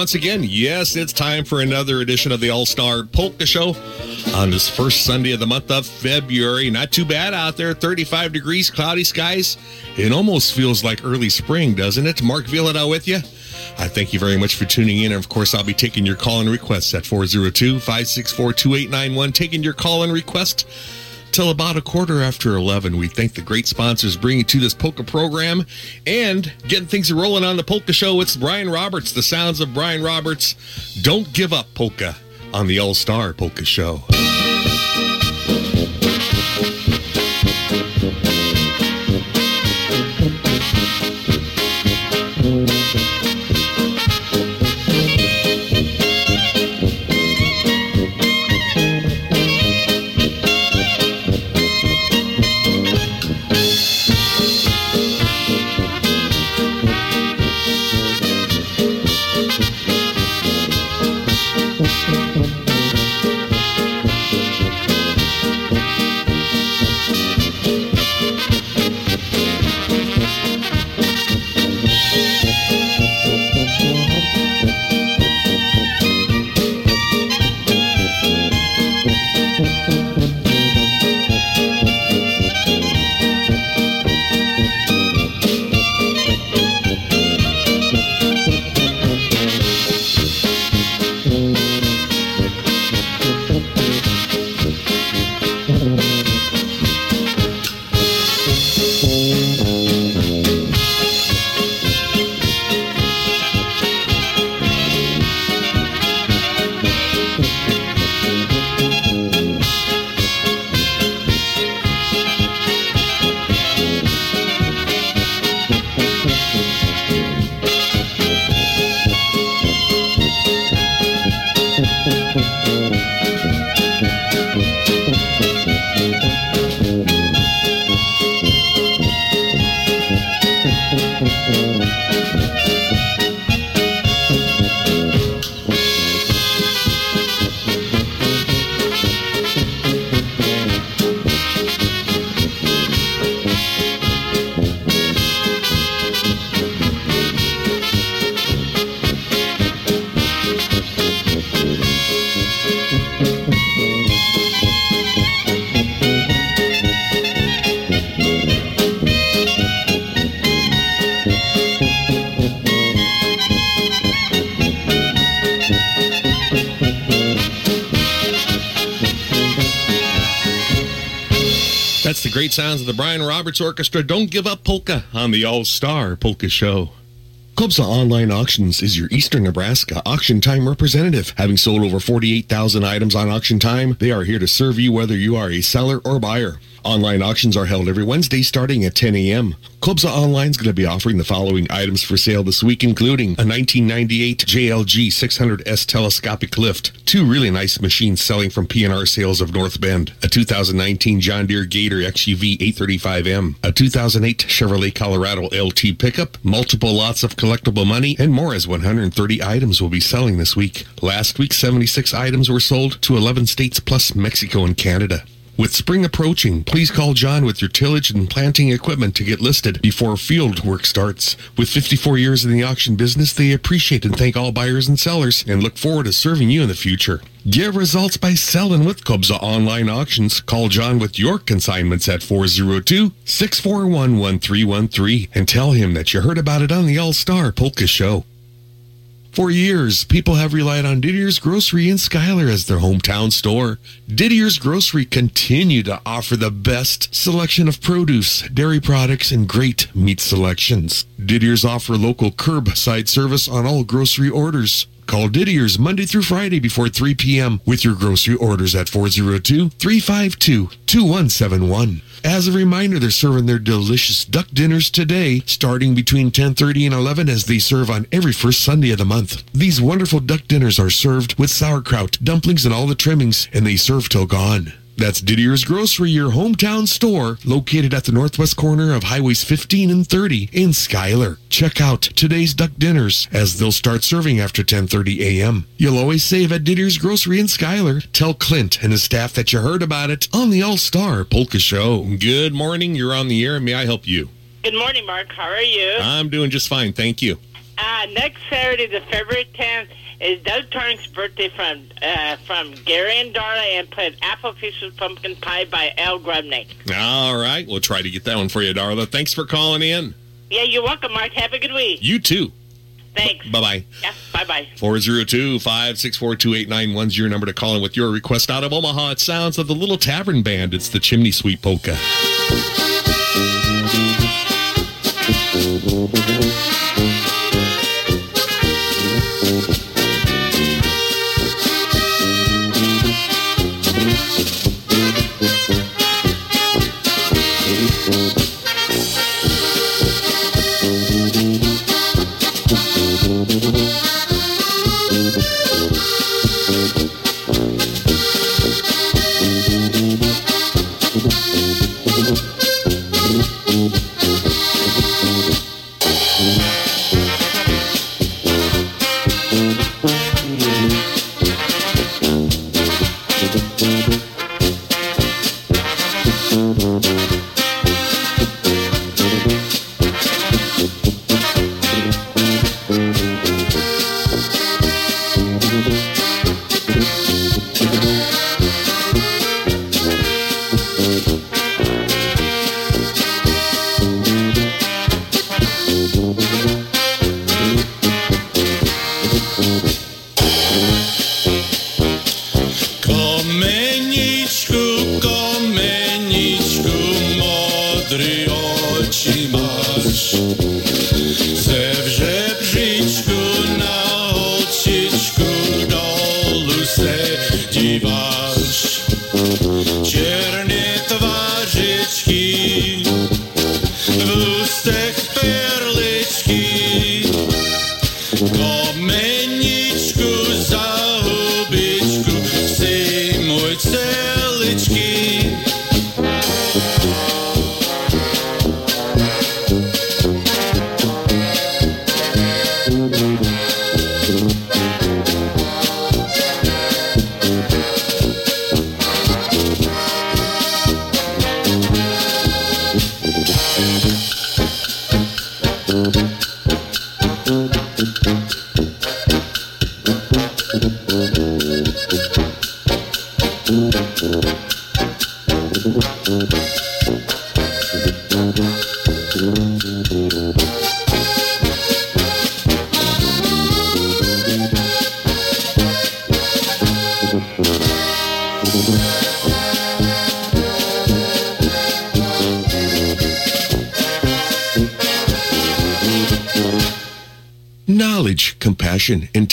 once again. Yes, it's time for another edition of the All Star Polka Show on this first Sunday of the month of February. Not too bad out there. 35 degrees, cloudy skies. It almost feels like early spring, doesn't it? Mark Vyhlidal with you. I thank you very much for tuning in. And of course, I'll be taking your call and requests at 402 564 2891. Taking your call and request till about a quarter after 11. We thank the great sponsors bringing to this polka program and getting things rolling on the polka show. It's Brian Roberts, the sounds of Brian Roberts. Don't give up polka on the All Star Polka Show. Great sounds of the Brian Roberts Orchestra. Don't give up polka on the All Star Polka Show. Kobza Online Auctions is your Eastern Nebraska auction time representative. Having sold over 48,000 items on auction time, they are here to serve you whether you are a seller or buyer. Online auctions are held every Wednesday starting at 10 a.m. Kobza Online is going to be offering the following items for sale this week, including a 1998 JLG 600S telescopic lift, two really nice machines selling from P&R Sales of North Bend, a 2019 John Deere Gator XUV 835M, a 2008 Chevrolet Colorado LT pickup, multiple lots of collectible money, and more as 130 items will be selling this week. Last week, 76 items were sold to 11 states plus Mexico and Canada. With spring approaching, please call John with your tillage and planting equipment to get listed before field work starts. With 54 years in the auction business, they appreciate and thank all buyers and sellers and look forward to serving you in the future. Get results by selling with Kobza Online Auctions. Call John with your consignments at 402-641-1313 and tell him that you heard about it on the All-Star Polka Show. For years, people have relied on Didier's Grocery in Schuyler as their hometown store. Didier's Grocery continue to offer the best selection of produce, dairy products, and great meat selections. Didier's offer local curbside service on all grocery orders. Call Didier's Monday through Friday before 3 p.m. with your grocery orders at 402-352-2171. As a reminder, they're serving their delicious duck dinners today, starting between 10:30 and 11 as they serve on every first Sunday of the month. These wonderful duck dinners are served with sauerkraut, dumplings, and all the trimmings, and they serve till gone. That's Didier's Grocery, your hometown store, located at the northwest corner of Highways 15 and 30 in Schuyler. Check out today's duck dinners as they'll start serving after 10:30 a.m. You'll always save at Didier's Grocery in Schuyler. Tell Clint and his staff that you heard about it on the All Star Polka Show. Good morning. You're on the air. May I help you? Good morning, Mark. How are you? I'm doing just fine. Thank you. Uh, next Saturday, the February 10th, is Doug Torring's birthday from uh, from Gary and Darla and played Apple with Pumpkin Pie by Al Grebnick. All right. We'll try to get that one for you, Darla. Thanks for calling in. Yeah, you're welcome, Mark. Have a good week. You too. Thanks. Bye bye. Yeah, bye bye. 402 564 2891's your number to call in with your request out of Omaha. It sounds of the Little Tavern Band. It's the Chimney Sweep Polka.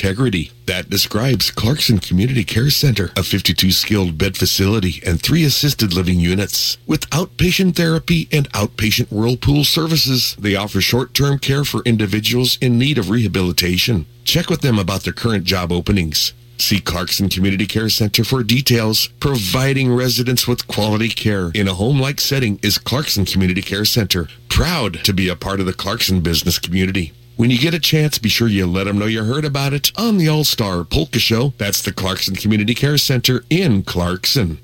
Integrity. That describes Clarkson Community Care Center, a 52 skilled bed facility and three assisted living units. With outpatient therapy and outpatient whirlpool services, they offer short term care for individuals in need of rehabilitation. Check with them about their current job openings. See Clarkson Community Care Center for details. Providing residents with quality care in a home-like setting is Clarkson Community Care Center. Proud to be a part of the Clarkson business community. When you get a chance, be sure you let them know you heard about it on the All-Star Polka Show. That's the Clarkson Community Care Center in Clarkson.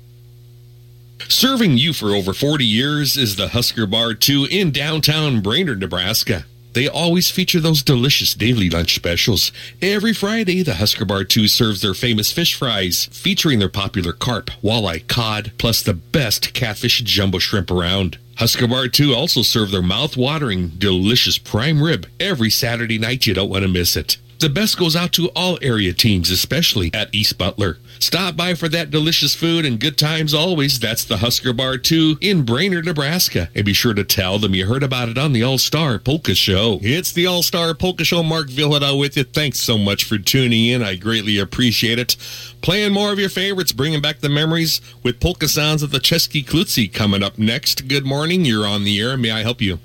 Serving you for over 40 years is the Husker Bar 2 in downtown Brainerd, Nebraska. They always feature those delicious daily lunch specials. Every Friday, the Husker Bar 2 serves their famous fish fries, featuring their popular carp, walleye, cod, plus the best catfish jumbo shrimp around. Husker Bar 2 also serve their mouth-watering, delicious prime rib every Saturday night. You don't want to miss it. The best goes out to all area teams, especially at East Butler. Stop by for that delicious food and good times always. That's the Husker Bar 2 in Brainerd, Nebraska. And be sure to tell them you heard about it on the All Star Polka Show. It's the All Star Polka Show. Mark Vyhlidal with you. Thanks so much for tuning in. I greatly appreciate it. Playing more of your favorites, bringing back the memories with polka sounds of the Chesky Klutzy coming up next. Good morning. You're on the air. May I help you?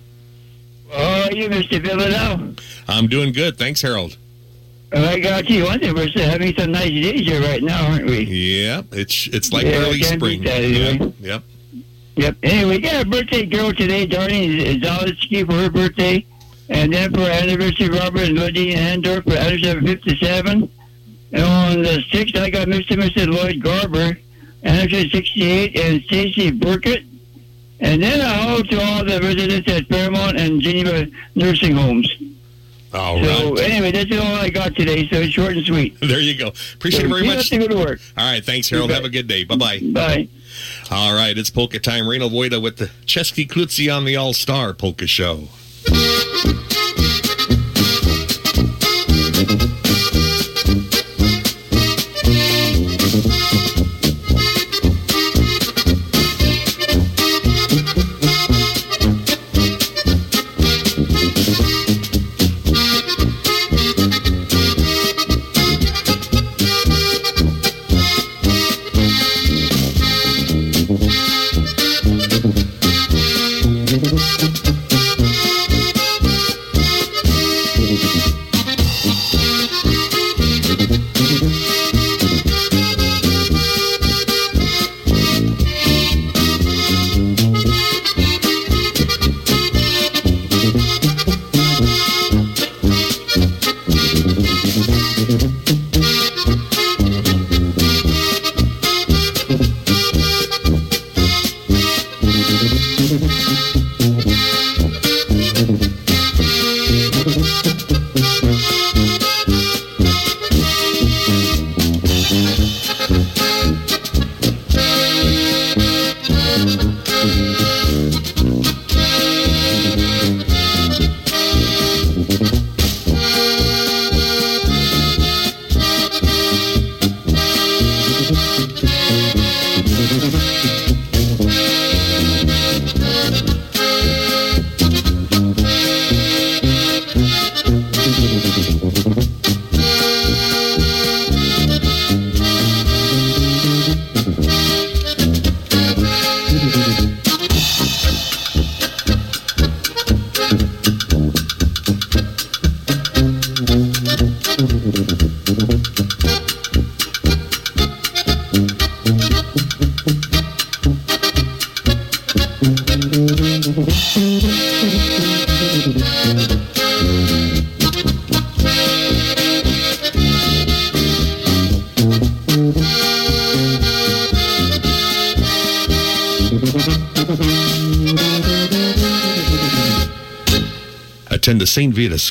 Oh, you, Mr. Vyhlidal. I'm doing good. Thanks, Harold. Got you one thing. We're having some nice days here right now, aren't we? Yeah, it's it's like Yeah, early spring. that anyway. Yep, yep. Yep. Anyway, we got a birthday girl today, Darlene Zalitsky for her birthday. And then for our anniversary, Robert and Lydia Andorf for anniversary 57. And on the 6th, I got Mr. and Mrs. Lloyd Garber, anniversary 68, and Stacy Burkett. And then I hello to all the residents at Fairmont and Geneva nursing homes. All so right. anyway, that's all I got today. So it's short and sweet. There you go. Appreciate it very much. to go to work. All right, thanks, Harold. Have a good day. Bye bye. Bye. All right, it's polka time. Reno Voida with the Chesky Klutzy on the All Star Polka Show.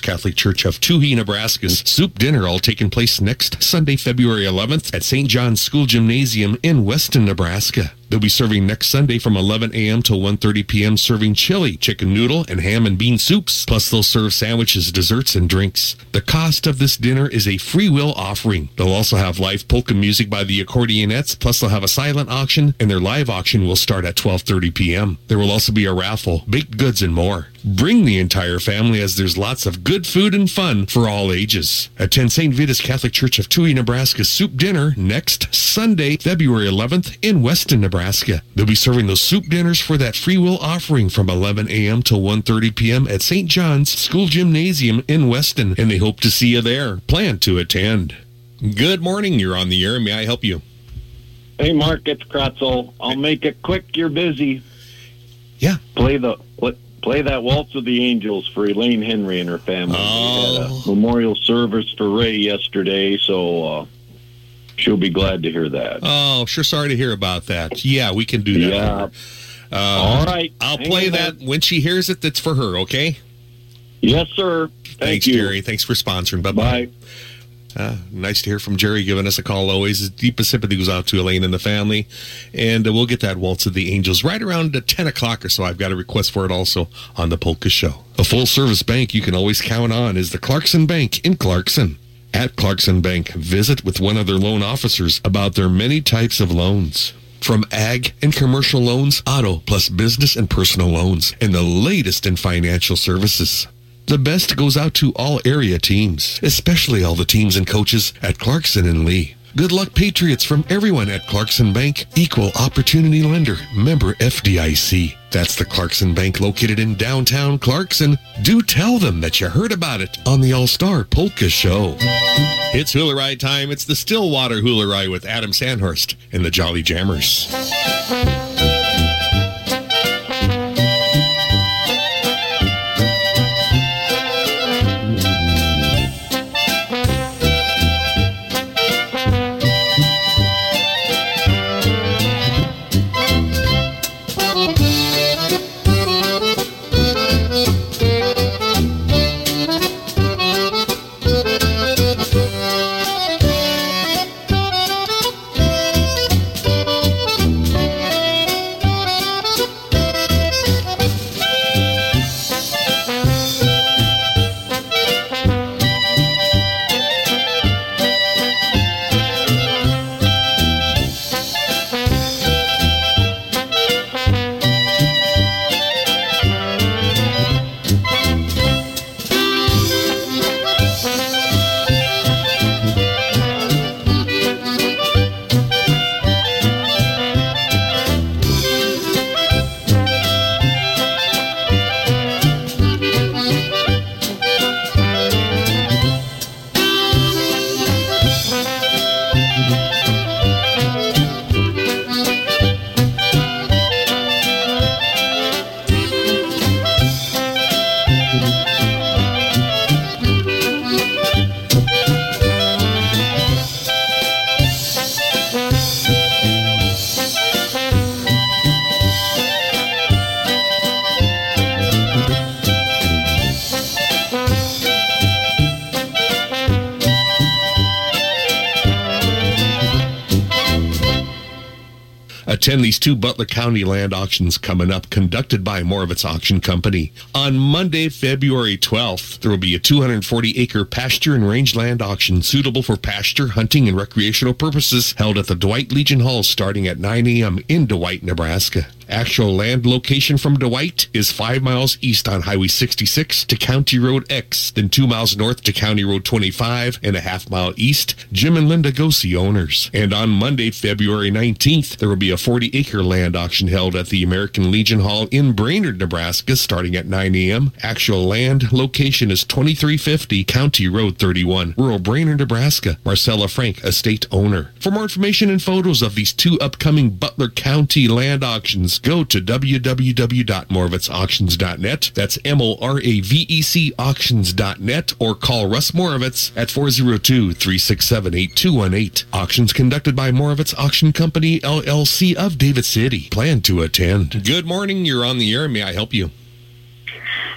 Catholic Church of Touhy, Nebraska's soup dinner all taking place next Sunday, February 11th at St. John's School Gymnasium in Weston, Nebraska. They'll be serving next Sunday from 11 a.m. till 1.30 p.m. serving chili, chicken noodle, and ham and bean soups. Plus, they'll serve sandwiches, desserts, and drinks. The cost of this dinner is a free will offering. They'll also have live polka music by the accordionettes. Plus, they'll have a silent auction, and their live auction will start at 12.30 p.m. There will also be a raffle, baked goods, and more. Bring the entire family as there's lots of good food and fun for all ages. Attend St. Vitus Catholic Church of Touhy, Nebraska's soup dinner next Sunday, February 11th in Weston, Nebraska. They'll be serving those soup dinners for that free will offering from 11 a.m. to 1.30 p.m. at St. John's School Gymnasium in Weston, and they hope to see you there. Plan to attend. Good morning. You're on the air. May I help you? Hey, Mark, it's Kracl. I'll make it quick. You're busy. Yeah. Play the play, play that waltz of the angels for Elaine Henry and her family. We Oh. had a memorial service for Ray yesterday, so uh, she'll be glad to hear that. Oh, sure. Sorry to hear about that. Yeah, we can do that. Yeah. Uh, All right. I'll Hang play that when she hears it. That's for her. Okay. Yes, sir. Thank Thanks, you. Jerry. Thanks for sponsoring. Bye bye. Bye. Uh, nice to hear from Jerry giving us a call always. His deepest sympathy goes out to Elaine and the family. And uh, we'll get that Waltz of the Angels right around uh, 10 o'clock or so. I've got a request for it also on the Polka Show. A full service bank you can always count on is the Clarkson Bank in Clarkson. At Clarkson Bank, visit with one of their loan officers about their many types of loans. From ag and commercial loans, auto plus business and personal loans, and the latest in financial services. The best goes out to all area teams, especially all the teams and coaches at Clarkson and Leigh. Good luck, Patriots, from everyone at Clarkson Bank, equal opportunity lender, member FDIC. That's the Clarkson Bank located in downtown Clarkson. Do tell them that you heard about it on the All Star Polka Show. It's Hula Ride time. It's the Stillwater Hula Ride with Adam Sandhurst and the Jolly Jammers. Two Butler County land auctions coming up, conducted by Moravec Auction Company. On Monday, February 12th, there will be a 240 acre pasture and rangeland auction suitable for pasture, hunting, and recreational purposes held at the Dwight Legion Hall starting at 9 a.m. in Dwight, Nebraska. Actual land location from Dwight is five miles east on Highway 66 to County Road X, then two miles north to County Road 25 and a half mile east. Jim and Linda Gosey owners. And on Monday, February 19th, there will be a 40 acre land auction held at the American Legion Hall in Brainerd, Nebraska, starting at 9 a.m. Actual land location is 2350 County Road 31, rural Brainerd, Nebraska. Marcella Frank, estate owner. For more information and photos of these two upcoming Butler County land auctions, go to www.moravecauctions.net. That's M-O-R-A-V-E-C auctions.net or call Russ Moravec at 402-367-8218. Auctions conducted by Moravec Auction Company, LLC of David City. Plan to attend. Good morning. You're on the air. May I help you?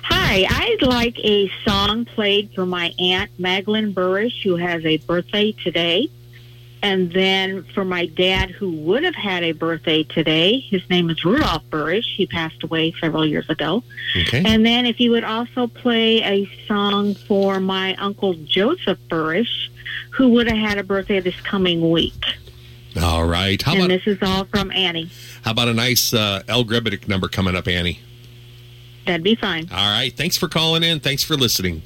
Hi, I'd like a song played for my Aunt Magdalene Burrish, who has a birthday today. And then for my dad, who would have had a birthday today, his name is Rudolph Burrish. He passed away several years ago. Okay. And then if you would also play a song for my uncle Joseph Burrish, who would have had a birthday this coming week. All right. How and about this is all from Annie. how about a nice uh, Al Grebnick number coming up, Annie? That'd be fine. All right. Thanks for calling in. Thanks for listening.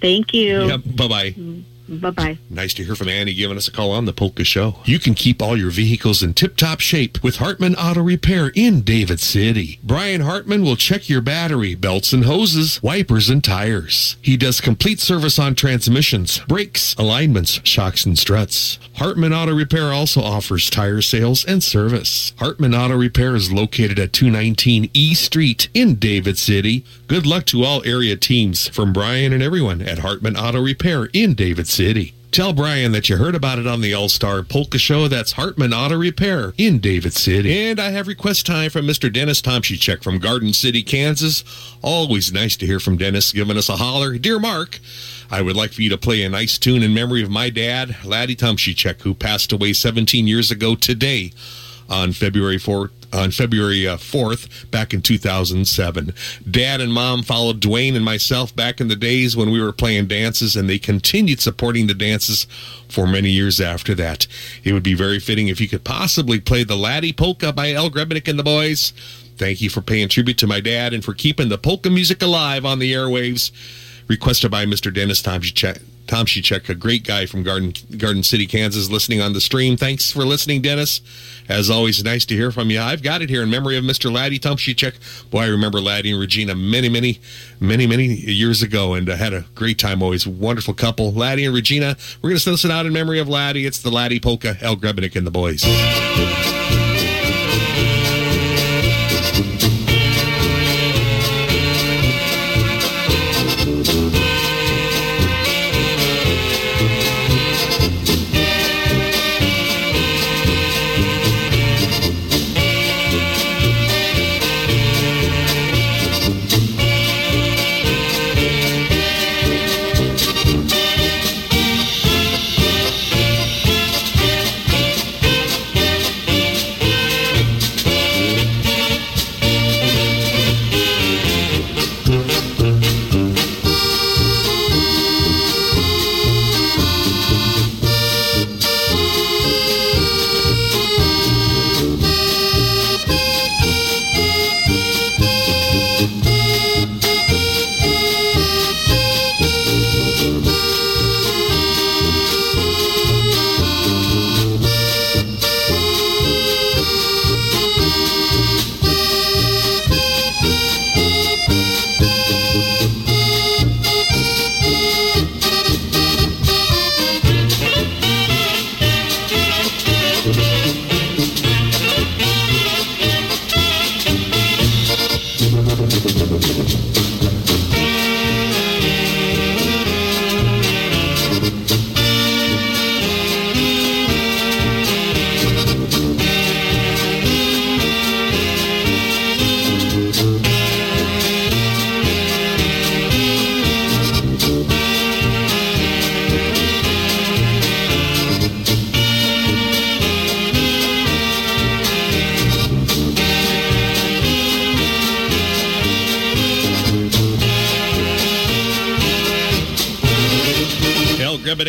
Thank you. Yep. Bye bye. Bye bye. Nice to hear from Annie giving us a call on the Polka Show. You can keep all your vehicles in tip-top shape with Hartman Auto Repair in David City. Brian Hartman will check your battery, belts and hoses, wipers and tires. He does complete service on transmissions, brakes, alignments, shocks and struts. Hartman Auto Repair also offers tire sales and service. Hartman Auto Repair is located at 219 E Street in David City. Good luck to all area teams from Brian and everyone at Hartman Auto Repair in David City. Tell Brian that you heard about it on the All Star Polka Show. That's Hartman Auto Repair in David City. And I have request time from Mr. Dennis Tomschichek from Garden City, Kansas. Always nice to hear from Dennis giving us a holler. Dear Mark, I would like for you to play a nice tune in memory of my dad, Laddie Tomschichek, who passed away 17 years ago today on February 4th. On February uh, 4th, back in 2007. Dad and mom followed Dwayne and myself back in the days when we were playing dances, and they continued supporting the dances for many years after that. It would be very fitting if you could possibly play the Laddie Polka by Al Grebnick and the boys. Thank you for paying tribute to my dad and for keeping the polka music alive on the airwaves. Requested by Mr. Dennis Tomschichek. Tomshichek, a great guy from Garden Garden City, Kansas, listening on the stream. Thanks for listening, Dennis. As always, nice to hear from you. I've got it here in memory of Mr. Laddie Tomshichek. Boy, I remember Laddie and Regina many, many, many, many years ago, and uh, had a great time. Always wonderful couple, Laddie and Regina. We're going to listen out in memory of Laddie. It's the Laddie Polka, Al Grebnick and the boys.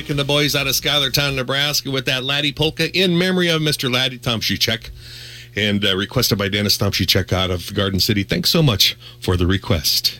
And the boys out of Schuylertown, Nebraska with that Laddie Polka in memory of Mr. Laddie Tomshichek and uh, requested by Dennis Tomshichek out of Garden City. Thanks so much for the request.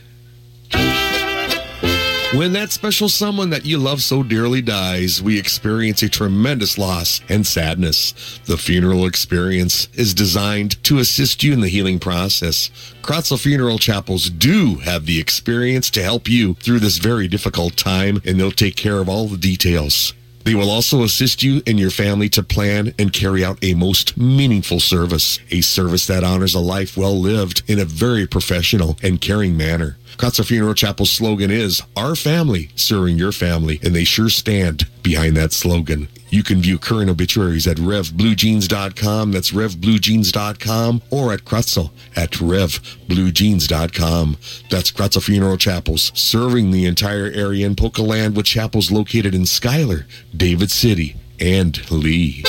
When that special someone that you love so dearly dies, we experience a tremendous loss and sadness. The funeral experience is designed to assist you in the healing process. Kracl Funeral Chapels do have the experience to help you through this very difficult time, and they'll take care of all the details. They will also assist you and your family to plan and carry out a most meaningful service, a service that honors a life well lived in a very professional and caring manner. Kracl Funeral Chapel's slogan is Our Family Serving Your Family, and they sure stand behind that slogan. You can view current obituaries at revbluejeans.com, that's revbluejeans.com, or at Kracl at revbluejeans.com. That's Kracl Funeral Chapels, serving the entire area in Polka Land with chapels located in Schuyler, David City, and Leigh.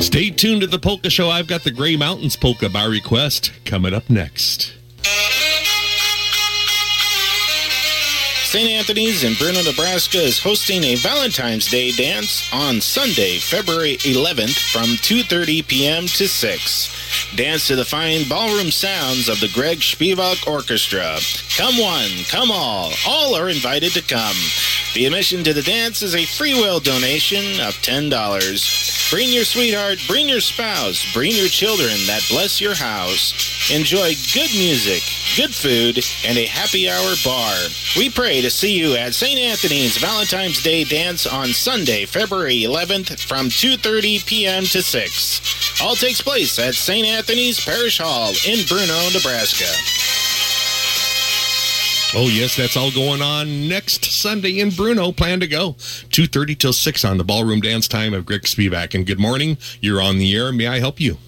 Stay tuned to the Polka Show. I've got the Gray Mountains Polka by request coming up next. St. Anthony's in Bruno, Nebraska is hosting a Valentine's Day dance on Sunday, February 11th from 2:30 p.m. to 6. Dance to the fine ballroom sounds of the Greg Spivak Orchestra. Come one, come all. All are invited to come. The admission to the dance is a free will donation of $10. Bring your sweetheart, bring your spouse, bring your children that bless your house. Enjoy good music, good food, and a happy hour bar. We pray to see you at St. Anthony's Valentine's Day dance on Sunday, February 11th from 2:30 p.m. to 6. All takes place at St. Anthony's Parish Hall in Bruno, Nebraska. Oh yes, that's all going on next Sunday in Bruno. Plan to go 2:30 till 6 on the ballroom dance time of Greg Spivak. And good morning. You're on the air. May I help you?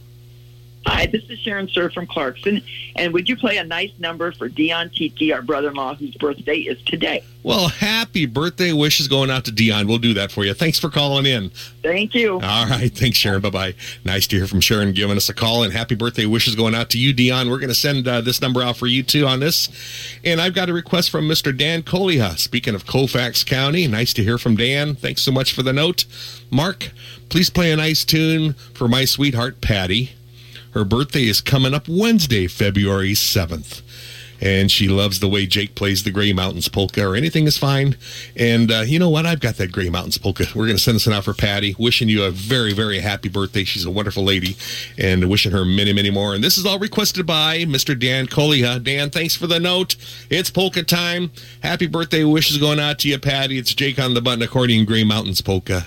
Hi, this is Sharon Sir from Clarkson. And would you play a nice number for Dion Tiki, our brother in law, whose birthday is today? Well, happy birthday wishes going out to Dion. We'll do that for you. Thanks for calling in. Thank you. All right. Thanks, Sharon. Bye bye. Nice to hear from Sharon giving us a call. And happy birthday wishes going out to you, Dion. We're going to send uh, this number out for you too on this. And I've got a request from Mr. Dan Koliha. Speaking of Colfax County, nice to hear from Dan. Thanks so much for the note. Mark, please play a nice tune for my sweetheart, Patty. Her birthday is coming up Wednesday, February 7th. and she loves the way Jake plays the Gray Mountains polka, or anything is fine. And uh, you know what? I've got that Gray Mountains polka. We're going to send this one out for Patty. Wishing you a very, very happy birthday. She's a wonderful lady, and wishing her many, many more. And this is all requested by Mr. Dan Koliha. Dan, thanks for the note. It's polka time. Happy birthday wishes going out to you, Patty. It's Jake on the button accordion, Gray Mountains polka.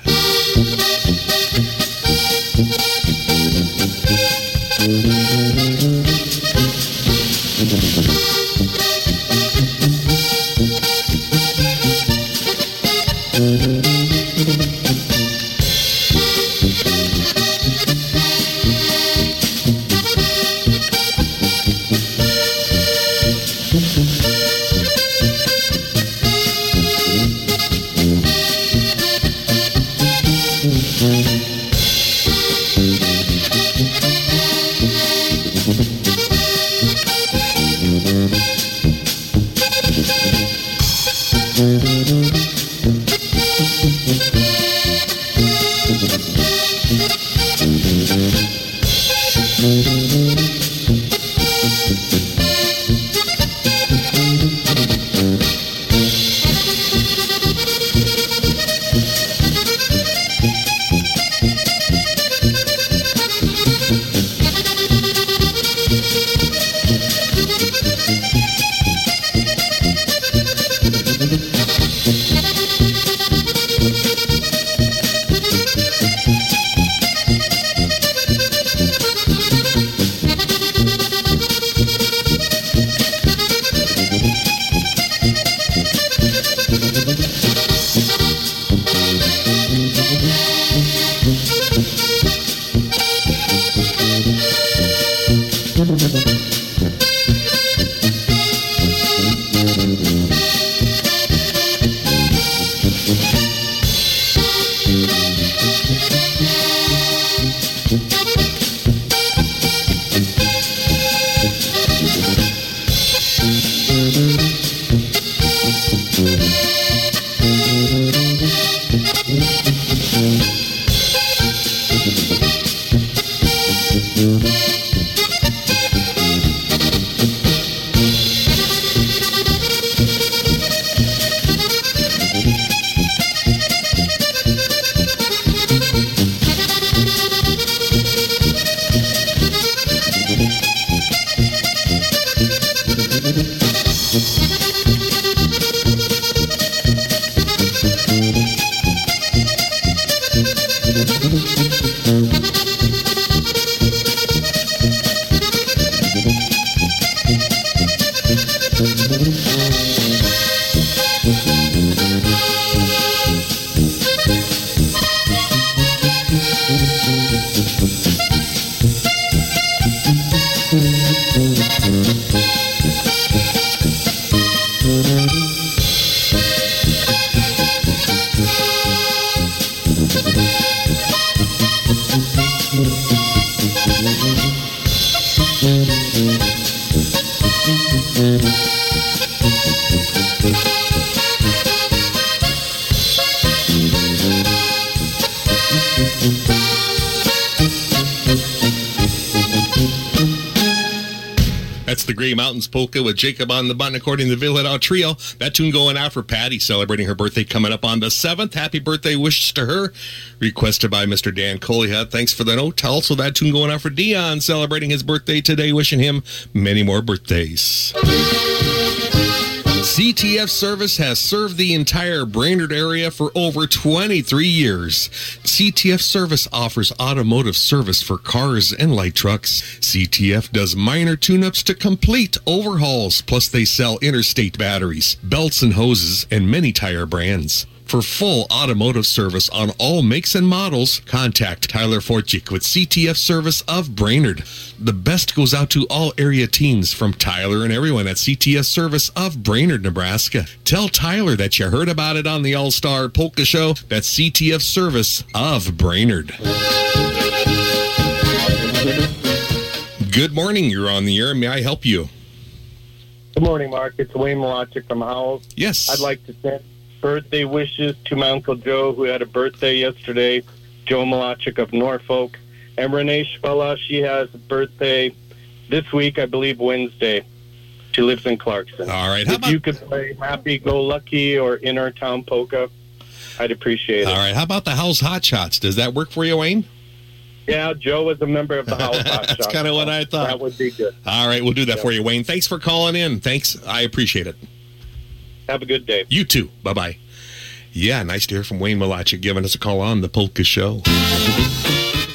Polka with Jacob on the button, according to the Vyhlidal Trio. That tune going out for Patty, celebrating her birthday coming up on the 7th. Happy birthday wishes to her, requested by Mr. Dan Coleyhut. Thanks for the note. Also, that tune going out for Dion, celebrating his birthday today, wishing him many more birthdays. CTF Service has served the entire Brainerd area for over 23 years. CTF Service offers automotive service for cars and light trucks. CTF does minor tune-ups to complete overhauls, plus they sell interstate batteries, belts and hoses, and many tire brands. For full automotive service on all makes and models, contact Tyler Fortchik with CTF Service of Brainerd. The best goes out to all area teams from Tyler and everyone at CTF Service of Brainerd, Nebraska. Tell Tyler that you heard about it on the All Star Polka Show. That's CTF Service of Brainerd. Good morning. You're on the air. May I help you? Good morning, Mark. It's Wayne Malachik from Howells. Yes. I'd like to send birthday wishes to my Uncle Joe, who had a birthday yesterday, Joe Malachik of Norfolk. And Renee Schwella, she has a birthday this week, I believe Wednesday. She lives in Clarkson. All right. How if about you could play Happy Go Lucky or In Our Town Polka, I'd appreciate it. all right? How about the House Hot Shots? Does that work for you, Wayne? Yeah, Joe was a member of the House Hot Shots. That's kinda what I thought. That would be good. All right, we'll do that Yeah. for you, Wayne. Thanks for calling in. Thanks, I appreciate it. Have a good day. You too. Bye bye. Yeah, nice to hear from Wayne Malacha giving us a call on the Polka Show.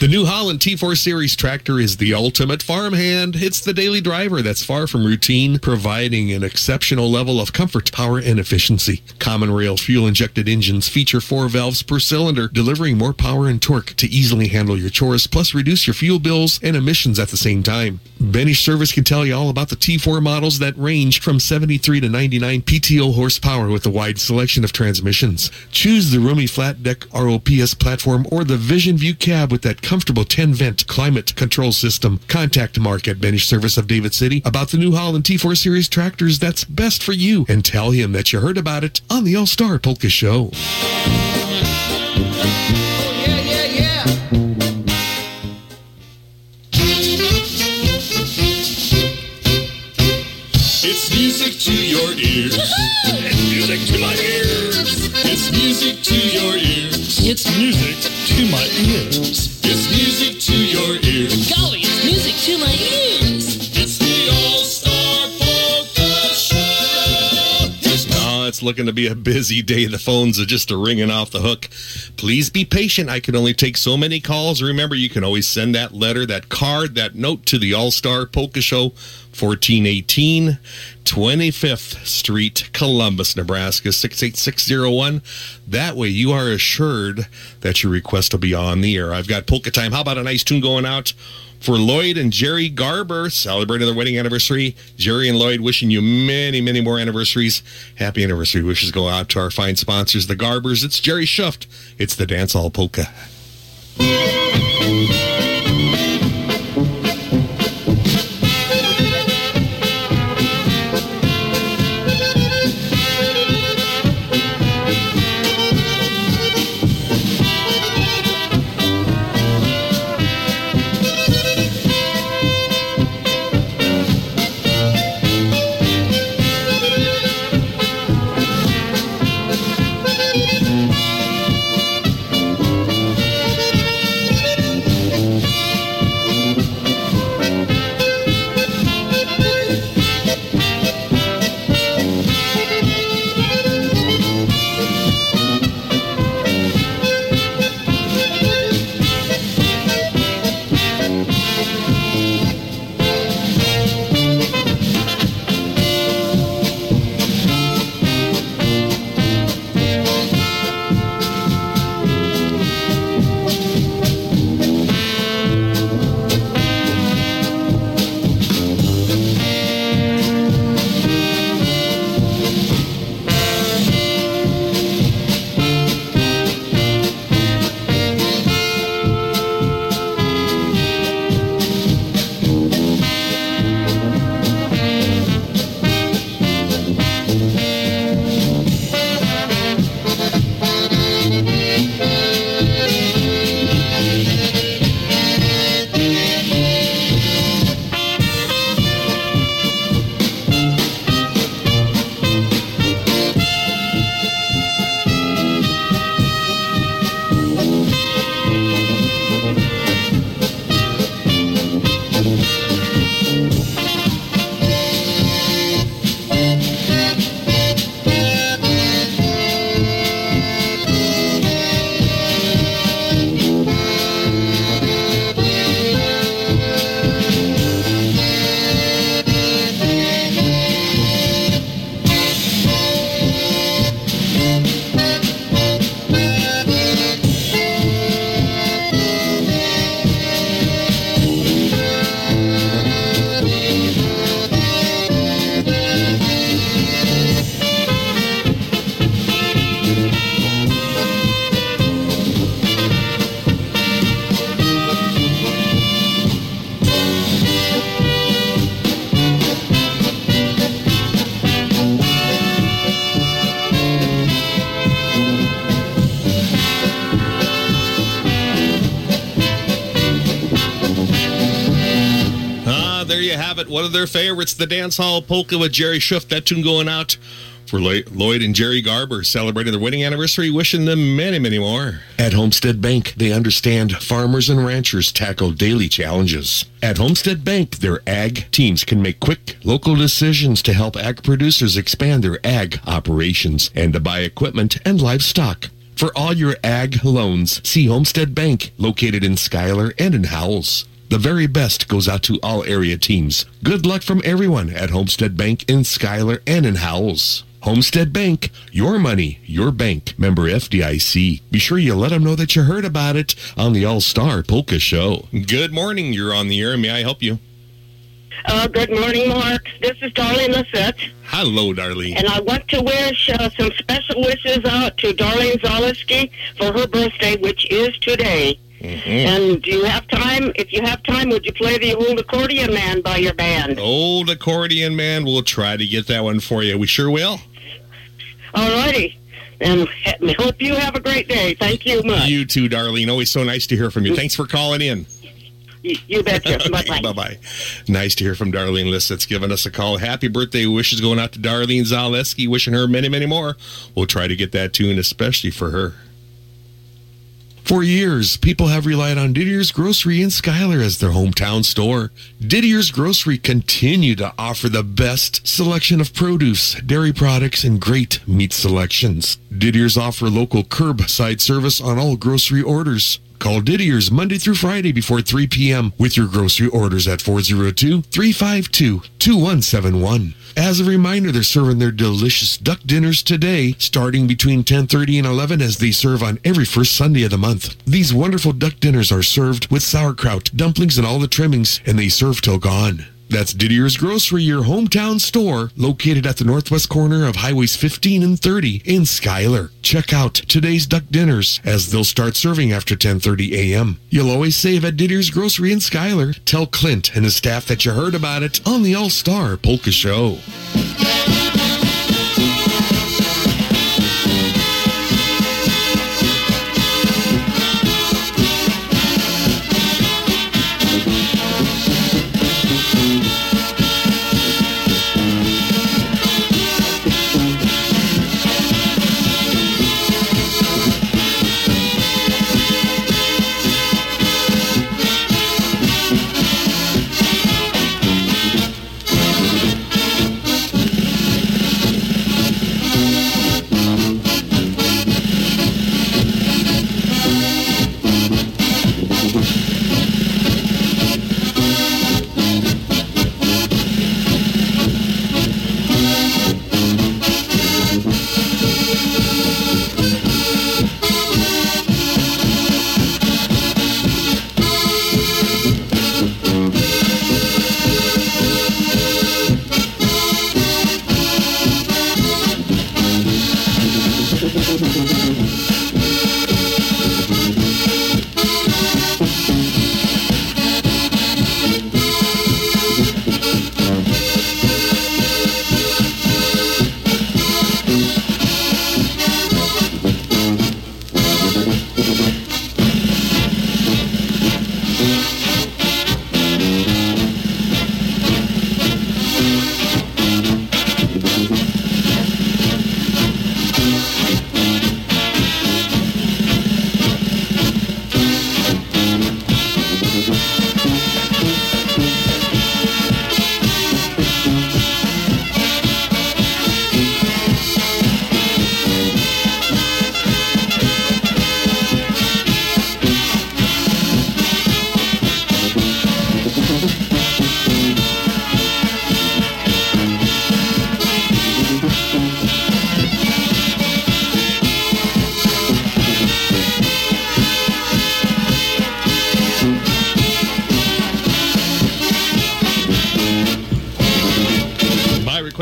The New Holland T4 Series tractor is the ultimate farmhand. It's the daily driver that's far from routine, providing an exceptional level of comfort, power, and efficiency. Common rail fuel injected engines feature four valves per cylinder, delivering more power and torque to easily handle your chores, plus reduce your fuel bills and emissions at the same time. Benish Service can tell you all about the T4 models that range from 73 to 99 PTO horsepower with a wide selection of transmissions. Choose the roomy flat deck ROPS platform or the Vision View cab with that comfortable 10 vent climate control system. Contact Mark at Benish Service of David City about the New Holland T4 Series tractors that's best for you and tell him that you heard about it on the All Star Polka Show. Yeah, yeah, yeah. It's music to your ears. it's music to my ears. It's music to your ears. It's music to my ears. It's music to your ears. Golly, it's music to my ears. Looking to be a busy day. The phones are just ringing off the hook. Please be patient. I can only take so many calls. Remember, you can always send that letter, that card, that note to the All Star Polka Show, 1418 25th Street, Columbus, Nebraska, 68601. That way, you are assured that your request will be on the air. I've got Polka Time. How about a nice tune going out? For Lloyd and Jerry Garber celebrating their wedding anniversary. Jerry and Lloyd wishing you many, many more anniversaries. Happy anniversary wishes go out to our fine sponsors, the Garbers. It's Jerry Schuft. It's the Dance Hall Polka. One of their favorites, the Dance Hall Polka with Jerry Schuff. That tune going out for Lloyd and Jerry Garber celebrating their wedding anniversary, wishing them many, many more. At Homestead Bank, they understand farmers and ranchers tackle daily challenges. At Homestead Bank, their ag teams can make quick local decisions to help ag producers expand their ag operations and to buy equipment and livestock. For all your ag loans, see Homestead Bank, located in Schuyler and in Howells. The very best goes out to all area teams. Good luck from everyone at Homestead Bank in Schuyler and in Howells. Homestead Bank, your money, your bank. Member FDIC. Be sure you let them know that you heard about it on the All Star Polka Show. Good morning. You're on the air. May I help you? Uh, good morning, Mark. This is Darlene Lisette. Hello, Darlene. And I want to wish uh, some special wishes out to Darlene Zaleski for her birthday, which is today. Mm-hmm. And do you have time? If you have time, would you play the old accordion man by your band? Old accordion man. We'll try to get that one for you. We sure will. All righty. And hope you have a great day. Thank you much. You too, Darlene. Always so nice to hear from you. Thanks for calling in. You, betcha. Bye-bye. Bye bye. Nice to hear from Darlene Lissett's giving us a call. Happy birthday wishes going out to Darlene Zaleski. Wishing her many, many more. We'll try to get that tune, especially for her. For years, people have relied on Didier's Grocery in Schuyler as their hometown store. Didier's Grocery continue to offer the best selection of produce, dairy products, and great meat selections. Didier's offer local curbside service on all grocery orders. Call Didier's Monday through Friday before 3 p.m. with your grocery orders at 402-352-2171. As a reminder, they're serving their delicious duck dinners today, starting between 10:30 and 11 as they serve on every first Sunday of the month. These wonderful duck dinners are served with sauerkraut, dumplings, and all the trimmings, and they serve till gone. That's Didier's Grocery, your hometown store, located at the northwest corner of Highways 15 and 30 in Schuyler. Check out today's duck dinners as they'll start serving after 10:30 a.m. You'll always save at Didier's Grocery in Schuyler. Tell Clint and his staff that you heard about it on the All Star Polka Show.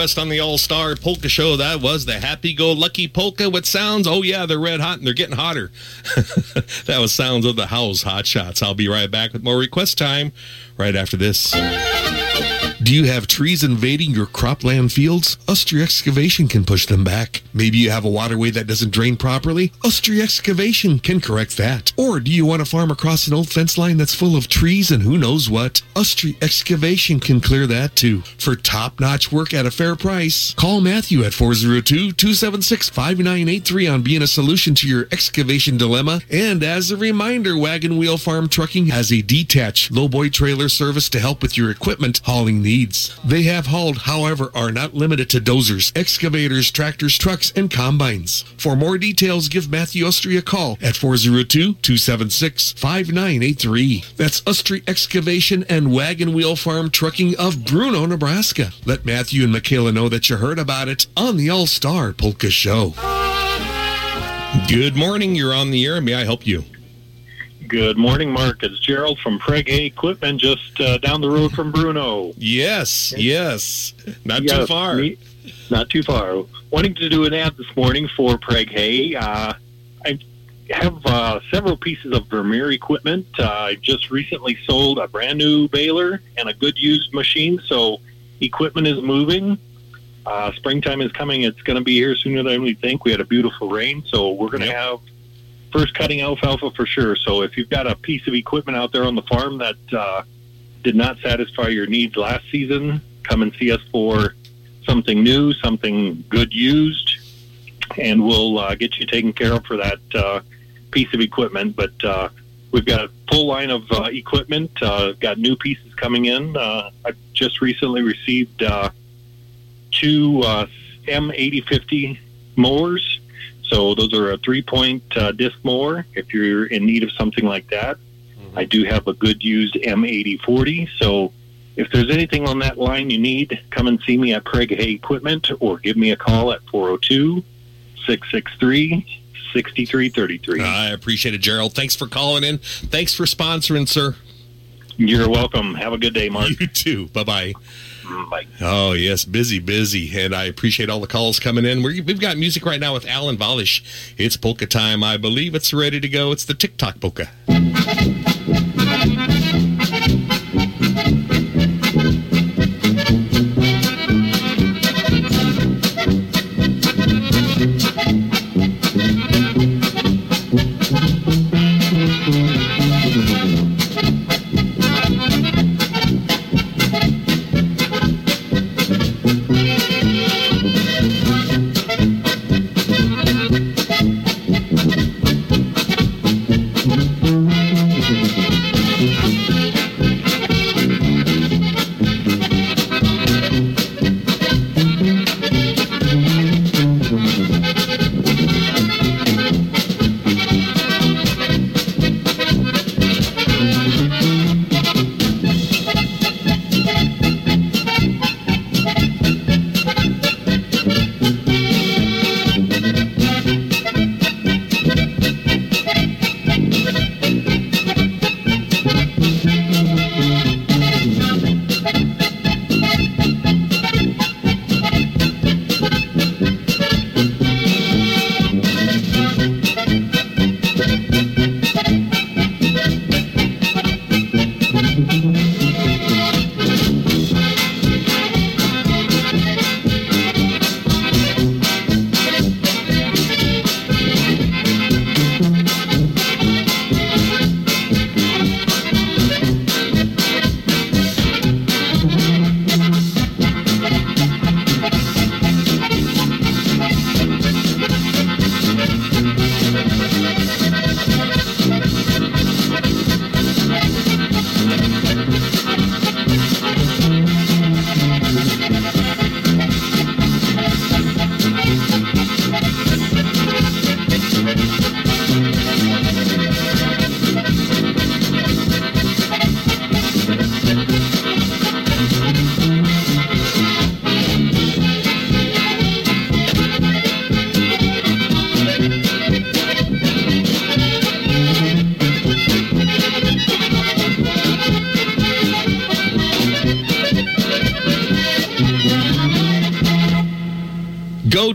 Request on the All Star Polka Show that was the Happy Go Lucky Polka with sounds. Oh yeah, they're red hot and they're getting hotter. that was sounds of the House Hot Shots. I'll be right back with more request time right after this. Do you have trees invading your cropland fields? Ustry Excavation can push them back. Maybe you have a waterway that doesn't drain properly? Ustry Excavation can correct that. Or do you want to farm across an old fence line that's full of trees and who knows what? Ustry Excavation can clear that too. For top-notch work at a fair price, call Matthew at 402-276-5983 on being a solution to your excavation dilemma. And as a reminder, Wagon Wheel Farm Trucking has a detached lowboy trailer service to help with your equipment hauling needs. They have hauled, however, are not limited to dozers, excavators, tractors, trucks, and combines. For more details, give Matthew Ustry a call at 402-276-5983. That's Ustry Excavation and Wagon Wheel Farm Trucking of Bruno, Nebraska. Let Matthew and Michaela know that you heard about it on the All-Star Polka Show. Good morning. You're on the air. May I help you? Good morning, Mark. It's Gerald from Preg Hay Equipment, just uh, down the road from Bruno. Yes, yes. Not too far. me- not too far. Wanting to do an ad this morning for Preg Hay. Uh, I have uh, several pieces of Vermeer equipment. Uh, I just recently sold a brand new baler and a good used machine, so equipment is moving. Uh, springtime is coming. It's going to be here sooner than we think. We had a beautiful rain, so we're going to have first cutting alfalfa for sure. So if you've got a piece of equipment out there on the farm that uh, did not satisfy your needs last season, come and see us for something new, something good used, and we'll uh, get you taken care of for that uh, piece of equipment. But uh, we've got a full line of uh, equipment, uh, got new pieces coming in. Uh, I just recently received uh, two uh, M8050 mowers. So those are a three-point uh, disc mower. If you're in need of something like that, I do have a good used M8040. So if there's anything on that line you need, come and see me at Craig Hay Equipment or give me a call at 402 663 6333. I appreciate it, Gerald. Thanks for calling in. Thanks for sponsoring, sir. You're welcome. Have a good day, Mark. You too. Bye bye. Mm, bye. Oh, yes, busy, busy. And I appreciate all the calls coming in. We're, we've got music right now with Alan Valish. It's polka time. I believe it's ready to go. It's the TikTok polka.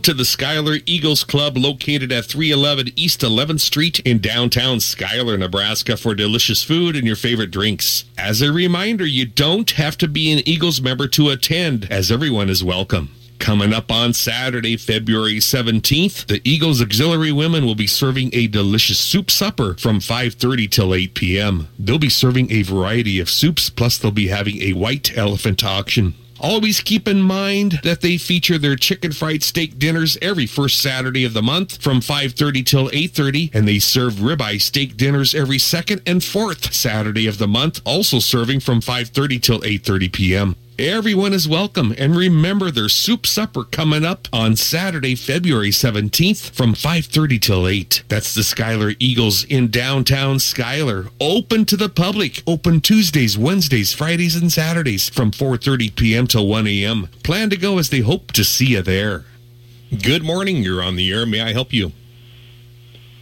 To the Schuyler Eagles Club located at 311 East 11th Street in downtown Schuyler, Nebraska for delicious food and your favorite drinks. As a reminder, you don't have to be an Eagles member to attend, as everyone is welcome. Coming up on Saturday, February 17th, the Eagles Auxiliary Women will be serving a delicious soup supper from 5:30 till 8 p.m. They'll be serving a variety of soups plus they'll be having a white elephant auction. Always keep in mind that they feature their chicken fried steak dinners every first Saturday of the month from 5:30 till 8:30 and they serve ribeye steak dinners every second and fourth Saturday of the month, also serving from 5:30 till 8:30 p.m. Everyone is welcome. And remember their soup supper coming up on Saturday, February 17th from 5.30 till 8. That's the Schuyler Eagles in downtown Schuyler. Open to the public. Open Tuesdays, Wednesdays, Fridays, and Saturdays from 4.30 p.m. till 1 a.m. Plan to go as they hope to see you there. Good morning. You're on the air. May I help you?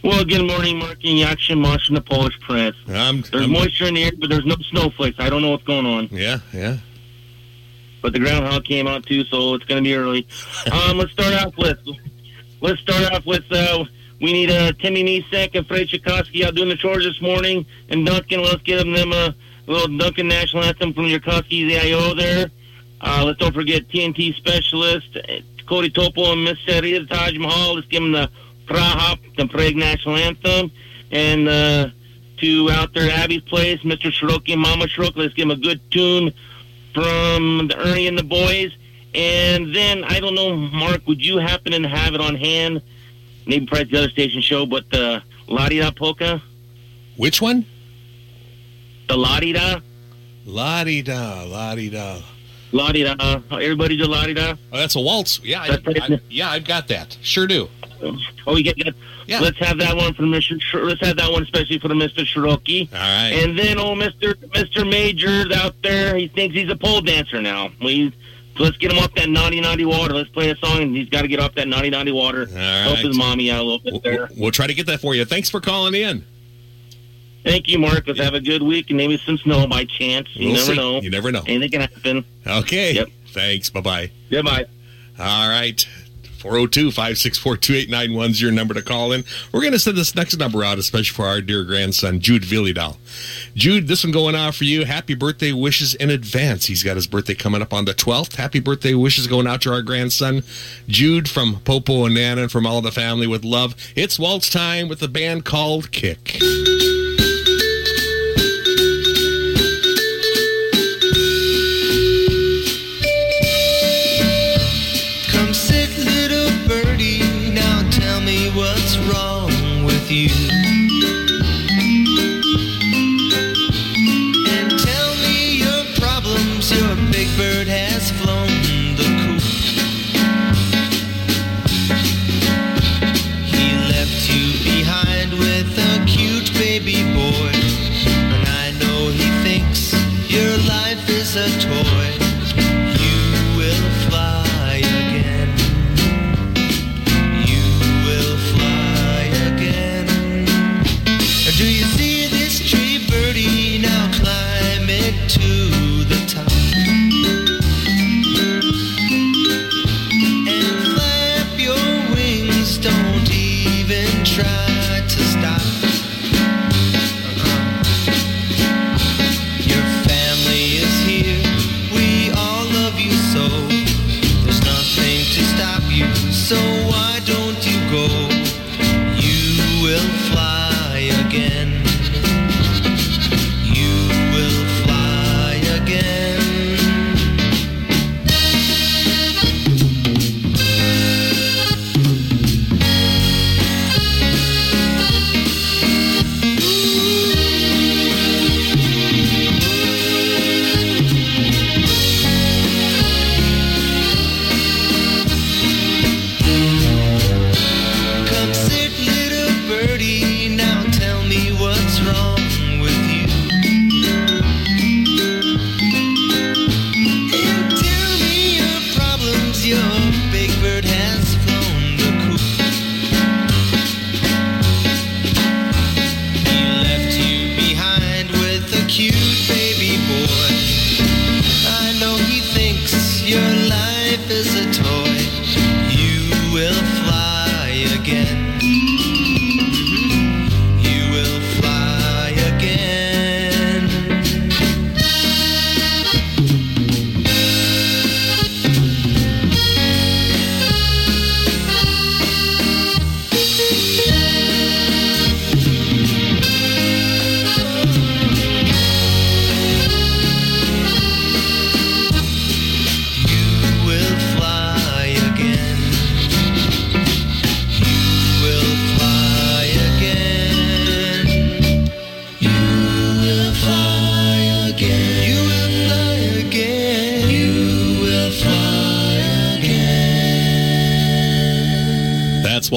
Well, good morning, Mark Yakshin, Mosh, and the Polish Prince. I'm, there's I'm- moisture in the air, but there's no snowflakes. I don't know what's going on. Yeah, yeah. But the groundhog came out too, so it's going to be early. Um, let's start off with let's start off with uh, we need uh, Timmy Misek and Fred Tchaikovsky out doing the chores this morning, and Duncan. Let's give them a little Duncan national anthem from Tchaikovsky's AIO there. Uh, let's don't forget TNT specialist uh, Cody Topo and Miss Seria, the Taj Mahal. Let's give them the Prahop, the Prague national anthem, and uh, to out there Abby's place, Mr. Shiroki and Mama Shiroki. Let's give them a good tune from the Ernie and the boys. And then I don't know, Mark, would you happen to have it on hand? Maybe probably the other station show, but the La Di Da polka, Which one? the La Di Da, La di da, la di da. La Di Da. Everybody do La Di Da. Oh, that's a waltz. Yeah, I, I- yeah, I've got that. Sure do. Oh, you get that? Yeah. Let's have that one for Mr. Sh- let's have that one especially for the Mr. Shiroki. All right. And then, oh, Mr. Mr. Major's out there, he thinks he's a pole dancer now. We let's get him off that naughty naughty water. Let's play a song, and he's got to get off that naughty naughty water. Help right. his mommy out a little bit there. We'll try to get that for you. Thanks for calling in. Thank you, Mark. Let's have a good week, and maybe some snow by chance. You We'll never see. know. You never know. Anything can happen. Okay. Yep. Thanks. Bye bye. Goodbye. All right. 402 564 2891 is your number to call in. We're going to send this next number out, especially for our dear grandson, Jude Vyhlidal. Jude, this one going out for you. Happy birthday wishes in advance. He's got his birthday coming up on the 12th. Happy birthday wishes going out to our grandson, Jude from Popo and Nana and from all of the family with love. It's waltz time with the band called Kick. You.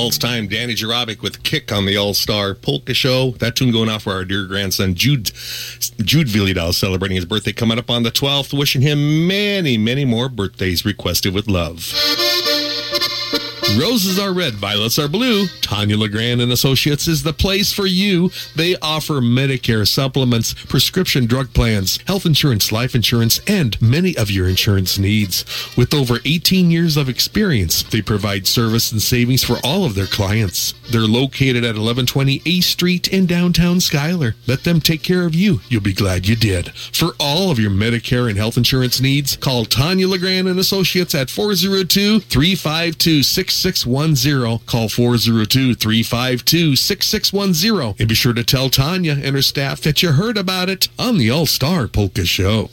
Waltz time. Danny Jarabic with Kick on the All Star Polka Show. That tune going off for our dear grandson, Jude, Jude Vyhlidal, celebrating his birthday coming up on the 12th. Wishing him many, many more birthdays requested with love. Roses are red, violets are blue. Tanya Legrand and Associates is the place for you. They offer Medicare supplements, prescription drug plans, health insurance, life insurance, and many of your insurance needs. With over 18 years of experience, they provide service and savings for all of their clients. They're located at 1120 A Street in downtown Schuyler. Let them take care of you. You'll be glad you did. For all of your Medicare and health insurance needs, call Tanya Legrand and Associates at 402 352 6610. Call 402 352 6610. And be sure to tell Tanya and her staff that you heard about it on the All Star Polka Show.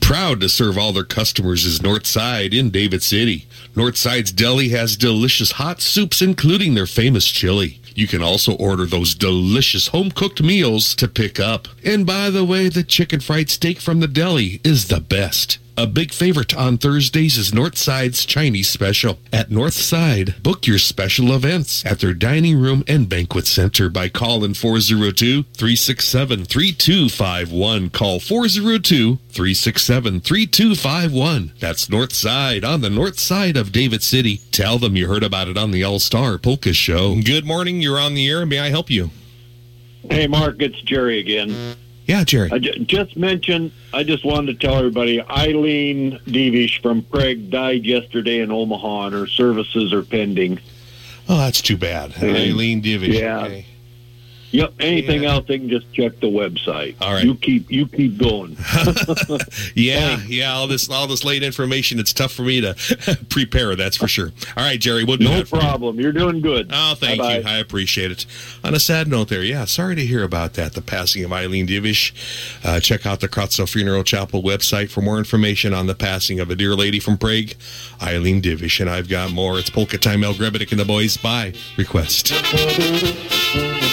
Proud to serve all their customers is Northside in David City. Northside's Deli has delicious hot soups, including their famous chili. You can also order those delicious home cooked meals to pick up. And by the way, the chicken fried steak from the deli is the best. A big favorite on Thursdays is Northside's Chinese Special. At Northside, book your special events at their dining room and banquet center by calling 402 367 3251. Call 402 367 3251. That's Northside on the north side of David City. Tell them you heard about it on the All Star Polka Show. Good morning. You're on the air. May I help you? Hey, Mark, it's Jerry again. Yeah, Jerry. I just mentioned, I just wanted to tell everybody Eileen Devish from Craig died yesterday in Omaha, and her services are pending. Oh, that's too bad. And- Eileen Divish. Yeah. Okay. Yep. Anything else, they can just check the website. All right. You keep you keep going. Yeah, yeah. All this, all this late information. It's tough for me to prepare. That's for sure. All right, Jerry. We'll no that you. problem. You're doing good. Oh, thank Bye-bye. you. I appreciate it. On a sad note, there. Yeah, sorry to hear about that. The passing of Eileen Divish. Uh, check out the Kracl Funeral Chapel website for more information on the passing of a dear lady from Prague, Eileen Divish. And I've got more. It's Polka Time. Al Grebnick and the boys by request. Here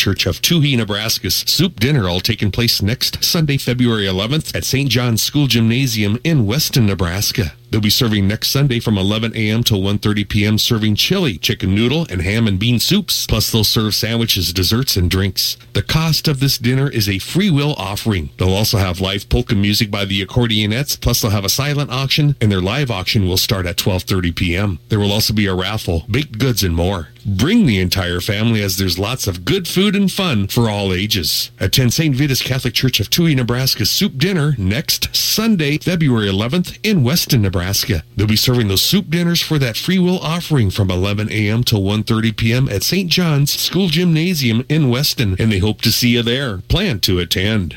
Church of Touhy, Nebraska's soup dinner, all taking place next Sunday, February 11th at St. John's School Gymnasium in Weston, Nebraska. They'll be serving next Sunday from 11 a.m. till 1.30 p.m. serving chili, chicken noodle, and ham and bean soups. Plus, they'll serve sandwiches, desserts, and drinks. The cost of this dinner is a free will offering. They'll also have live polka music by the accordionettes. Plus, they'll have a silent auction, and their live auction will start at 12.30 p.m. There will also be a raffle, baked goods, and more. Bring the entire family as there's lots of good food and fun for all ages. Attend St. Vitus Catholic Church of Touhy, Nebraska's soup dinner next Sunday, February 11th in Weston, Nebraska. They'll be serving those soup dinners for that free will offering from 11 a.m. to 1.30 p.m. at St. John's School Gymnasium in Weston, and they hope to see you there. Plan to attend.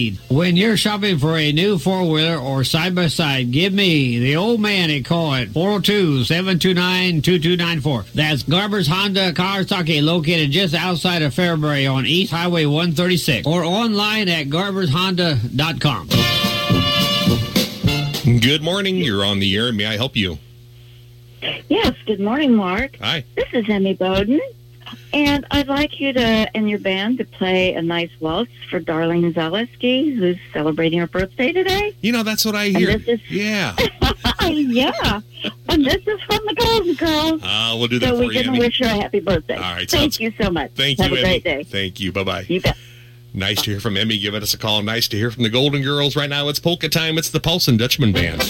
When you're shopping for a new four wheeler or side by side, give me, the old man, a call at 402 729 2294. That's Garber's Honda Kawasaki, located just outside of Fairbury on East Highway 136, or online at garbershonda.com. Good morning. You're on the air. May I help you? Yes, good morning, Mark. Hi. This is Emmy Bowden, and I'd like you to and your band to play a nice waltz for Darlene Zaleski, who's celebrating her birthday today. You know, that's what I And hear. this is- Yeah. yeah, and this is from the Golden Girls. Uh, we'll do that so for we you, can wish her a happy birthday. All right, Thank you so much. Thank Have you, a Emmy. great day. Thank you. Bye-bye. You bet. Nice to hear from Emmy giving us a call. Nice to hear from the Golden Girls. Right now, it's polka time. It's the Paulson Dutchman Band.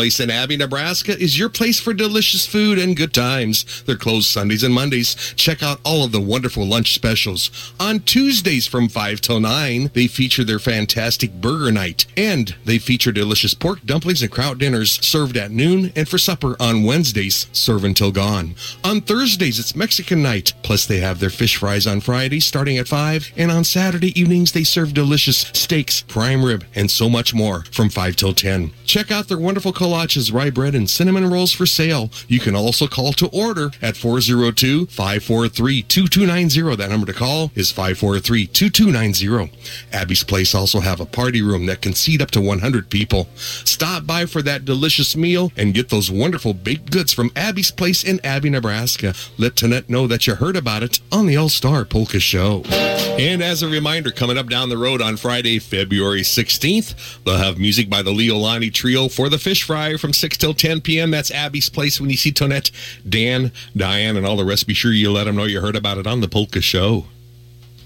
Place in Abby, Nebraska is your place for delicious food and good times. They're closed Sundays and Mondays. Check out all of the wonderful lunch specials. On Tuesdays from 5 till 9, they feature their fantastic burger night. And they feature delicious pork dumplings and kraut dinners served at noon and for supper on Wednesdays, serve until gone. On Thursdays, it's Mexican night. Plus, they have their fish fries on Fridays starting at 5. And on Saturday evenings, they serve delicious steaks, prime rib, and so much more from 5 till 10. Check out their wonderful kolaches, rye bread, and cinnamon rolls for sale. You can also call to order at 402-543-2290. That number to call is 543-2290. Abby's Place also have a party room that can seat up to 100 people. Stop by for that delicious meal and get those wonderful baked goods from Abby's Place in Abby, Nebraska. Let Tonette know that you heard about it on the All-Star Polka Show. And as a reminder, coming up down the road on Friday, February 16th, they'll have music by the Leolani Trio for the fish fry from 6 till 10 p.m. That's Abby's Place. When you see Tonette, Dan, Diane, and all the rest, be sure you let them know you heard about it on the Polka Show.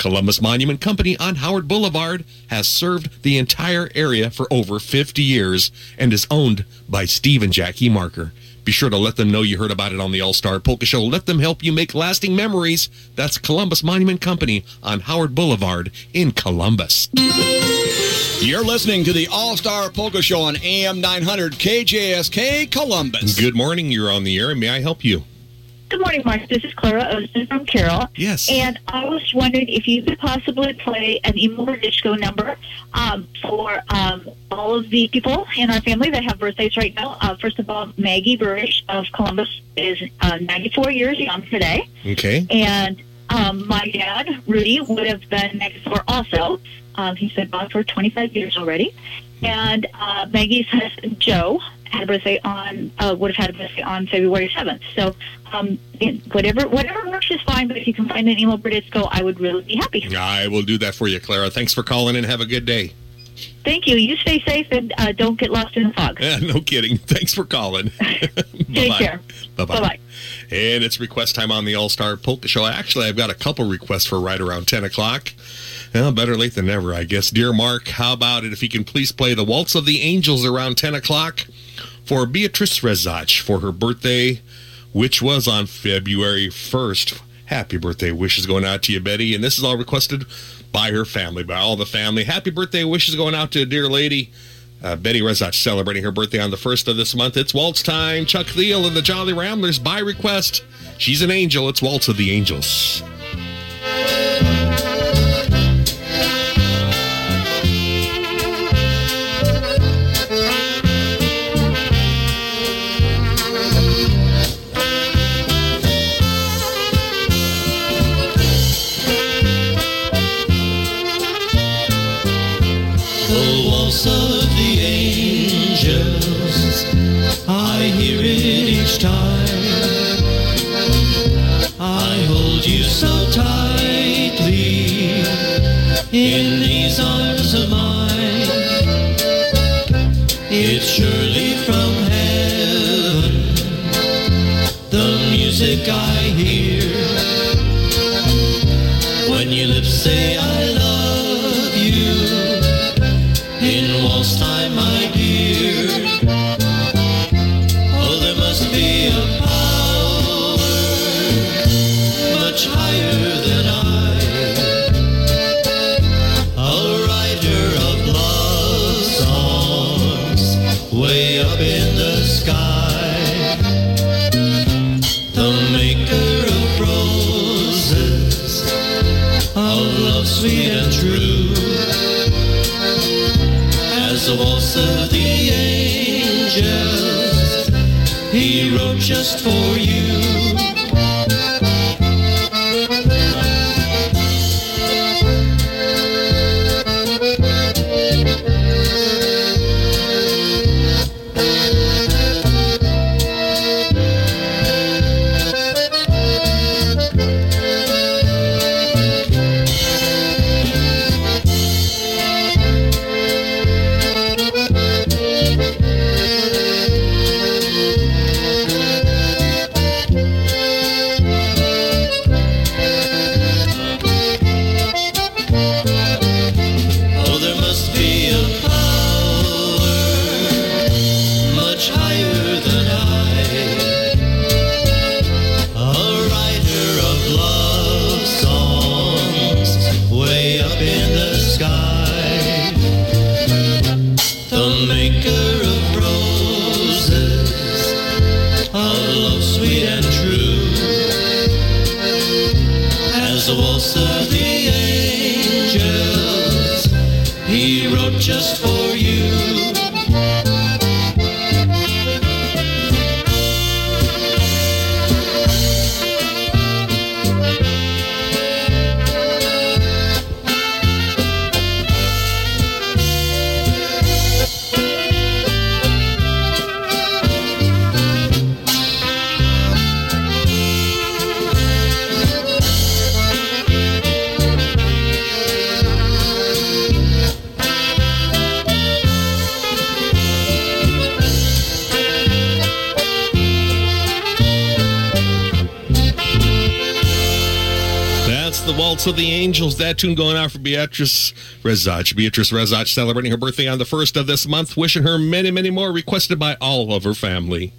Columbus Monument Company on Howard Boulevard has served the entire area for over 50 years and is owned by Steve and Jackie Marker. Be sure to let them know you heard about it on the All Star Polka Show. Let them help you make lasting memories. That's Columbus Monument Company on Howard Boulevard in Columbus. You're listening to the All Star Polka Show on AM 900 KJSK Columbus. Good morning. You're on the air. May I help you? Good morning, Mark. This is Clara Olson from Carroll. Yes. And I was wondering if you could possibly play an Emo Disco number um, for um, all of the people in our family that have birthdays right now. Uh, first of all, Maggie Burish of Columbus is uh, 94 years young today. Okay. And um, my dad, Rudy, would have been next door also. Um, he's been gone for 25 years already. And uh, Maggie's husband, Joe, had a birthday on, uh, would have had a birthday on February 7th. So um, whatever whatever works is fine, but if you can find an emo Bradisco, I would really be happy. I will do that for you, Clara. Thanks for calling and have a good day. Thank you. You stay safe and uh, don't get lost in the fog. Yeah, no kidding. Thanks for calling. Take care. Bye bye. And it's request time on the All Star Polka Show. Actually, I've got a couple requests for right around 10 o'clock. Well, better late than never, I guess. Dear Mark, how about it if you can please play the Waltz of the Angels around 10 o'clock for Beatrice Rezach for her birthday, which was on February 1st. Happy birthday wishes going out to you, Betty. And this is all requested by her family, by all the family. Happy birthday wishes going out to a dear lady. Uh, Betty Rezach celebrating her birthday on the first of this month. It's waltz time. Chuck Thiel and the Jolly Ramblers by request. She's an angel. It's Waltz of the Angels. In just for you. The Angels. That tune going out for Beatrice Rezach. Beatrice Rezach celebrating her birthday on the first of this month, wishing her many, many more, requested by all of her family.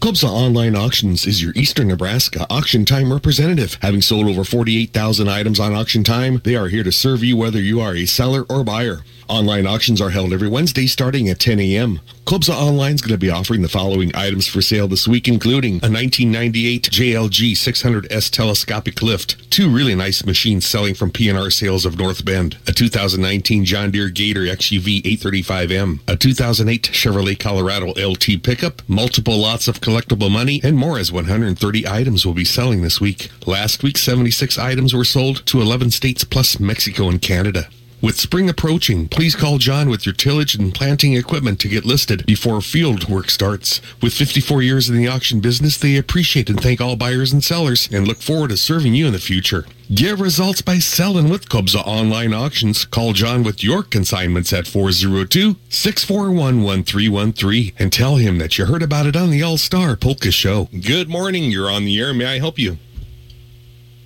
Kobza Online Auctions is your Eastern Nebraska auction time representative. Having sold over 48,000 items on auction time, they are here to serve you whether you are a seller or buyer. Online auctions are held every Wednesday starting at 10 a.m. Kobza Online is going to be offering the following items for sale this week, including a 1998 JLG 600S telescopic lift, two really nice machines selling from P&R Sales of North Bend, a 2019 John Deere Gator XUV 835M, a 2008 Chevrolet Colorado LT pickup, multiple lots of collectible money, and more as 130 items will be selling this week. Last week, 76 items were sold to 11 states plus Mexico and Canada. With spring approaching, please call John with your tillage and planting equipment to get listed before field work starts. With 54 years in the auction business, they appreciate and thank all buyers and sellers and look forward to serving you in the future. Get results by selling with Kobza Online Auctions. Call John with your consignments at 402-641-1313 and tell him that you heard about it on the All-Star Polka Show. Good morning. You're on the air. May I help you?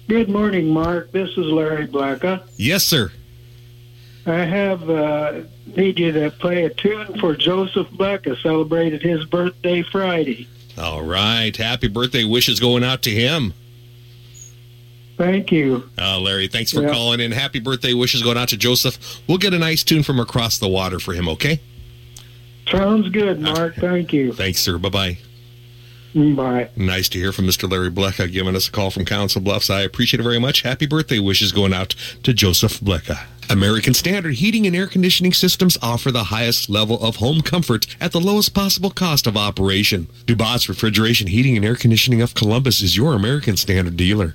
Good morning, Mark. This is Larry Blacka. Yes, sir. I have uh, need you to play a tune for Joseph Blacka. Celebrated his birthday Friday. All right. Happy birthday wishes going out to him. Thank you. Uh, Larry, thanks for Yeah. calling in. Happy birthday wishes going out to Joseph. We'll get a nice tune from across the water for him, okay? Sounds good, Mark. Thank you. Thanks, sir. Bye-bye. Bye. Nice to hear from Mr. Larry Blecka uh, giving us a call from Council Bluffs. I appreciate it very much. Happy birthday wishes going out to Joseph Blecka. Uh, American Standard Heating and Air Conditioning Systems offer the highest level of home comfort at the lowest possible cost of operation. Dubas Refrigeration Heating and Air Conditioning of Columbus is your American Standard dealer.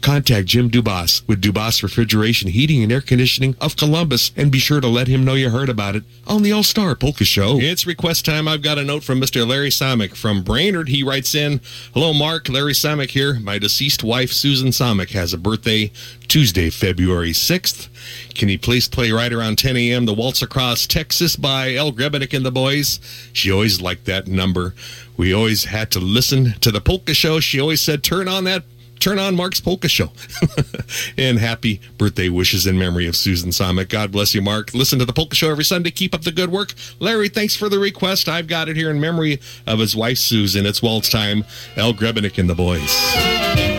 Contact Jim Dubas with Dubas Refrigeration, Heating, and Air Conditioning of Columbus and be sure to let him know you heard about it on the All Star Polka Show. It's request time. I've got a note from Mr. Larry Samick from Brainerd. He writes in Hello, Mark. Larry Samick here. My deceased wife, Susan Samick, has a birthday Tuesday, February 6th. Can you please play right around 10 a.m. the Waltz Across Texas by Al Grebnick and the Boys? She always liked that number. We always had to listen to the polka show. She always said, turn on that turn on Mark's Polka Show. and happy birthday wishes in memory of Susan Samick. God bless you, Mark. Listen to the Polka Show every Sunday. Keep up the good work. Larry, thanks for the request. I've got it here in memory of his wife, Susan. It's waltz time. Al Grebnick and the boys.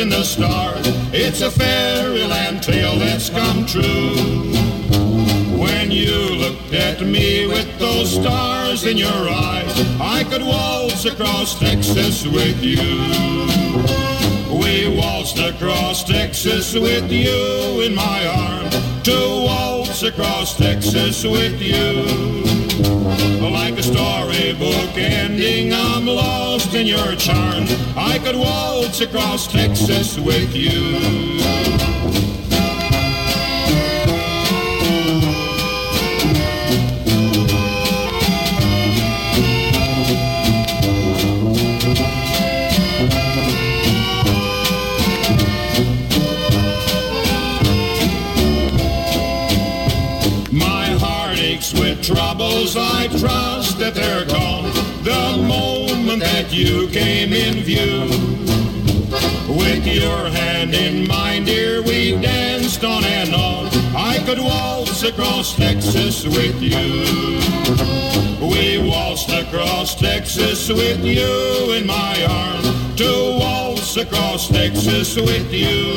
In the stars. It's a fairyland tale that's come true. When you looked at me with those stars in your eyes, I could waltz across Texas with you. We waltzed across Texas with you in my arms. To waltz across Texas with you. Like a storybook ending, I'm lost in your charms. I could waltz across Texas with you. Troubles, I trust that they're gone. The moment that you came in view. With your hand in mine, dear, we danced on and on. I could waltz across Texas with you. We waltzed across Texas with you in my arms. To waltz across Texas with you.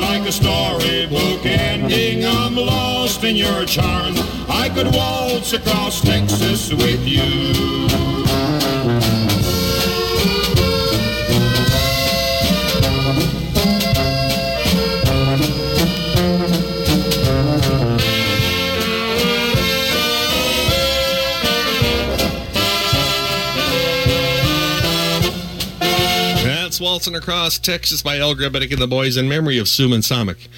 Like a storybook ending, I'm lost in your charm. I could waltz across Texas with you. Waltzing Across Texas by Al Grebnick and the Boys in memory of Susan Samick.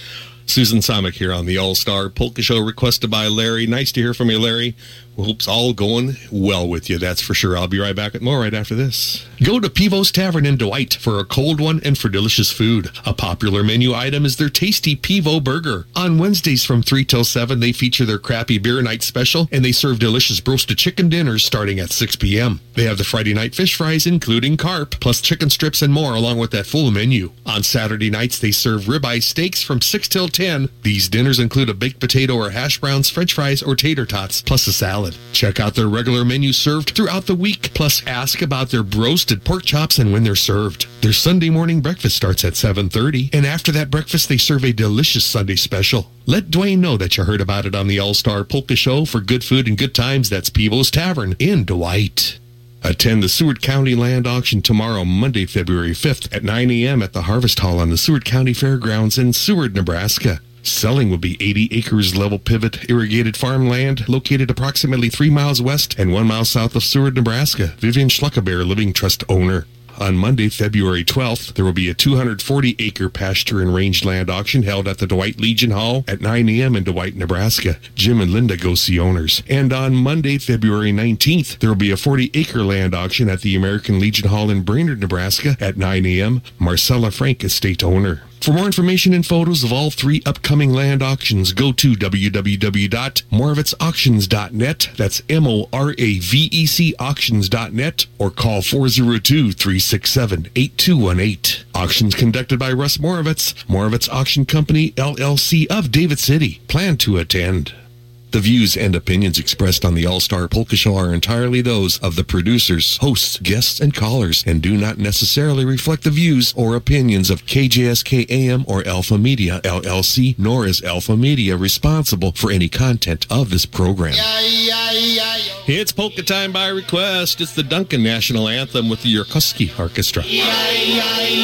Susan Samick here on the All Star Polka Show, requested by Larry. Nice to hear from you, Larry. Hope's all going well with you, that's for sure. I'll be right back with more right after this. Go to Pivo's Tavern in Dwight for a cold one and for delicious food. A popular menu item is their tasty Pivo burger. On Wednesdays from 3 till 7, they feature their crappy beer night special and they serve delicious roasted chicken dinners starting at 6 p.m. They have the Friday night fish fries, including carp, plus chicken strips and more, along with that full menu. On Saturday nights, they serve ribeye steaks from 6 till 10. These dinners include a baked potato or hash browns, french fries, or tater tots, plus a salad. Check out their regular menu served throughout the week, plus ask about their roasted pork chops and when they're served. Their Sunday morning breakfast starts at 7.30, and after that breakfast, they serve a delicious Sunday special. Let Dwayne know that you heard about it on the All-Star Polka Show for good food and good times. That's Pivo's Tavern in Dwight. Attend the Seward County Land Auction tomorrow, Monday, February 5th at 9 a.m. at the Harvest Hall on the Seward County Fairgrounds in Seward, Nebraska. Selling will be 80 acres level pivot irrigated farmland located approximately three miles west and one mile south of Seward, Nebraska. Vivian Schluckebier, Living Trust owner. On Monday, February 12th, there will be a 240 acre pasture and rangeland auction held at the Dwight Legion Hall at 9 a.m. in Dwight, Nebraska. Jim and Linda go see owners. And on Monday, February 19th, there will be a 40 acre land auction at the American Legion Hall in Brainerd, Nebraska at 9 a.m. Marcella Frank, estate owner. For more information and photos of all three upcoming land auctions, go to www.moravecauctions.net. That's M-O-R-A-V-E-C auctions.net or call 402-367-8218. Auctions conducted by Russ Moravec, Moravec Auction Company, LLC of David City. Plan to attend. The views and opinions expressed on the All Star Polka Show are entirely those of the producers, hosts, guests, and callers, and do not necessarily reflect the views or opinions of KJSK AM or Alpha Media LLC, nor is Alpha Media responsible for any content of this program. It's polka time by request. It's the Duncan National Anthem with the Yerkowski Orchestra. E-I-E-I-O,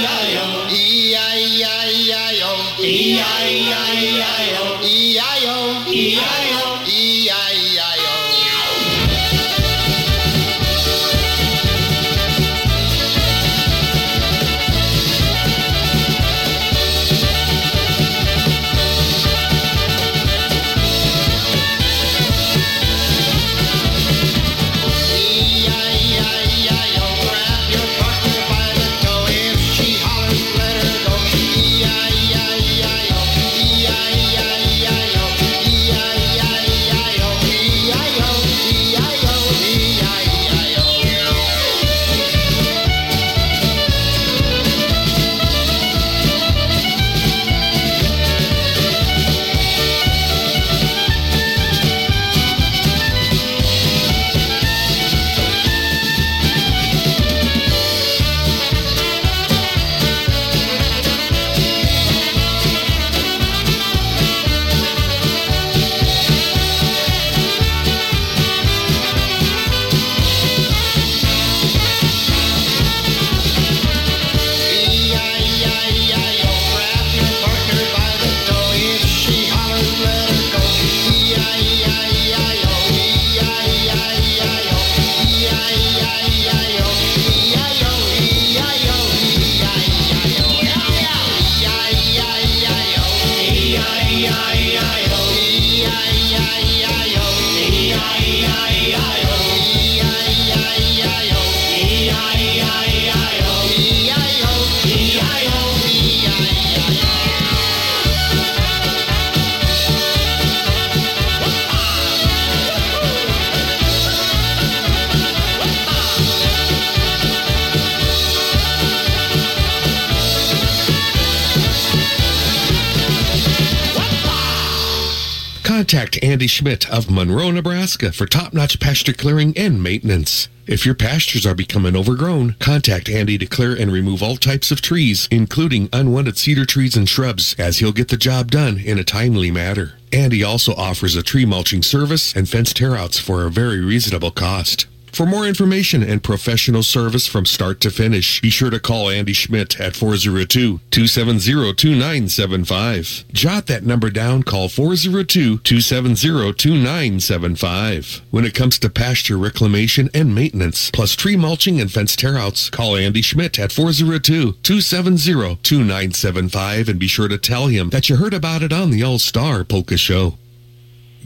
Contact Andy Schmidt of Monroe, Nebraska for top-notch pasture clearing and maintenance. If your pastures are becoming overgrown, contact Andy to clear and remove all types of trees, including unwanted cedar trees and shrubs, as he'll get the job done in a timely manner. Andy also offers a tree mulching service and fence tear-outs for a very reasonable cost. For more information and professional service from start to finish, be sure to call Andy Schmidt at 402-270-2975. Jot that number down, call 402-270-2975. When it comes to pasture reclamation and maintenance, plus tree mulching and fence tearouts, call Andy Schmidt at 402-270-2975 and be sure to tell him that you heard about it on the All-Star Polka Show.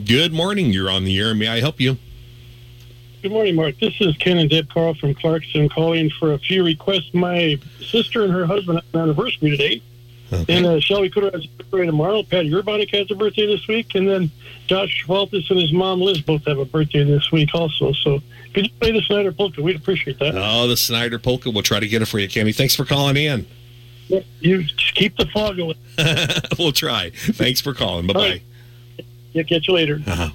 Good morning. You're on the air. May I help you? Good morning, Mark. This is Ken and Deb Carl from Clarkson calling for a few requests. My sister and her husband have an anniversary today. And uh, Shelby Cooter has a birthday tomorrow. Patty Urbanic has a birthday this week. And then Josh Waltis and his mom Liz both have a birthday this week also. So could you play the Snyder Polka? We'd appreciate that. Oh, the Snyder Polka. We'll try to get it for you, Kenny. Thanks for calling in. You just keep the fog going. we'll try. Thanks for calling. Bye-bye. Right. Yeah, catch you later. Uh-huh.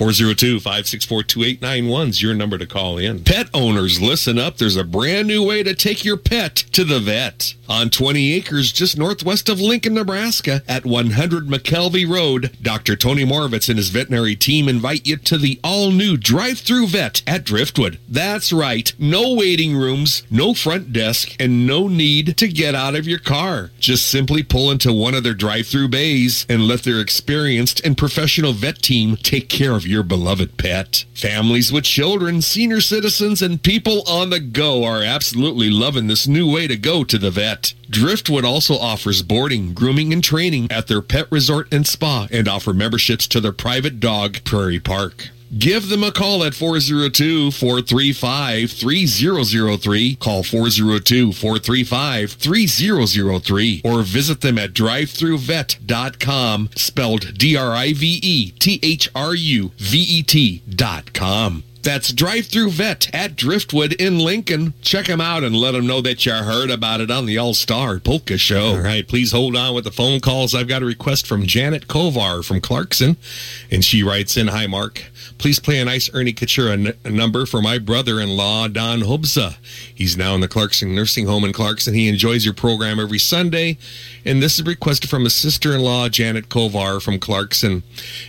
402-564-2891 is your number to call in. Pet owners, listen up. There's a brand new way to take your pet to the vet. On 20 acres just northwest of Lincoln, Nebraska at 100 McKelvey Road, Dr. Tony Moravitz and his veterinary team invite you to the all-new drive-through vet at Driftwood. That's right. No waiting rooms, no front desk, and no need to get out of your car. Just simply pull into one of their drive-through bays and let their experienced and professional vet team take care of your beloved pet. Families with children, senior citizens, and people on the go are absolutely loving this new way to go to the vet. Driftwood also offers boarding, grooming, and training at their pet resort and spa and offer memberships to their private dog, Prairie Park. Give them a call at 402-435-3003. Call 402-435-3003 or visit them at drivethroughvet.com spelled D-R-I-V-E-T-H-R-U-V-E-T dot com. That's Drive Through Vet at Driftwood in Lincoln. Check them out and let them know that you heard about it on the All Star Polka Show. All right, please hold on with the phone calls. I've got a request from Janet Kovar from Clarkson, and she writes in Hi, Mark. Please play a nice Ernie Kachura n- number for my brother in law, Don Hobza. He's now in the Clarkson Nursing Home in Clarkson. He enjoys your program every Sunday. And this is requested from his sister in law, Janet Kovar from Clarkson.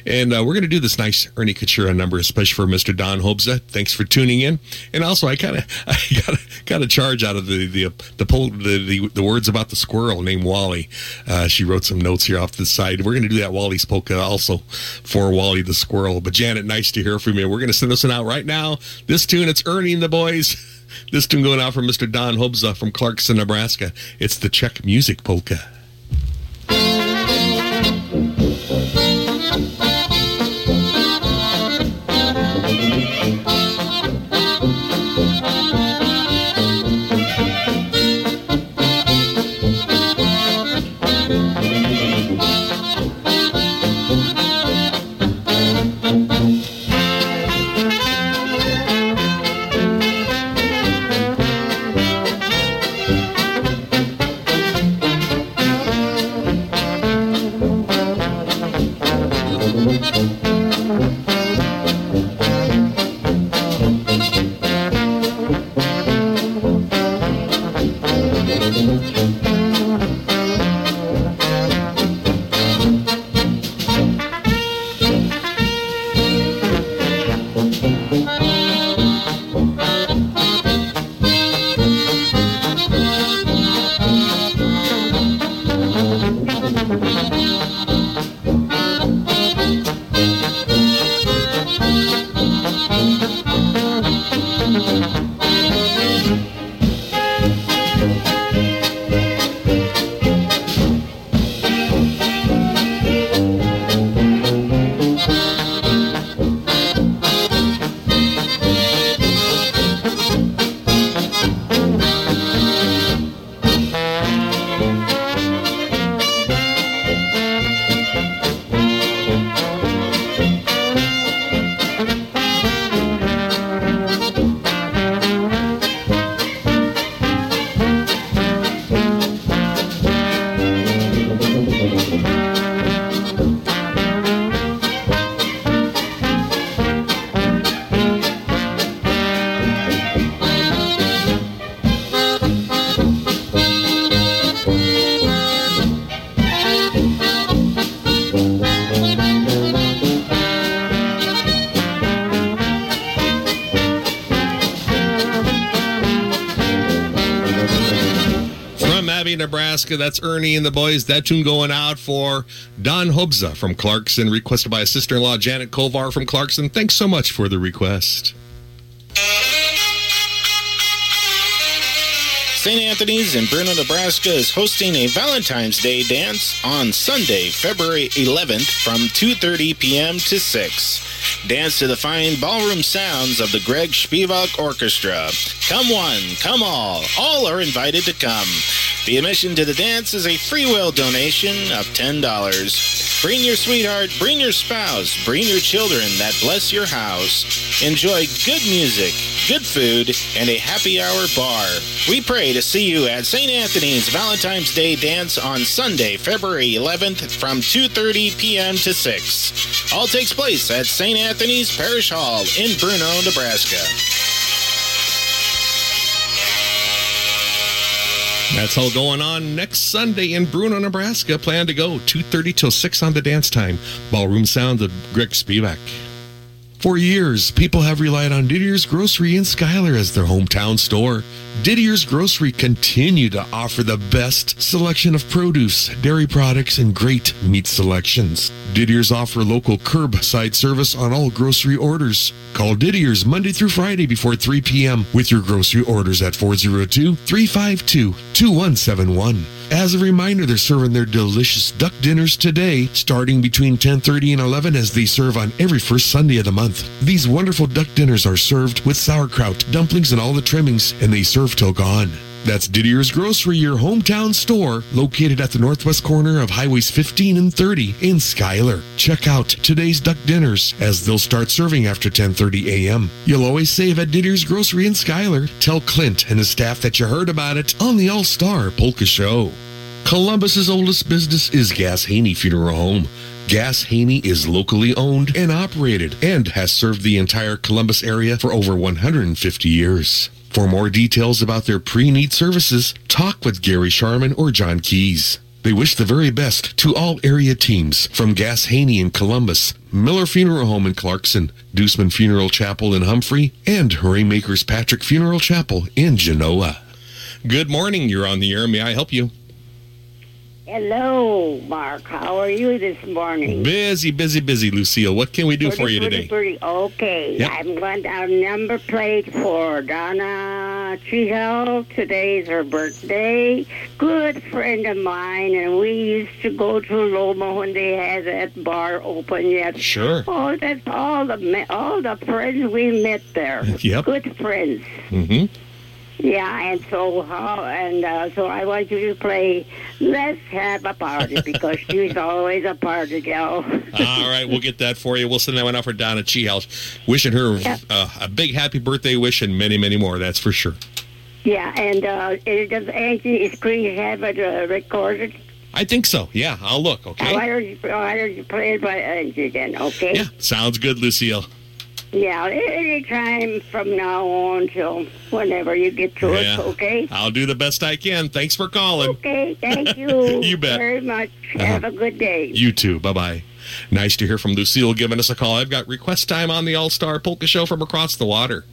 And uh, we're going to do this nice Ernie Kachura number, especially for Mr. Don Hobza. Uh, thanks for tuning in. And also, I kind of I got, got a charge out of the the, the, pol- the, the, the words about the squirrel named Wally. Uh, she wrote some notes here off the side. We're going to do that Wally's polka uh, also for Wally the squirrel. But Janet, nice to hear from you. We're going to send this one out right now. This tune, it's earning the Boys. This tune going out from Mr. Don Hobza uh, from Clarkson, Nebraska. It's the Czech Music Polka. Nebraska. That's Ernie and the boys. That tune going out for Don Hobza from Clarkson, requested by his sister-in-law Janet Kovar from Clarkson. Thanks so much for the request. St. Anthony's in Bruno, Nebraska is hosting a Valentine's Day dance on Sunday, February 11th from 2.30 p.m. to 6. Dance to the fine ballroom sounds of the Greg Spivak Orchestra. Come one, come all. All are invited to come. The admission to the dance is a free will donation of $10. Bring your sweetheart, bring your spouse, bring your children that bless your house. Enjoy good music, good food, and a happy hour bar. We pray to see you at St. Anthony's Valentine's Day dance on Sunday, February 11th from 2:30 p.m. to 6. All takes place at St. Anthony's Parish Hall in Bruno, Nebraska. That's all going on next Sunday in Bruno, Nebraska. Plan to go 2.30 till 6 on the dance time. Ballroom sound of Greg Spivak. For years, people have relied on Didier's Grocery in Schuyler as their hometown store. Didier's Grocery continue to offer the best selection of produce, dairy products, and great meat selections. Didier's offer local curbside service on all grocery orders. Call Didier's Monday through Friday before 3 p.m. with your grocery orders at 402-352-2171. As a reminder, they're serving their delicious duck dinners today, starting between 10:30 and 11 as they serve on every first Sunday of the month. These wonderful duck dinners are served with sauerkraut, dumplings, and all the trimmings, and they serve till gone. That's Didier's Grocery, your hometown store, located at the northwest corner of Highways 15 and 30 in Schuyler. Check out today's duck dinners as they'll start serving after 10:30 a.m. You'll always save at Didier's Grocery in Schuyler. Tell Clint and his staff that you heard about it on the All Star Polka Show. Columbus's oldest business is Gass Haney Funeral Home. Gass Haney is locally owned and operated and has served the entire Columbus area for over 150 years. For more details about their pre-need services, talk with Gary Sharman or John Keys. They wish the very best to all area teams from Gass Haney in Columbus, Miller Funeral Home in Clarkson, Deuceman Funeral Chapel in Humphrey, and Haymakers Patrick Funeral Chapel in Genoa. Good morning. You're on the air. May I help you? Hello, Mark. How are you this morning? Busy, busy, busy, Lucille. What can we do Pretty, for you pretty, today? Pretty. Okay. Yep. I'm going down number plate for Donna Chihel. Today's her birthday. Good friend of mine, and we used to go to Loma when they had that bar open yet. Sure. Oh, that's all the all the friends we met there. Yep. Good friends. Mm-hmm. Yeah, and so how and uh, so I want you to play "Let's Have a Party" because she's always a party girl. All right, we'll get that for you. We'll send that one out for Donna Cheehouse. Wishing her uh, a big happy birthday wish and many, many more. That's for sure. Yeah, and uh, it- does Angie Screen have it uh, recorded? I think so. Yeah, I'll look. Okay. Why don't you why don't you play it by Angie then? Okay. Yeah, sounds good, Lucille. Yeah, any time from now on till whenever you get to Yeah. it. Okay. I'll do the best I can. Thanks for calling. Okay. Thank you. You bet. very much. Uh-huh. Have a good day. You too. Bye bye. Nice to hear from Lucille giving us a call. I've got request time on the All Star Polka Show from across the water.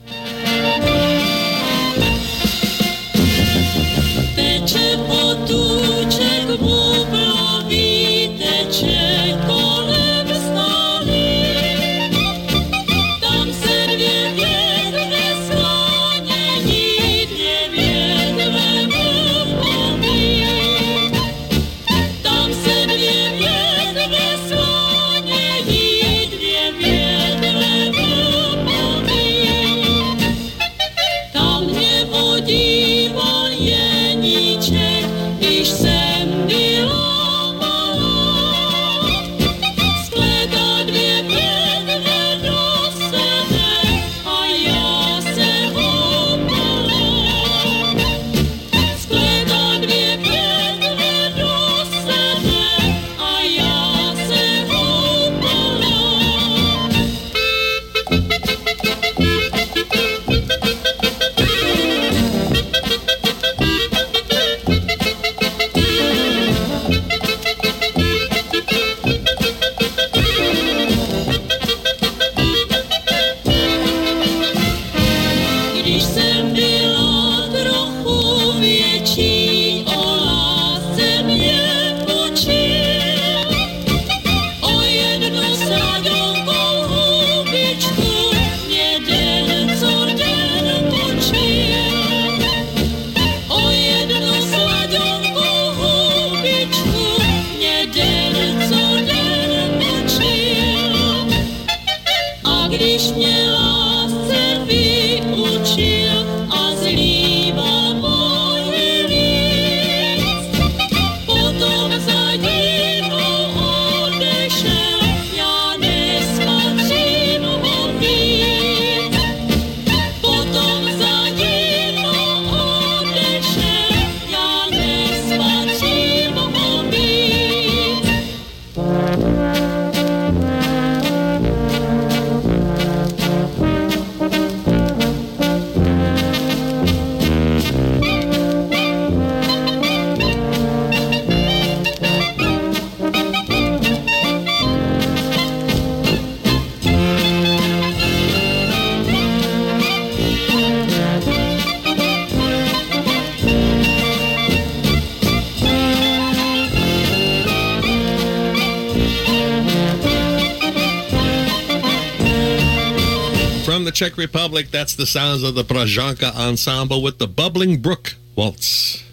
Czech Republic, that's the sounds of the Prajanka Ensemble with the Bubbling Brook Waltz.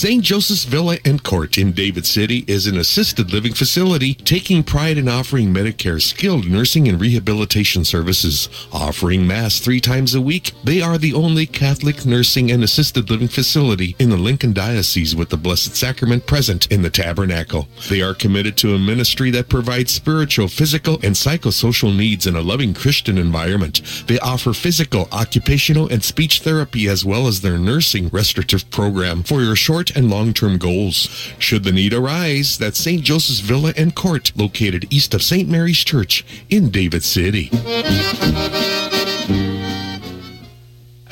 St. Joseph's Villa and Court in David City is an assisted living facility taking pride in offering Medicare skilled nursing and rehabilitation services. Offering Mass three times a week, they are the only Catholic nursing and assisted living facility in the Lincoln Diocese with the Blessed Sacrament present in the tabernacle. They are committed to a ministry that provides spiritual, physical, and psychosocial needs in a loving Christian environment. They offer physical, occupational, and speech therapy as well as their nursing restorative program for your short and long-term goals. Should the need arise, that's St. Joseph's Villa and Court, located east of St. Mary's Church in David City.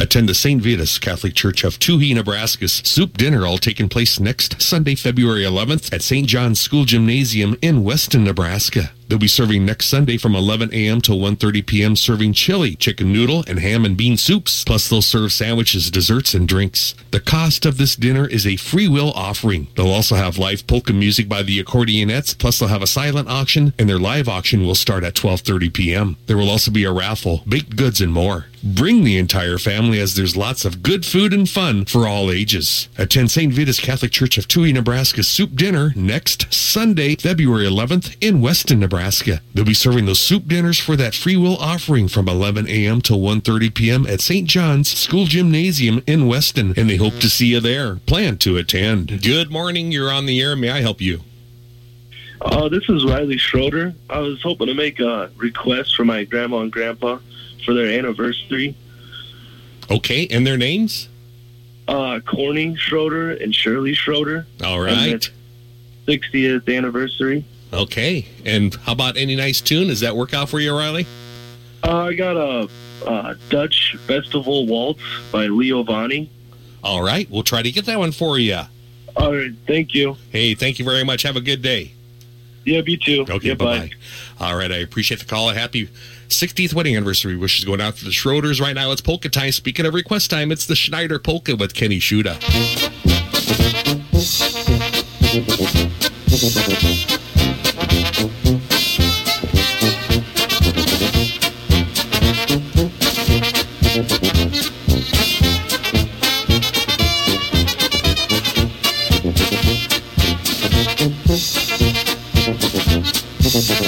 Attend the St. Vitus Catholic Church of Touhy, Nebraska's soup dinner all taking place next Sunday, February 11th at St. John's School Gymnasium in Weston, Nebraska. They'll be serving next Sunday from 11 a.m. to 1.30 p.m. serving chili, chicken noodle, and ham and bean soups. Plus, they'll serve sandwiches, desserts, and drinks. The cost of this dinner is a free will offering. They'll also have live polka music by the accordionettes. Plus, they'll have a silent auction, and their live auction will start at 12.30 p.m. There will also be a raffle, baked goods, and more. Bring the entire family as there's lots of good food and fun for all ages. Attend St. Vitus Catholic Church of Touhy, Nebraska soup dinner next Sunday, February 11th in Weston, Nebraska. They'll be serving those soup dinners for that free will offering from 11 a.m. till 1.30 p.m. at St. John's School Gymnasium in Weston, and they hope to see you there. Plan to attend. Good morning. You're on the air. May I help you? Uh, this is Riley Schroeder. I was hoping to make a request for my grandma and grandpa for their anniversary. Okay, and their names? Uh, Corny Schroeder and Shirley Schroeder. All And right. their 60th anniversary. Okay. And how about any nice tune? Does that work out for you, Riley? Uh, I got a, uh Dutch Festival Waltz by Leo Vanni. All right. We'll try to get that one for you. All right. Thank you. Hey, thank you very much. Have a good day. Yeah, you too. Okay, Yeah, bye bye. All right, I appreciate the call. A happy 60th wedding anniversary wishes going out to the Schroeders. Right now, it's polka time. Speaking of request time, it's the Schneider Polka with Kenny Shuda. Bob, Laura,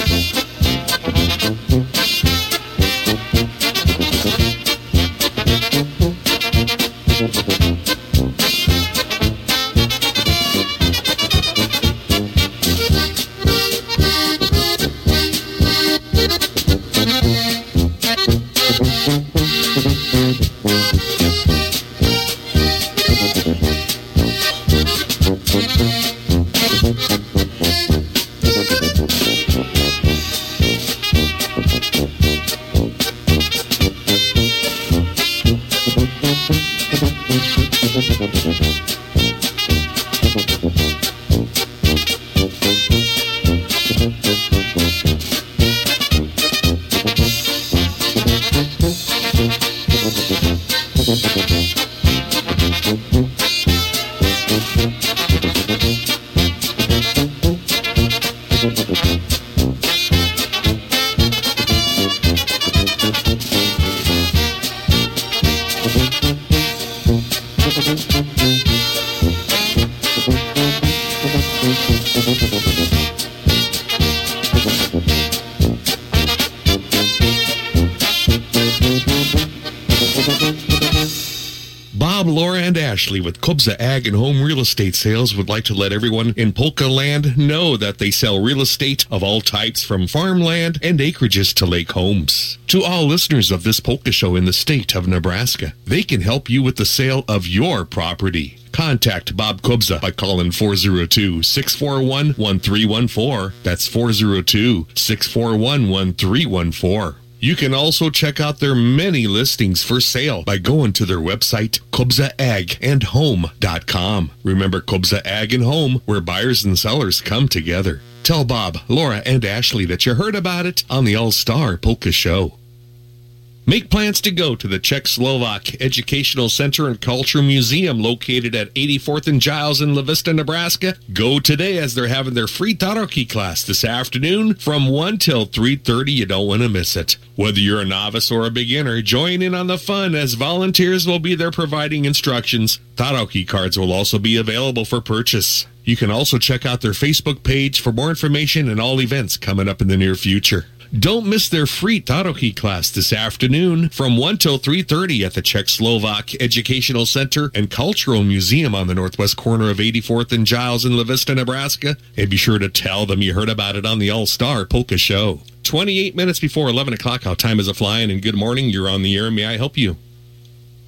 and With Kobza Ag and Home Real Estate Sales would like to let everyone in Polka Land know that they sell real estate of all types from farmland and acreages to lake homes. To all listeners of this Polka Show in the state of Nebraska, they can help you with the sale of your property. Contact Bob Kobza by calling 402-641-1314. That's 402-641-1314. You can also check out their many listings for sale by going to their website, KobzaAgAndHome.com. Remember Kobza Ag and Home, where buyers and sellers come together. Tell Bob, Laura, and Ashley that you heard about it on the All Star Polka Show. Make plans to go to the Czech Slovak Educational Center and Culture Museum located at 84th and Giles in La Vista, Nebraska. Go today as they're having their free Taroky class this afternoon from 1 till 3.30. You don't want to miss it. Whether you're a novice or a beginner, join in on the fun as volunteers will be there providing instructions. Taroky cards will also be available for purchase. You can also check out their Facebook page for more information and all events coming up in the near future. Don't miss their free Taroky class this afternoon from 1 till 3.30 at the Czech Slovak Educational Center and Cultural Museum on the northwest corner of 84th and Giles in La Vista, Nebraska. And be sure to tell them you heard about it on the All-Star Polka Show. 28 minutes before 11 o'clock. How time is a flying? And good morning. You're on the air. May I help you?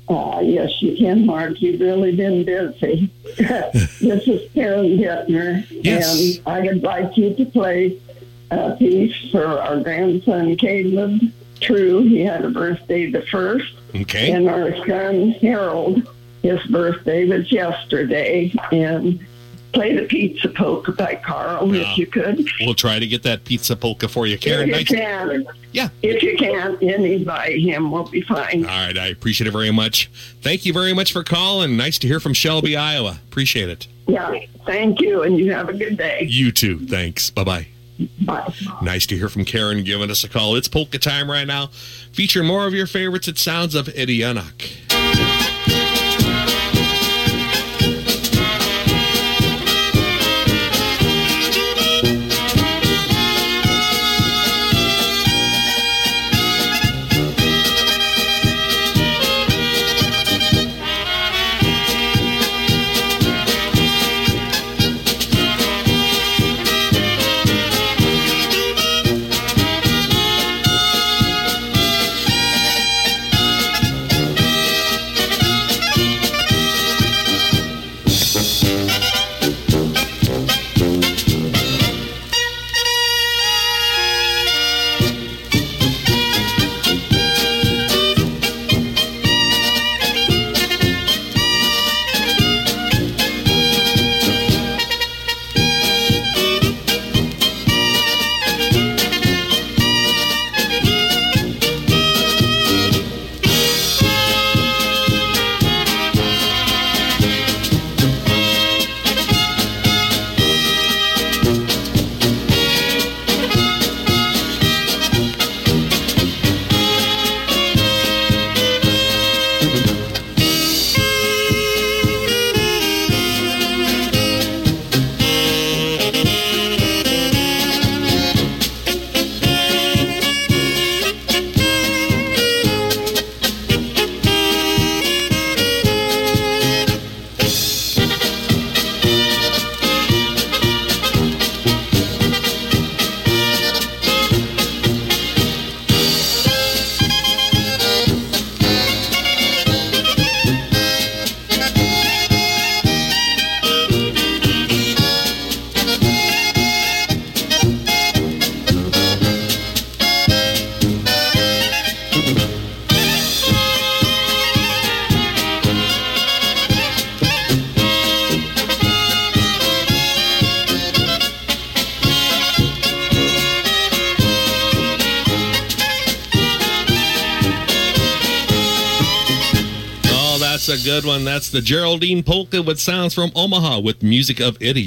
Uh, yes, you can, Mark. You've really been busy. this is Karen Gittner, Yes. and I would like you to play a piece for our grandson Caleb True. He had a birthday the first, Okay. and our son Harold, his birthday was yesterday, and play the Pizza Polka by Carl Yeah. if you could. We'll try to get that pizza polka for you, Karen. if Nice- you can. Yeah. If you can, any by him will be fine. All right, I appreciate it very much. Thank you very much for calling. Nice to hear from Shelby, Iowa. Appreciate it. Yeah, thank you, and you have a good day. You too. Thanks. Bye bye. Bye. Nice to hear from Karen giving us a call. It's polka time right now. Feature more of your favorites. It sounds of Eddie Yannock. Good one. That's the Geraldine Polka with sounds from Omaha with music of Eddie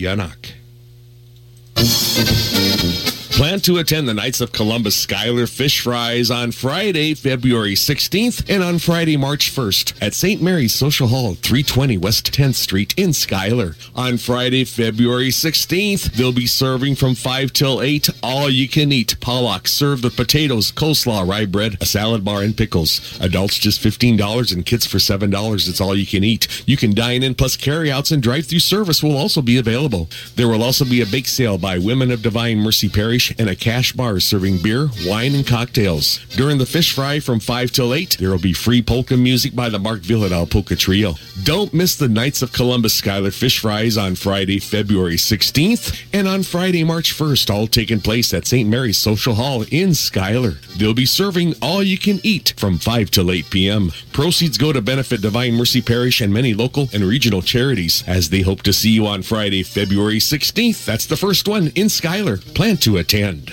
Plan to attend the Knights of Columbus Schuyler Fish Fries on Friday, February 16th and on Friday, March 1st at St. Mary's Social Hall, 320 West 10th Street in Schuyler. On Friday, February 16th, they'll be serving from 5 till 8 all you can eat Pollock served with potatoes, coleslaw, rye bread, a salad bar, and pickles. Adults just $15 and kids for $7. It's all you can eat. You can dine in plus carryouts and drive through service will also be available. There will also be a bake sale by Women of Divine Mercy Parish and a cash bar serving beer, wine, and cocktails. During the fish fry from 5 till 8, there will be free polka music by the Mark Vyhlidal Polka Trio. Don't miss the Knights of Columbus Schuyler Fish Fries on Friday, February 16th and on Friday, March 1st, all taking place at St. Mary's Social Hall in Schuyler. They'll be serving all you can eat from 5 till 8 p.m. Proceeds go to benefit Divine Mercy Parish and many local and regional charities as they hope to see you on Friday, February 16th. That's the first one in Schuyler. Plan to attend. Island.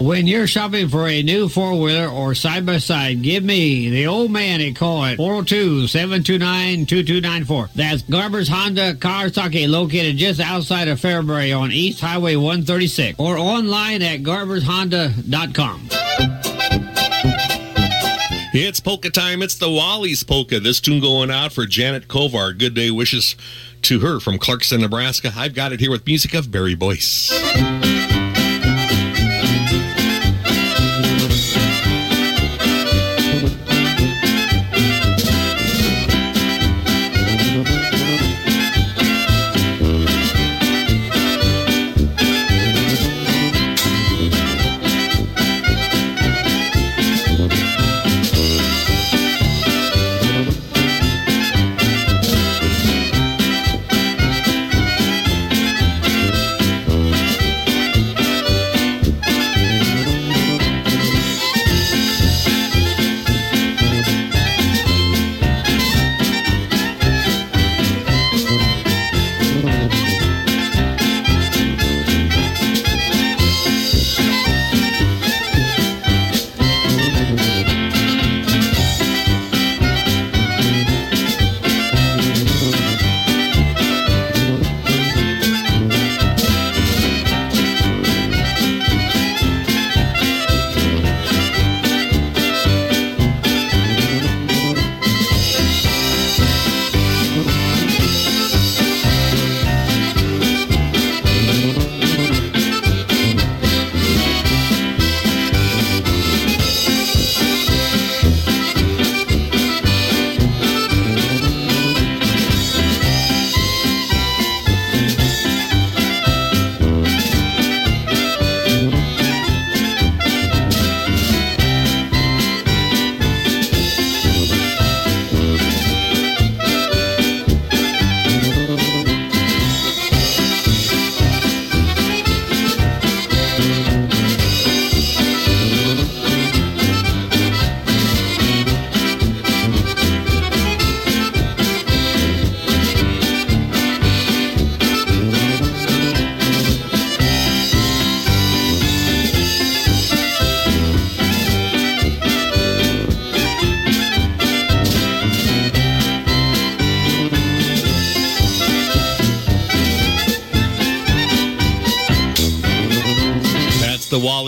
When you're shopping for a new four wheeler or side by side, give me the old man a call at 402 729 2294. That's Garber's Honda Kawasaki located just outside of Fairbury on East Highway 136 or online at garbershonda.com. It's polka time. It's the Wally's polka. This tune going out for Janet Kovar. Good day wishes to her from Clarkson, Nebraska. I've got it here with music of Barry Boyce.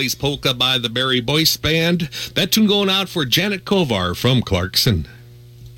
Wally's Polka by the Barry Boyce Band. That tune going out for Janet Kovar from Clarkson.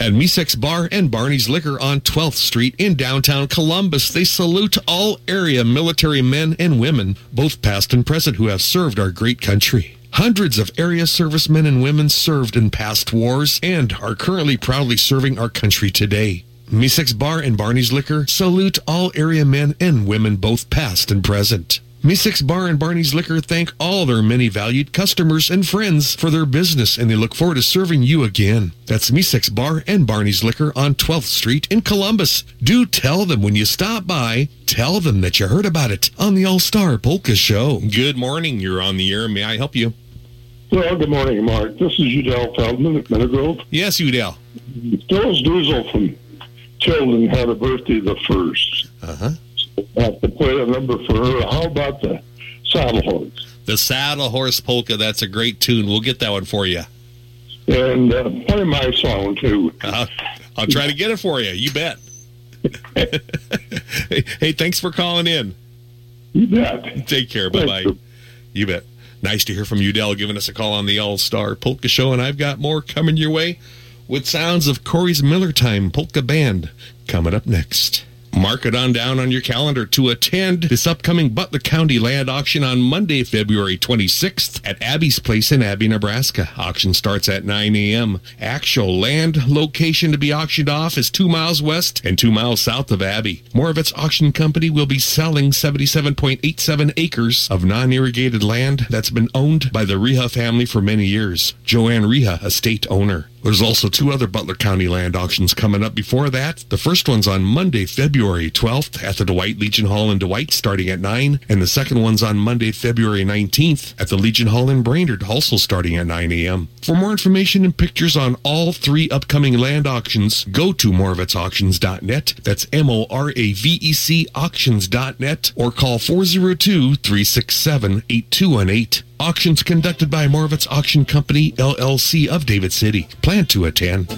At Misek's Bar and Barney's Liquor on 12th Street in downtown Columbus, they salute all area military men and women, both past and present, who have served our great country. Hundreds of area servicemen and women served in past wars and are currently proudly serving our country today. Misek's Bar and Barney's Liquor salute all area men and women, both past and present. Misek's Bar and Barney's Liquor thank all their many valued customers and friends for their business, and they look forward to serving you again. That's Misek's Bar and Barney's Liquor on 12th Street in Columbus. Do tell them when you stop by, tell them that you heard about it on the All Star Polka Show. Good morning. You're on the air. May I help you? Well, good morning, Mark. This is Udell Feldman at Meadow Yes, Udell. Phyllis Duzel from Tilden had a birthday the first. Uh huh. I have to play a number for her. How about the saddle horse? The Saddle Horse Polka. That's a great tune. We'll get that one for you. And uh, play my song, too. Uh, I'll try to get it for you. You bet. hey, hey, thanks for calling in. You bet. Take care. Bye bye. You bet. Nice to hear from Udell giving us a call on the All Star Polka Show, and I've got more coming your way with sounds of Corey's Miller Time Polka Band coming up next. Mark it on down on your calendar to attend this upcoming Butler County land auction on Monday, February 26th at Abby's Place in Abie, Nebraska. Auction starts at 9 a.m. Actual land location to be auctioned off is two miles west and two miles south of Abie. Moravec Auction Company will be selling 77.87 acres of non-irrigated land that's been owned by the Reha family for many years. Joanne Reha, estate owner. There's also two other Butler County land auctions coming up before that. The first one's on Monday, February 12th at the Dwight Legion Hall in Dwight starting at 9. And the second one's on Monday, February 19th at the Legion Hall in Brainerd also starting at 9 a.m. For more information and pictures on all three upcoming land auctions, go to moravecauctions.net. That's M-O-R-A-V-E-C auctions.net or call 402-367-8218. Auctions conducted by Moravec Auction Company, LLC of David City. Plan to attend.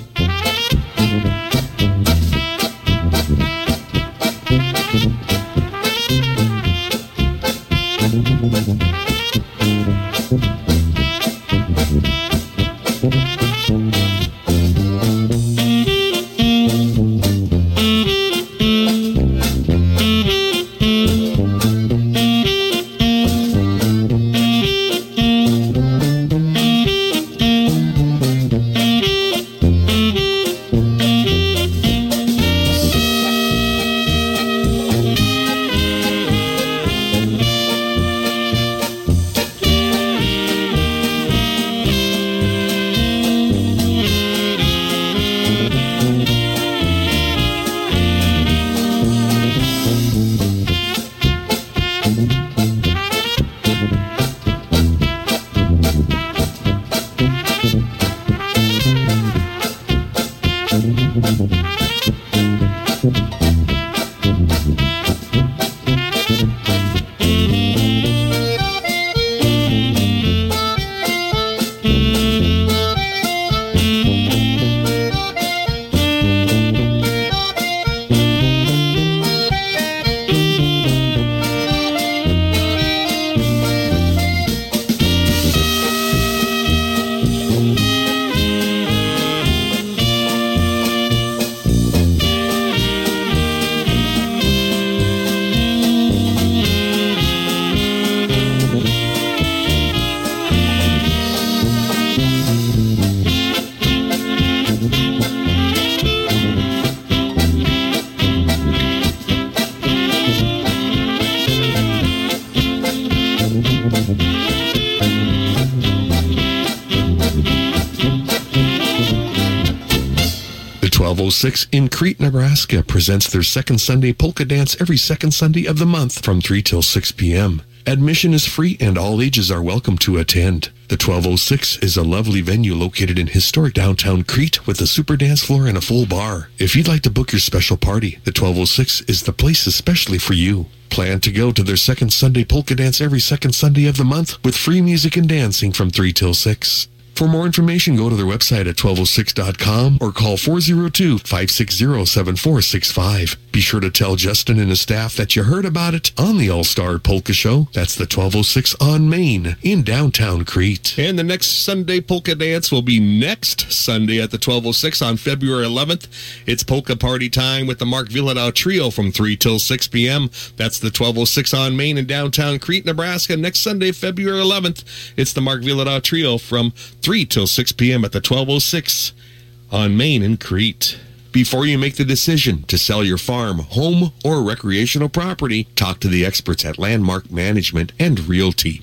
Nebraska presents their second Sunday polka dance every second Sunday of the month from 3 till 6 p.m. Admission is free and all ages are welcome to attend. The 1206 is a lovely venue located in historic downtown Crete with a super dance floor and a full bar. If you'd like to book your special party, the 1206 is the place especially for you. Plan to go to their second Sunday polka dance every second Sunday of the month with free music and dancing from 3 till 6. For more information, go to their website at 1206.com or call 402-560-7465. Be sure to tell Justin and his staff that you heard about it on the All-Star Polka Show. That's the 1206 on Main in downtown Crete. And the next Sunday polka dance will be next Sunday at the 1206 on February 11th. It's polka party time with the Mark Vyhlidal Trio from 3 till 6 p.m. That's the 1206 on Main in downtown Crete, Nebraska. Next Sunday, February 11th, it's the Mark Vyhlidal Trio from 3 till 6 p.m. at the 1206 on Main in Crete. Before you make the decision to sell your farm, home, or recreational property, talk to the experts at Landmark Management and Realty.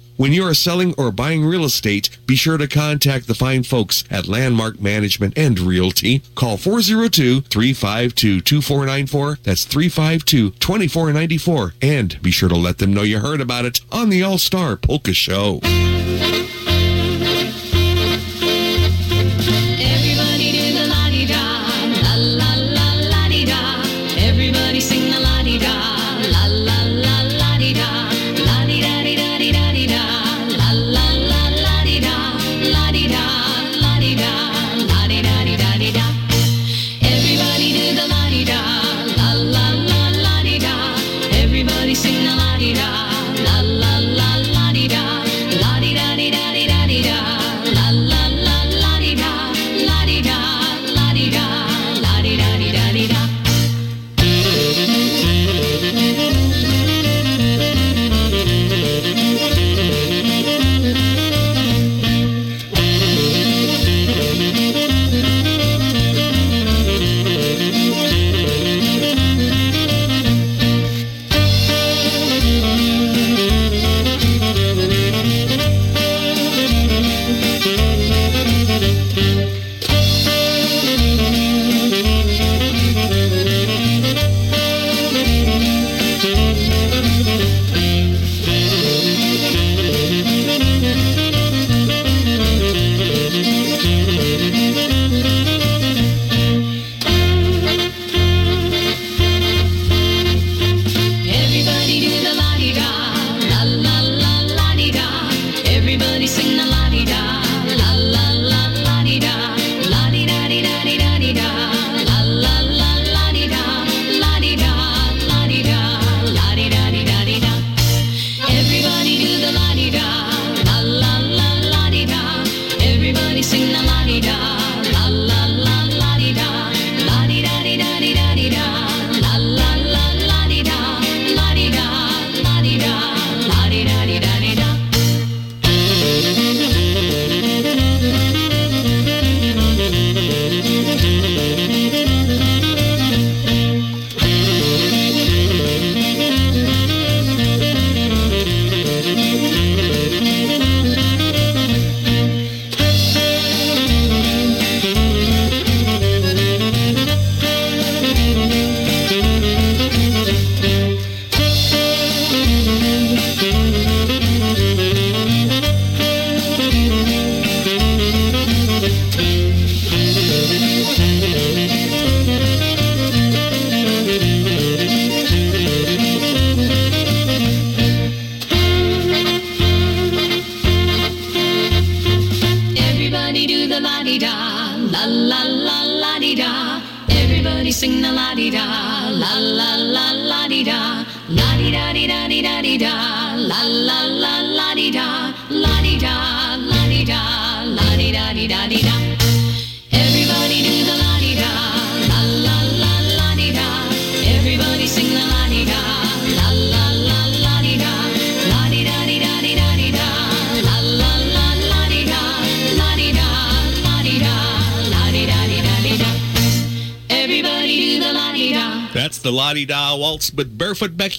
When you are selling or buying real estate, be sure to contact the fine folks at Landmark Management and Realty. Call 402-352-2494. That's 352-2494. And be sure to let them know you heard about it on the All-Star Polka Show.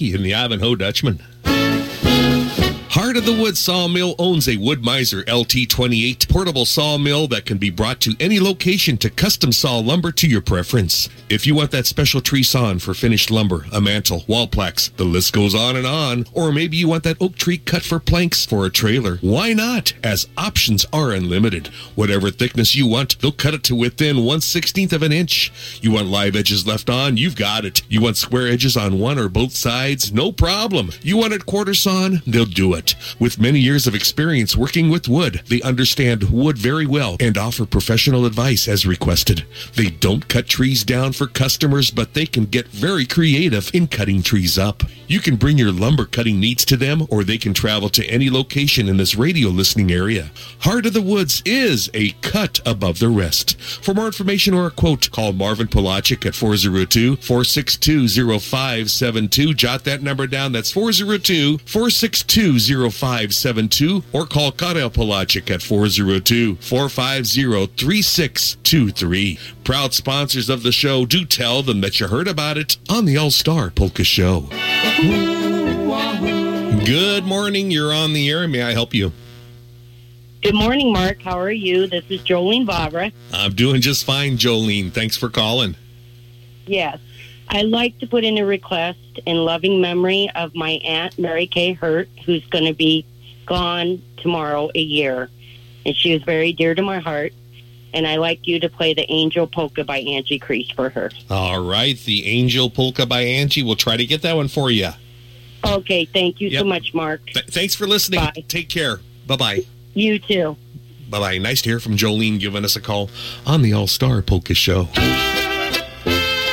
Becky and the Ivanhoe Dutchman. Sawmill owns a Wood-Mizer LT28 portable sawmill that can be brought to any location to custom saw lumber to your preference. If you want that special tree sawn for finished lumber, a mantle, wall plaques, the list goes on and on. Or maybe you want that oak tree cut for planks for a trailer. Why not? As options are unlimited. Whatever thickness you want, they'll cut it to within 1 16th of an inch. You want live edges left on? You've got it. You want square edges on one or both sides? No problem. You want it quarter sawn? They'll do it. With many years of experience working with wood, they understand wood very well and offer professional advice as requested. They don't cut trees down for customers, but they can get very creative in cutting trees up. You can bring your lumber cutting needs to them, or they can travel to any location in this radio listening area. Heart of the Woods is a cut above the rest. For more information or a quote, call Marvin Polachik at 402 462 0572. Jot that number down. That's 402 462 0572. Or call Karel Polachik at 402 450 3623. Proud sponsors of the show, do tell them that you heard about it on the All Star Polka Show. Good morning. You're on the air. May I help you? Good morning, Mark. How are you? This is Jolene Vavra. I'm doing just fine, Jolene. Thanks for calling. Yes. I'd like to put in a request in loving memory of my Aunt Mary Kay Hurt, who's going to be gone tomorrow a year. And she was very dear to my heart. And I like you to play the Angel Polka by Angie Crease for her. All right. The Angel Polka by Angie. We'll try to get that one for you. Okay. Thank you Yep. so much, Mark. Th- thanks for listening. Take care. Bye bye. You too. Bye bye. Nice to hear from Jolene giving us a call on the All Star Polka Show.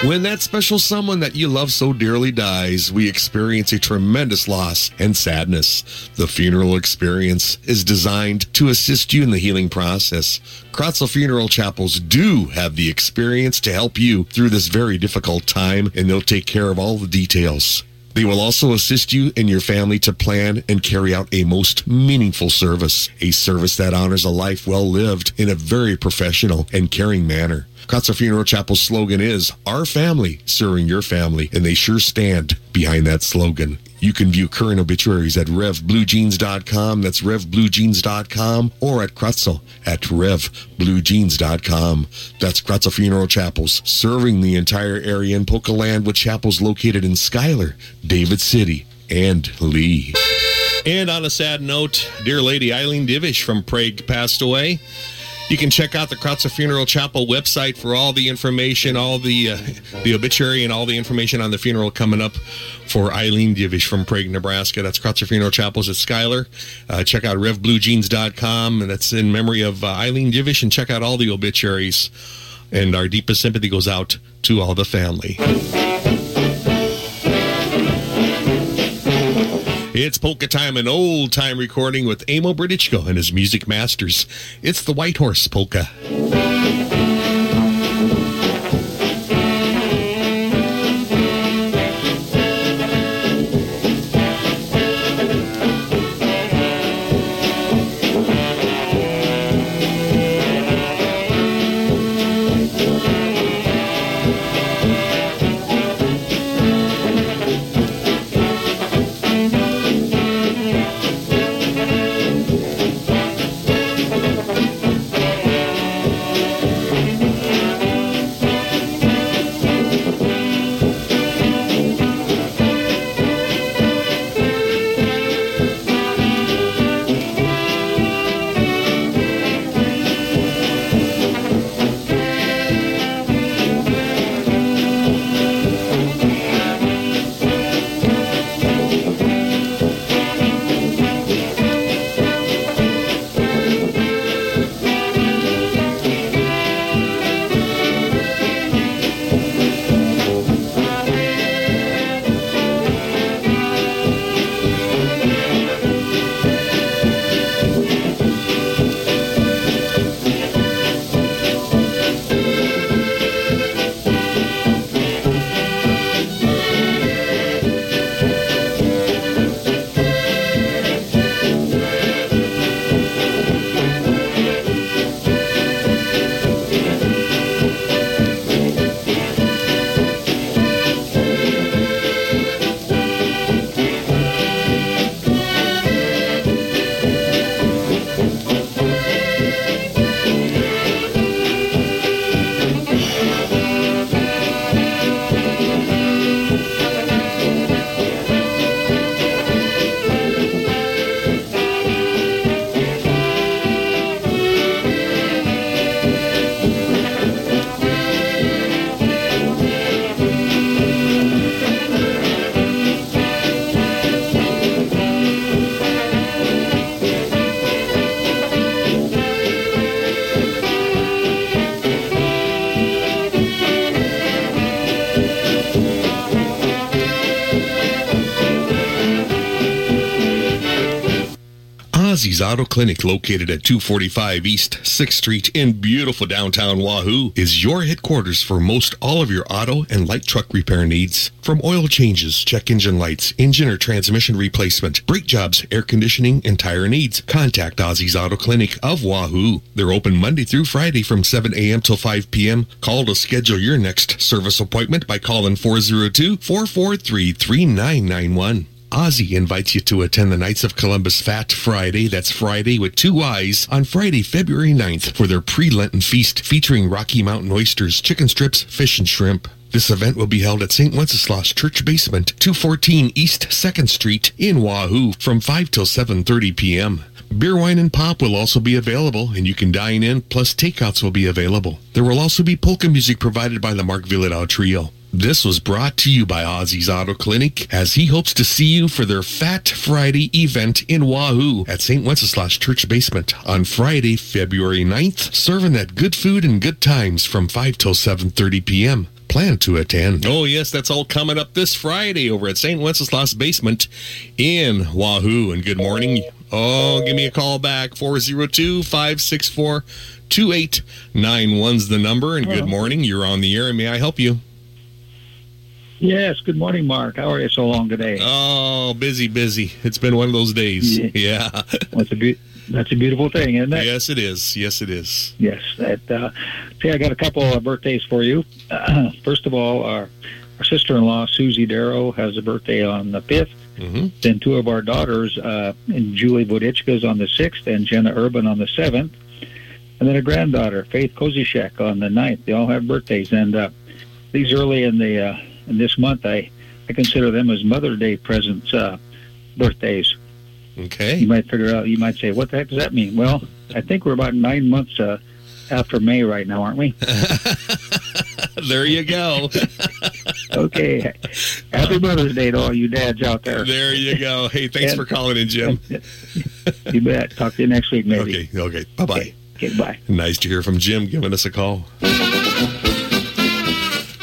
When that special someone that you love so dearly dies, we experience a tremendous loss and sadness. The funeral experience is designed to assist you in the healing process. Kracl Funeral Chapels do have the experience to help you through this very difficult time, and they'll take care of all the details. They will also assist you and your family to plan and carry out a most meaningful service, a service that honors a life well lived in a very professional and caring manner. Kracl Funeral Chapel's slogan is Our Family Serving Your Family, and they sure stand behind that slogan. You can view current obituaries at revbluejeans.com, that's revbluejeans.com, or at Kracl at revbluejeans.com. That's Kracl Funeral Chapels, serving the entire area in Land with chapels located in Schuyler, David City, and Leigh. And on a sad note, dear lady Eileen Divish from Prague passed away. You can check out the Kracl Funeral Chapel website for all the information, all the uh, the obituary, and all the information on the funeral coming up for Eileen Divish from Prague, Nebraska. That's Kracl Funeral Chapels at Schuyler. Uh, check out RevBlueJeans.com, and that's in memory of uh, Eileen Divish. And check out all the obituaries. And our deepest sympathy goes out to all the family. It's polka time, an old time recording with Amo Britichko and his music masters. It's the White Horse Polka. Auto Clinic, located at 245 East 6th Street in beautiful downtown Wahoo, is your headquarters for most all of your auto and light truck repair needs. From oil changes, check engine lights, engine or transmission replacement, brake jobs, air conditioning, and tire needs, contact Ozzy's Auto Clinic of Wahoo. They're open Monday through Friday from 7 a.m. till 5 p.m. Call to schedule your next service appointment by calling 402 443 3991. Ozzy invites you to attend the Knights of Columbus Fat Friday. That's Friday with two eyes on Friday, February 9th for their pre-Lenten feast featuring Rocky Mountain oysters, chicken strips, fish, and shrimp. This event will be held at St. Wenceslas Church Basement, 214 East 2nd Street in Wahoo from 5 till 7.30 p.m. Beer, wine, and pop will also be available, and you can dine in, plus takeouts will be available. There will also be polka music provided by the Mark Vyhlidal Trio. This was brought to you by Ozzy's Auto Clinic as he hopes to see you for their Fat Friday event in Wahoo at St. Wenceslas Church Basement on Friday, February 9th, serving that good food and good times from 5 till 7.30 p.m. Plan to attend. Oh, yes, that's all coming up this Friday over at St. Wenceslas Basement in Wahoo. And good morning. Oh, give me a call back. 402 564 2891's the number. And good morning. You're on the air. and May I help you? Yes. Good morning, Mark. How are you so long today? Oh, busy, busy. It's been one of those days. Yeah. Yeah. That's a be- that's a beautiful thing, isn't it? yes, it is. Yes, it is. Yes. That. Uh, see, I got a couple of birthdays for you. first of all, our our sister-in-law Susie Darrow has a birthday on the 5th Mm-hmm. Then two of our daughters, uh, and Julie is on the sixth, and Jenna Urban on the seventh. And then a granddaughter, Faith Kozishek, on the 9th. They all have birthdays, and uh, these early in the uh, in this month, I I consider them as Mother Day presents, uh, birthdays. Okay. You might figure out. You might say, "What the heck does that mean?" Well, I think we're about nine months uh, after May right now, aren't we? there you go. okay. Happy Mother's Day to all you dads out there. There you go. Hey, thanks And- for calling in, Jim. You bet. Talk to you next week, maybe. Okay. Okay. Bye bye. Okay. Bye. Nice to hear from Jim giving us a call.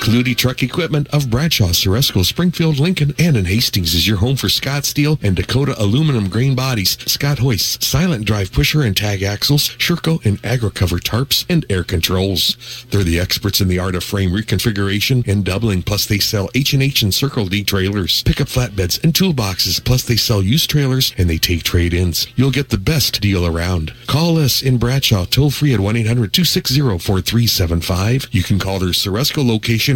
Klute Truck Equipment of Bradshaw, Ceresco, Springfield, Lincoln, and in Hastings is your home for Scott Steel and Dakota aluminum grain bodies, Scott hoists, silent drive pusher and tag axles, Shur-Co and AgriCover tarps, and air controls. They're the experts in the art of frame reconfiguration and doubling, plus they sell H&H and Circle D trailers, pickup flatbeds, and toolboxes, plus they sell used trailers and they take trade-ins. You'll get the best deal around. Call us in Bradshaw toll free at 1-800-260-4375. You can call their Ceresco location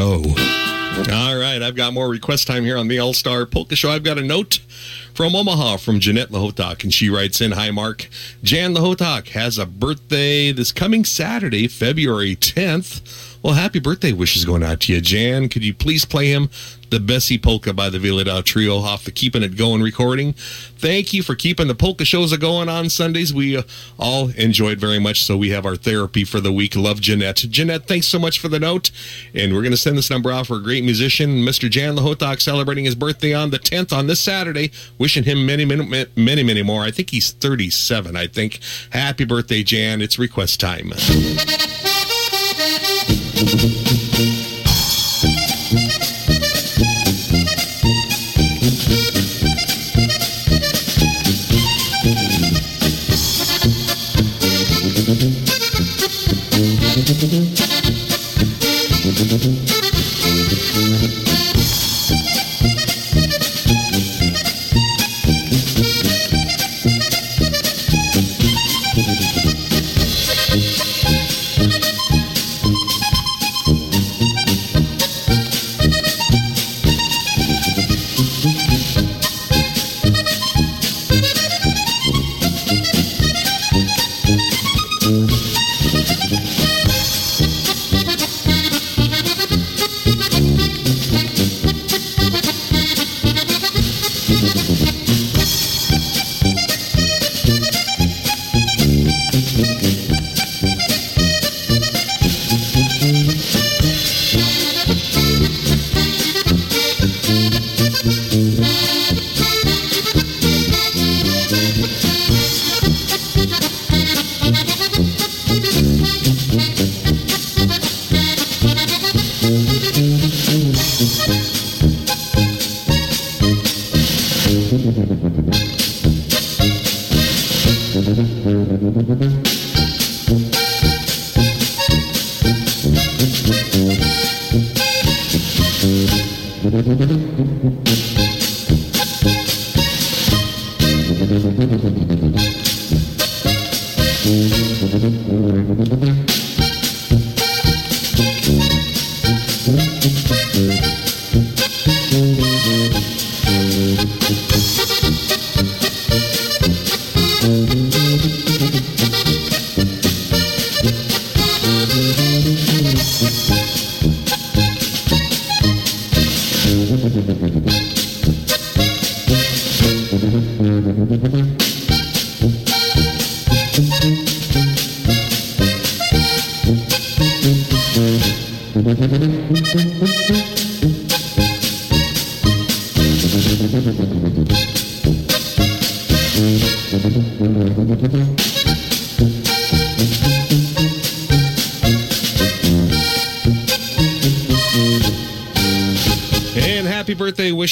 All right, I've got more request time here on the All Star Polka Show. I've got a note from Omaha from Jeanette Lahotak, and she writes in Hi, Mark. Jan Lahotak has a birthday this coming Saturday, February 10th. Well, happy birthday wishes going out to you, Jan. Could you please play him the Bessie Polka by the Vyhlidal Trio off the Keeping It Going recording? Thank you for keeping the polka shows going on Sundays. We uh, all enjoyed very much, so we have our therapy for the week. Love Jeanette. Jeanette, thanks so much for the note. And we're going to send this number out for a great musician, Mr. Jan Lahotak, celebrating his birthday on the 10th on this Saturday. Wishing him many, many, many, many more. I think he's 37, I think. Happy birthday, Jan. It's request time. Mm-hmm.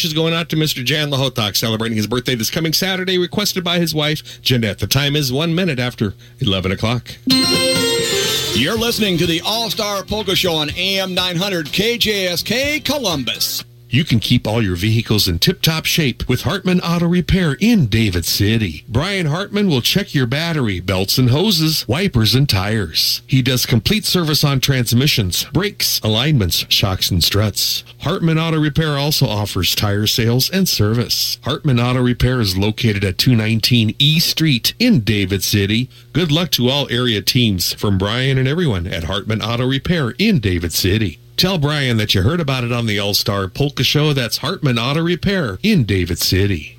wishes going out to Mr. Jan Lahotak, celebrating his birthday this coming Saturday, requested by his wife, Jeanette. The time is one minute after 11 o'clock. You're listening to the All Star Polka Show on AM 900 KJSK Columbus. You can keep all your vehicles in tip-top shape with Hartman Auto Repair in David City. Brian Hartman will check your battery, belts and hoses, wipers and tires. He does complete service on transmissions, brakes, alignments, shocks and struts. Hartman Auto Repair also offers tire sales and service. Hartman Auto Repair is located at 219 E Street in David City. Good luck to all area teams from Brian and everyone at Hartman Auto Repair in David City. Tell Brian that you heard about it on the All Star Polka Show. That's Hartman Auto Repair in David City.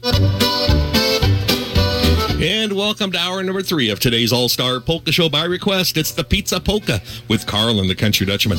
And welcome to hour number three of today's All Star Polka Show by request. It's the Pizza Polka with Carl and the Country Dutchman.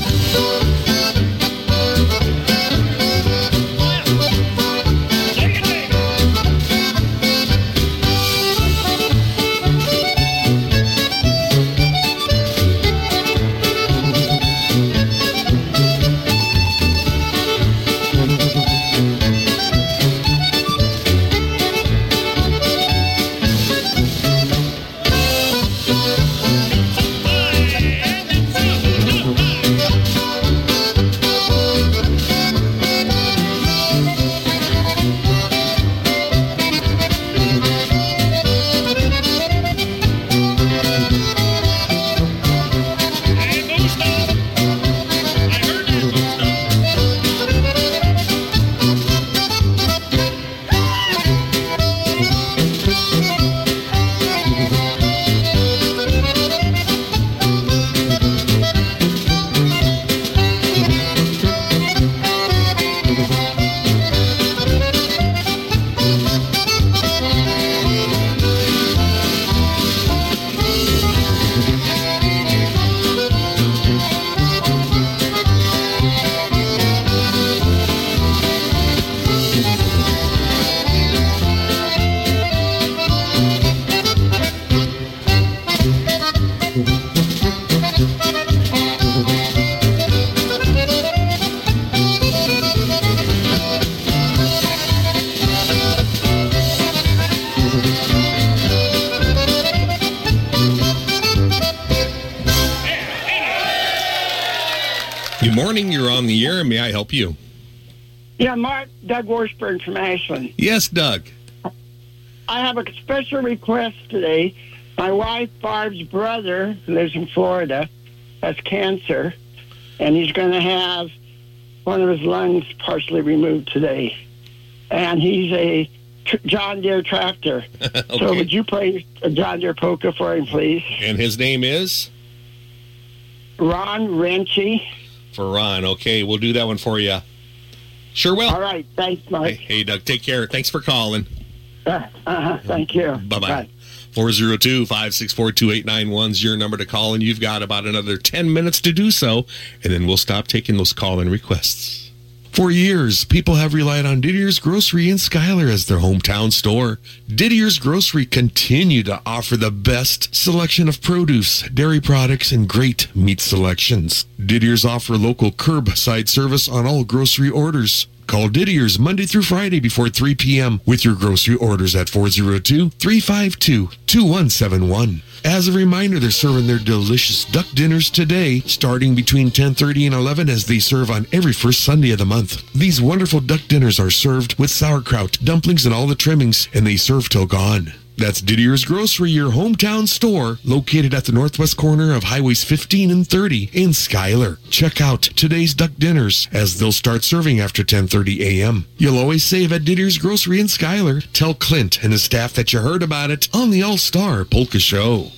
From Ashland. Yes, Doug. I have a special request today. My wife, Barb's brother, who lives in Florida, has cancer, and he's going to have one of his lungs partially removed today. And he's a tr- John Deere tractor. So would you play a John Deere polka for him, please? And his name is? Ron Renchie. For Ron. Okay, we'll do that one for you. Sure will. All right. Thanks, Mike. Hey, hey, Doug, take care. Thanks for calling. Uh, uh, thank you. Bye bye. 402 564 2891 is your number to call, and you've got about another 10 minutes to do so, and then we'll stop taking those call in requests. For years, people have relied on Didier's Grocery in Schuyler as their hometown store. Didier's Grocery continue to offer the best selection of produce, dairy products, and great meat selections. Didier's offer local curbside service on all grocery orders. Call Didier's Monday through Friday before 3 p.m. with your grocery orders at 402-352-2171. As a reminder, they're serving their delicious duck dinners today, starting between 10:30 and 11 as they serve on every first Sunday of the month. These wonderful duck dinners are served with sauerkraut, dumplings, and all the trimmings, and they serve till gone. That's Didier's Grocery, your hometown store, located at the northwest corner of Highways 15 and 30 in Schuyler. Check out today's duck dinners as they'll start serving after 10:30 a.m. You'll always save at Didier's Grocery in Schuyler. Tell Clint and his staff that you heard about it on the All Star Polka Show.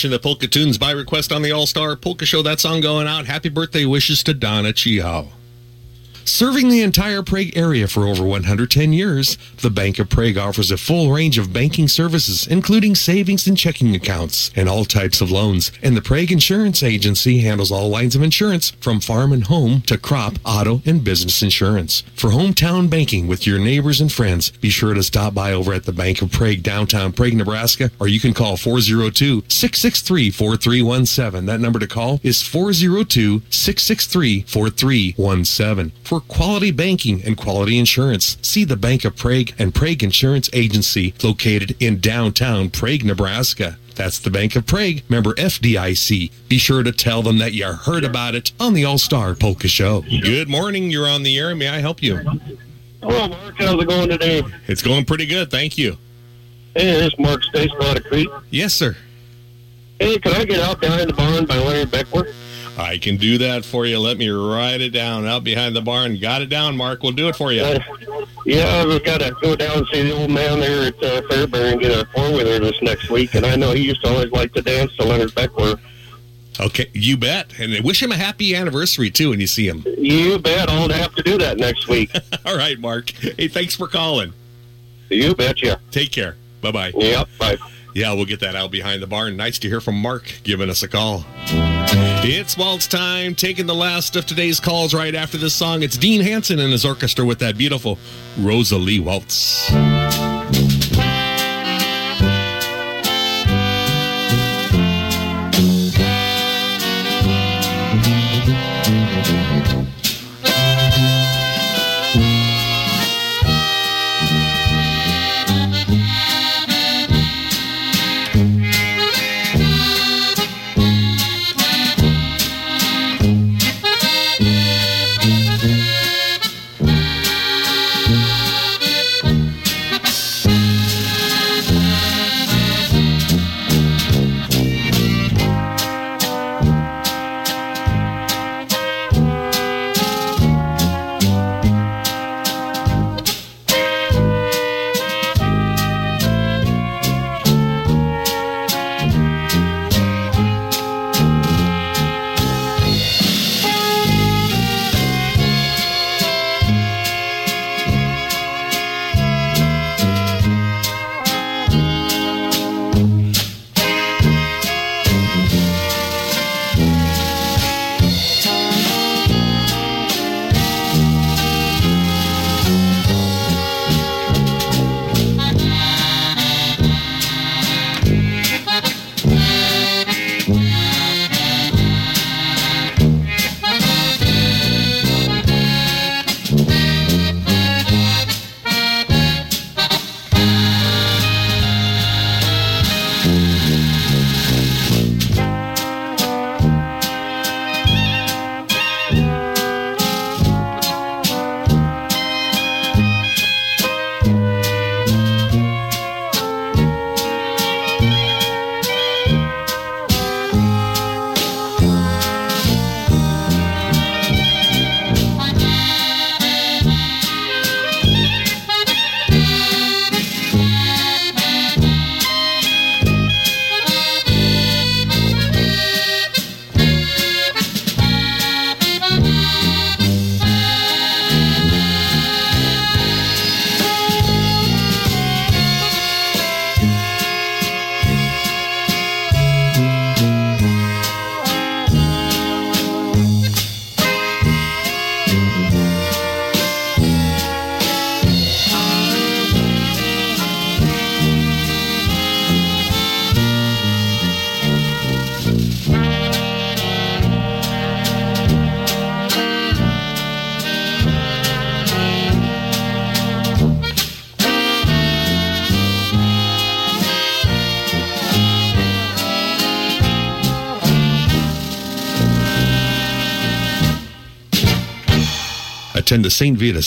Creation, the Polka Tunes by request on the All Star Polka Show. That song going out. Happy birthday wishes to Donna Chihao. Serving the entire Prague area for over 110 years, the Bank of Prague offers a full range of banking services, including savings and checking accounts and all types of loans. And the Prague Insurance Agency handles all lines of insurance from farm and home to crop, auto, and business insurance. For hometown banking with your neighbors and friends, be sure to stop by over at the Bank of Prague, downtown Prague, Nebraska, or you can call 402 663 4317. That number to call is 402 663 4317. For quality banking and quality insurance, see the Bank of Prague and Prague Insurance Agency located in downtown Prague, Nebraska. That's the Bank of Prague, member FDIC. Be sure to tell them that you heard about it on the All Star Polka Show. Good morning. You're on the air. May I help you? Hello, Mark. How's it going today? It's going pretty good. Thank you. Hey, this is Mark Stace, Otter Creek. Yes, sir. Hey, can I get out behind the barn by Larry Beckworth? I can do that for you. Let me write it down out behind the barn. Got it down, Mark. We'll do it for you. Uh, yeah, I've got to go down and see the old man there at uh, Fairbury and get a four wheeler this next week. And I know he used to always like to dance to Leonard Beckworth. Okay, you bet. And wish him a happy anniversary, too, when you see him. You bet. I'll have to do that next week. All right, Mark. Hey, thanks for calling. You betcha. Take care. Bye bye. Yep. Bye. Yeah, we'll get that out behind the barn. Nice to hear from Mark giving us a call. It's waltz time, taking the last of today's calls right after this song. It's Dean Hanson and his orchestra with that beautiful Rosalie Waltz.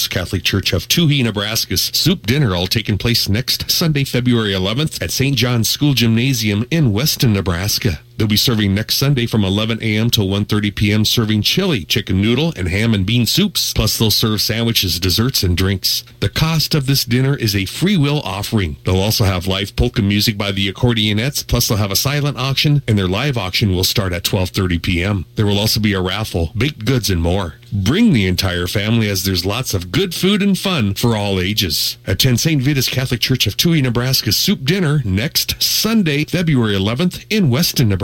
Catholic Church of Touhy, Nebraska's soup dinner, all taking place next Sunday, February 11th at St. John's School Gymnasium in Weston, Nebraska. They'll be serving next Sunday from 11 a.m. to 1.30 p.m. serving chili, chicken noodle, and ham and bean soups. Plus, they'll serve sandwiches, desserts, and drinks. The cost of this dinner is a free will offering. They'll also have live polka music by the Accordionettes. Plus, they'll have a silent auction, and their live auction will start at 12.30 p.m. There will also be a raffle, baked goods, and more. Bring the entire family as there's lots of good food and fun for all ages. Attend St. Vitus Catholic Church of Touhy, Nebraska's soup dinner next Sunday, February 11th in Weston, Nebraska.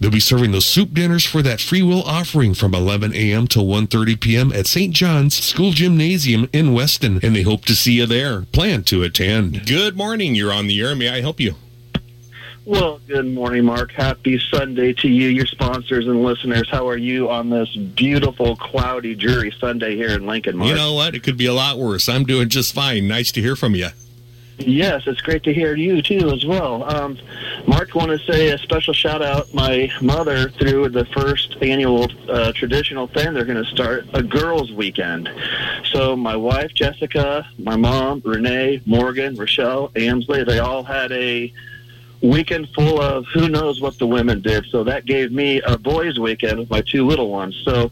They'll be serving those soup dinners for that free will offering from 11 a.m. to 1.30 p.m. at St. John's School Gymnasium in Weston, and they hope to see you there. Plan to attend. Good morning. You're on the air. May I help you? Well, good morning, Mark. Happy Sunday to you, your sponsors and listeners. How are you on this beautiful, cloudy, dreary Sunday here in Lincoln, Mark? You know what? It could be a lot worse. I'm doing just fine. Nice to hear from you. Yes, it's great to hear you too as well. Um, Mark, want to say a special shout out. My mother through the first annual uh, traditional thing. They're going to start a girls' weekend. So my wife Jessica, my mom Renee, Morgan, Rochelle, Amsley, they all had a weekend full of who knows what the women did. So that gave me a boys' weekend with my two little ones. So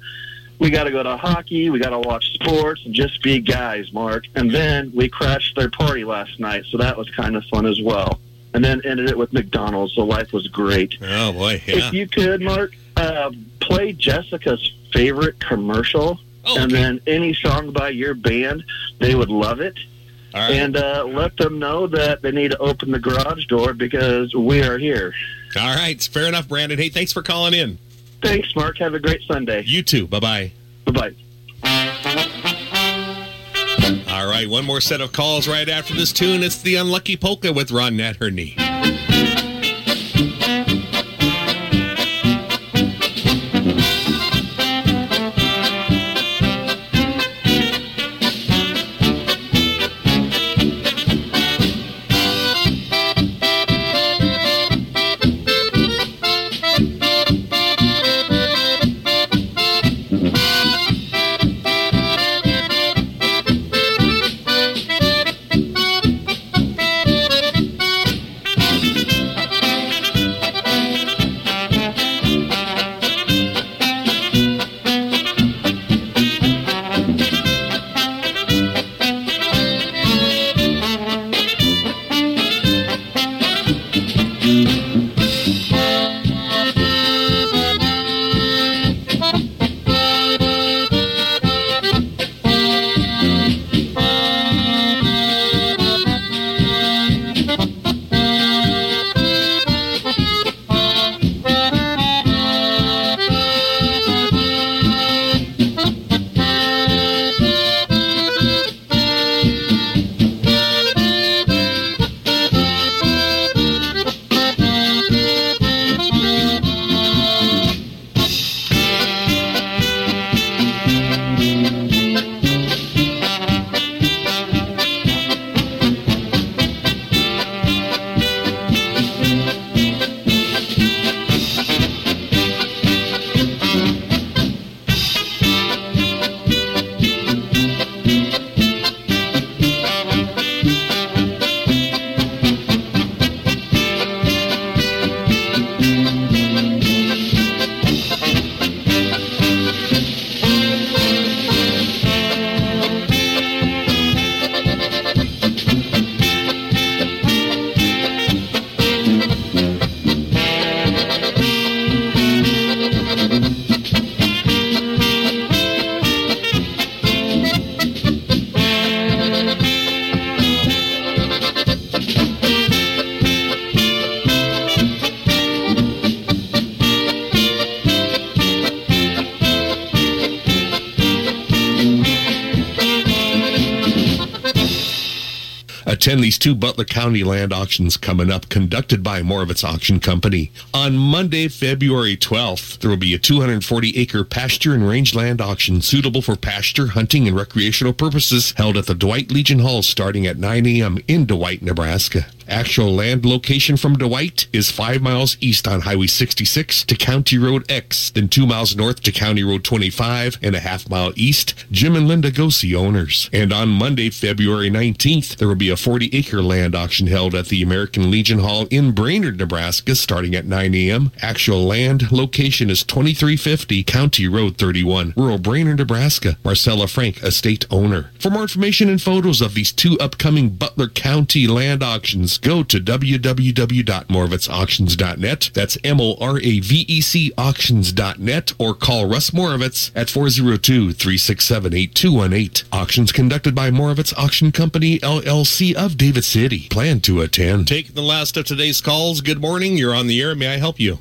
we got to go to hockey, we got to watch sports, and just be guys, Mark. And then we crashed their party last night, so that was kind of fun as well. And then ended it with McDonald's, so life was great. Oh boy, yeah. If you could, Mark, uh, play Jessica's favorite commercial, and then any song by your band, they would love it. right. And uh, let them know that they need to open the garage door because we are here. All right, fair enough, Brandon. Hey, thanks for calling in. Thanks, Mark. Have a great Sunday. You too. Bye bye. Bye bye. All right, one more set of calls right after this tune. It's the Unlucky Polka with Ron Natherney. Two Butler County land auctions coming up, conducted by Moravec Auction Company. On Monday, February 12th, there will be a 240 acre pasture and rangeland auction suitable for pasture, hunting, and recreational purposes held at the Dwight Legion Hall starting at 9 a.m. in Dwight, Nebraska. Actual land location from Dwight is 5 miles east on Highway 66 to County Road X, then 2 miles north to County Road 25 and a half mile east. Jim and Linda Gosi owners. And on Monday, February 19th, there will be a 40 acre land auction held at the American Legion Hall in Brainerd, Nebraska, starting at 9 a.m. Actual land location is 2350 County Road 31, rural Brainerd, Nebraska. Marcella Frank, estate owner. For more information and photos of these two upcoming Butler County land auctions, go to www.moravecauctions.net. That's M-O-R-A-V-E-C auctions.net or call Russ Moravec at 402-367-8218. Auctions conducted by Moravec Auction Company, LLC of David City. Plan to attend. Taking the last of today's calls. Good morning. You're on the air. May I help you?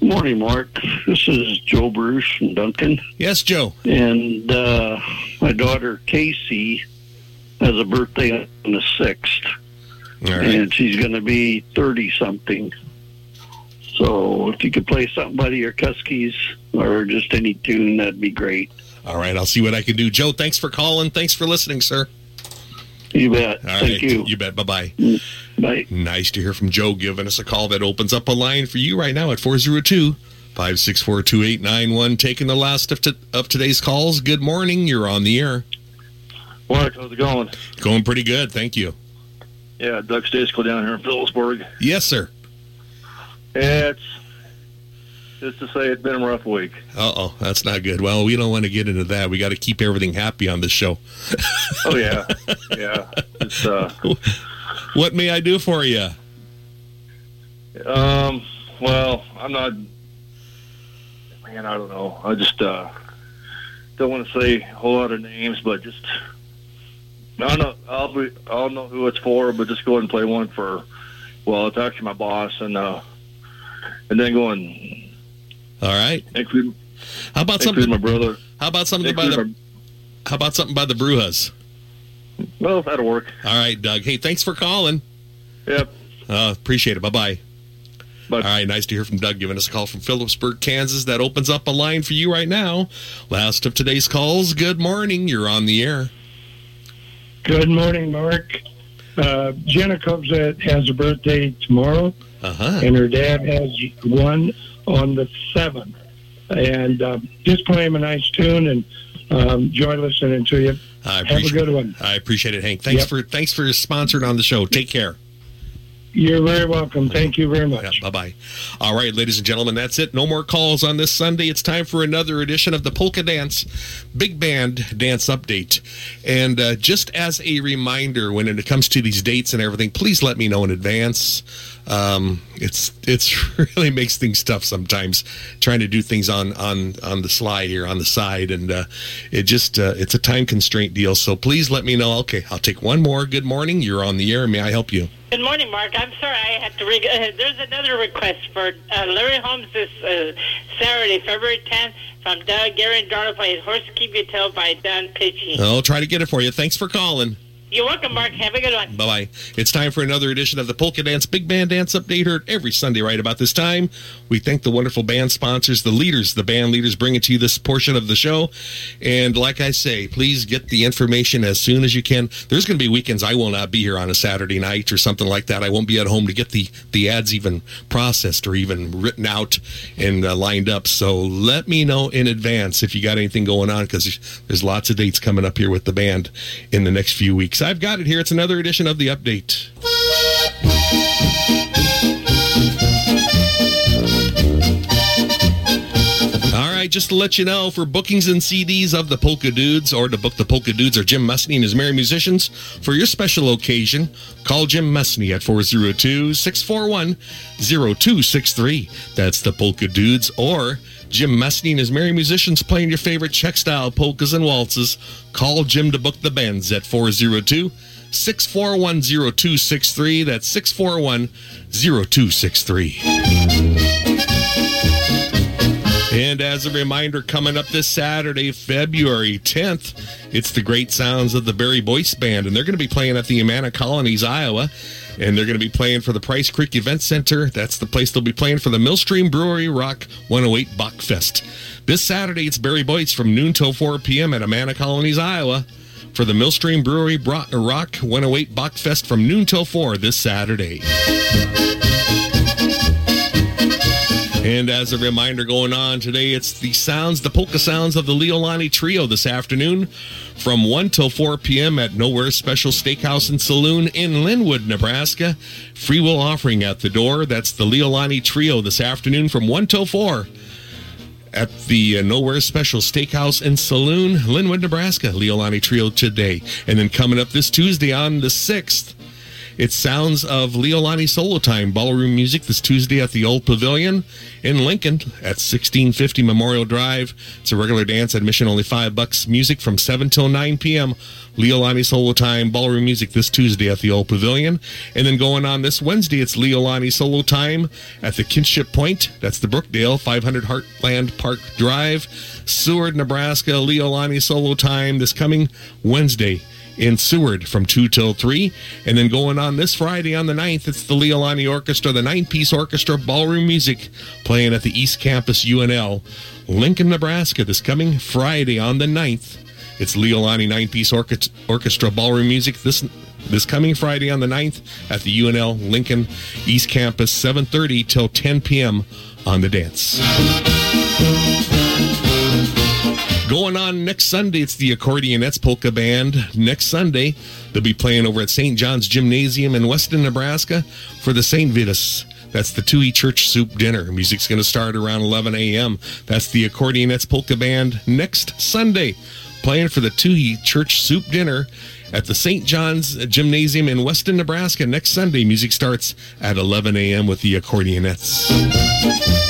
Morning, Mark. This is Joe Bruce from Duncan. Yes, Joe. And uh, my daughter Casey has a birthday on the 6th. All right. And she's going to be 30 something. So if you could play something by the Yerkuskis or just any tune, that'd be great. All right. I'll see what I can do. Joe, thanks for calling. Thanks for listening, sir. You bet. All Thank right. you. You bet. Bye bye. Mm. Bye. Nice to hear from Joe giving us a call that opens up a line for you right now at 402 564 2891. Taking the last of, t- of today's calls. Good morning. You're on the air. Mark, how's it going? Going pretty good. Thank you. Yeah, Doug Stasico down here in Phillipsburg. Yes, sir. It's just to say it's been a rough week. Uh oh. That's not good. Well, we don't want to get into that. We got to keep everything happy on this show. Oh yeah, yeah. It's uh, What may I do for you? um, well, I'm not. Man, I don't know. I just uh, don't want to say a whole lot of names, but just I don't know. I'll be. I'll know who it's for, but just go ahead and play one for. Well, it's actually my boss, and uh, and then going. All right. Include. How about include something? my brother? How about something by the? How about something by the Brujas? Well, that'll work. All right, Doug. Hey, thanks for calling. Yep. Uh, appreciate it. Bye bye. All right, nice to hear from Doug giving us a call from Phillipsburg, Kansas. That opens up a line for you right now. Last of today's calls. Good morning. You're on the air. Good morning, Mark. Uh, Jenna Cobzet has a birthday tomorrow, Uh-huh. and her dad has one on the 7th. And uh, just play him a nice tune and um, enjoy listening to you. I Have a good one. I appreciate it, Hank. Thanks Yep. for thanks for sponsoring on the show. Take care. You're very welcome. Thank you very much. Bye bye. All right, ladies and gentlemen, that's it. No more calls on this Sunday. It's time for another edition of the Polka Dance Big Band Dance Update. And uh, just as a reminder, when it comes to these dates and everything, please let me know in advance. Um, it's it's really makes things tough sometimes trying to do things on on on the slide here on the side, and uh, it just uh, it's a time constraint deal. So please let me know. Okay, I'll take one more. Good morning. You're on the air. May I help you? Good morning, Mark. I'm sorry I had to. Re- uh, there's another request for uh, Larry Holmes this uh, Saturday, February 10th, from Doug, Gary, and Darla Horse Keep Your Tail by Don Pitchy. I'll try to get it for you. Thanks for calling. You're welcome, Mark. Have a good one. Bye bye. It's time for another edition of the Polka Dance Big Band Dance Update heard every Sunday right about this time. We thank the wonderful band sponsors, the leaders, the band leaders bringing to you this portion of the show. And like I say, please get the information as soon as you can. There's going to be weekends I will not be here on a Saturday night or something like that. I won't be at home to get the, the ads even processed or even written out and uh, lined up. So let me know in advance if you got anything going on because there's lots of dates coming up here with the band in the next few weeks. I've got it here. It's another edition of the update. All right, just to let you know, for bookings and CDs of the Polka Dudes, or to book the Polka Dudes or Jim Messney and his Merry Musicians for your special occasion, call Jim Messney at 402-641-0263. That's the Polka Dudes, or Jim Messney and his Merry Musicians playing your favorite Czech style polkas and waltzes. Call Jim to book the bands at 402 641 0263. That's 641 0263. And as a reminder, coming up this Saturday, February 10th, it's the great sounds of the Barry Boyce Band, and they're going to be playing at the Amana Colonies, Iowa. And they're going to be playing for the Price Creek Event Center. That's the place they'll be playing for the Millstream Brewery Rock 108 Bockfest. This Saturday, it's Barry Boyce from noon till 4 p.m. at Amana Colonies, Iowa. for the Millstream Brewery Rock 108 Bockfest from noon till 4 this Saturday. And as a reminder going on today, it's the sounds, the polka sounds of the Leolani Trio this afternoon from 1 till 4 p.m. at Nowhere Special Steakhouse and Saloon in Linwood, Nebraska. Free will offering at the door. That's the Leolani Trio this afternoon from 1 till 4 at the uh, Nowhere Special Steakhouse and Saloon, Linwood, Nebraska. Leolani Trio today. And then coming up this Tuesday on the 6th, it's Sounds of Leolani Solo Time Ballroom Music this Tuesday at the Old Pavilion in Lincoln at 1650 Memorial Drive. It's a regular dance admission, only five bucks. Music from 7 till 9 p.m. Leolani Solo Time Ballroom Music this Tuesday at the Old Pavilion. And then going on this Wednesday, it's Leolani Solo Time at the Kinship Point. That's the Brookdale 500 Heartland Park Drive, Seward, Nebraska. Leolani Solo Time this coming Wednesday in Seward from 2 till 3. And then going on this Friday on the 9th, it's the Leolani Orchestra, the nine piece orchestra ballroom music playing at the East Campus UNL, Lincoln, Nebraska, this coming Friday on the 9th. It's Leolani nine piece orchestra, ballroom music this this coming Friday on the 9th at the UNL Lincoln East Campus, 7:30 till 10 p.m. on the dance. Going on next Sunday, it's the Accordionettes Polka Band. Next Sunday, they'll be playing over at St. John's Gymnasium in Weston, Nebraska for the St. Vitus. That's the Touhy Church Soup Dinner. Music's going to start around 11 a.m. That's the Accordionettes Polka Band next Sunday, playing for the Touhy Church Soup Dinner at the St. John's Gymnasium in Weston, Nebraska next Sunday. Music starts at 11 a.m. with the Accordionettes.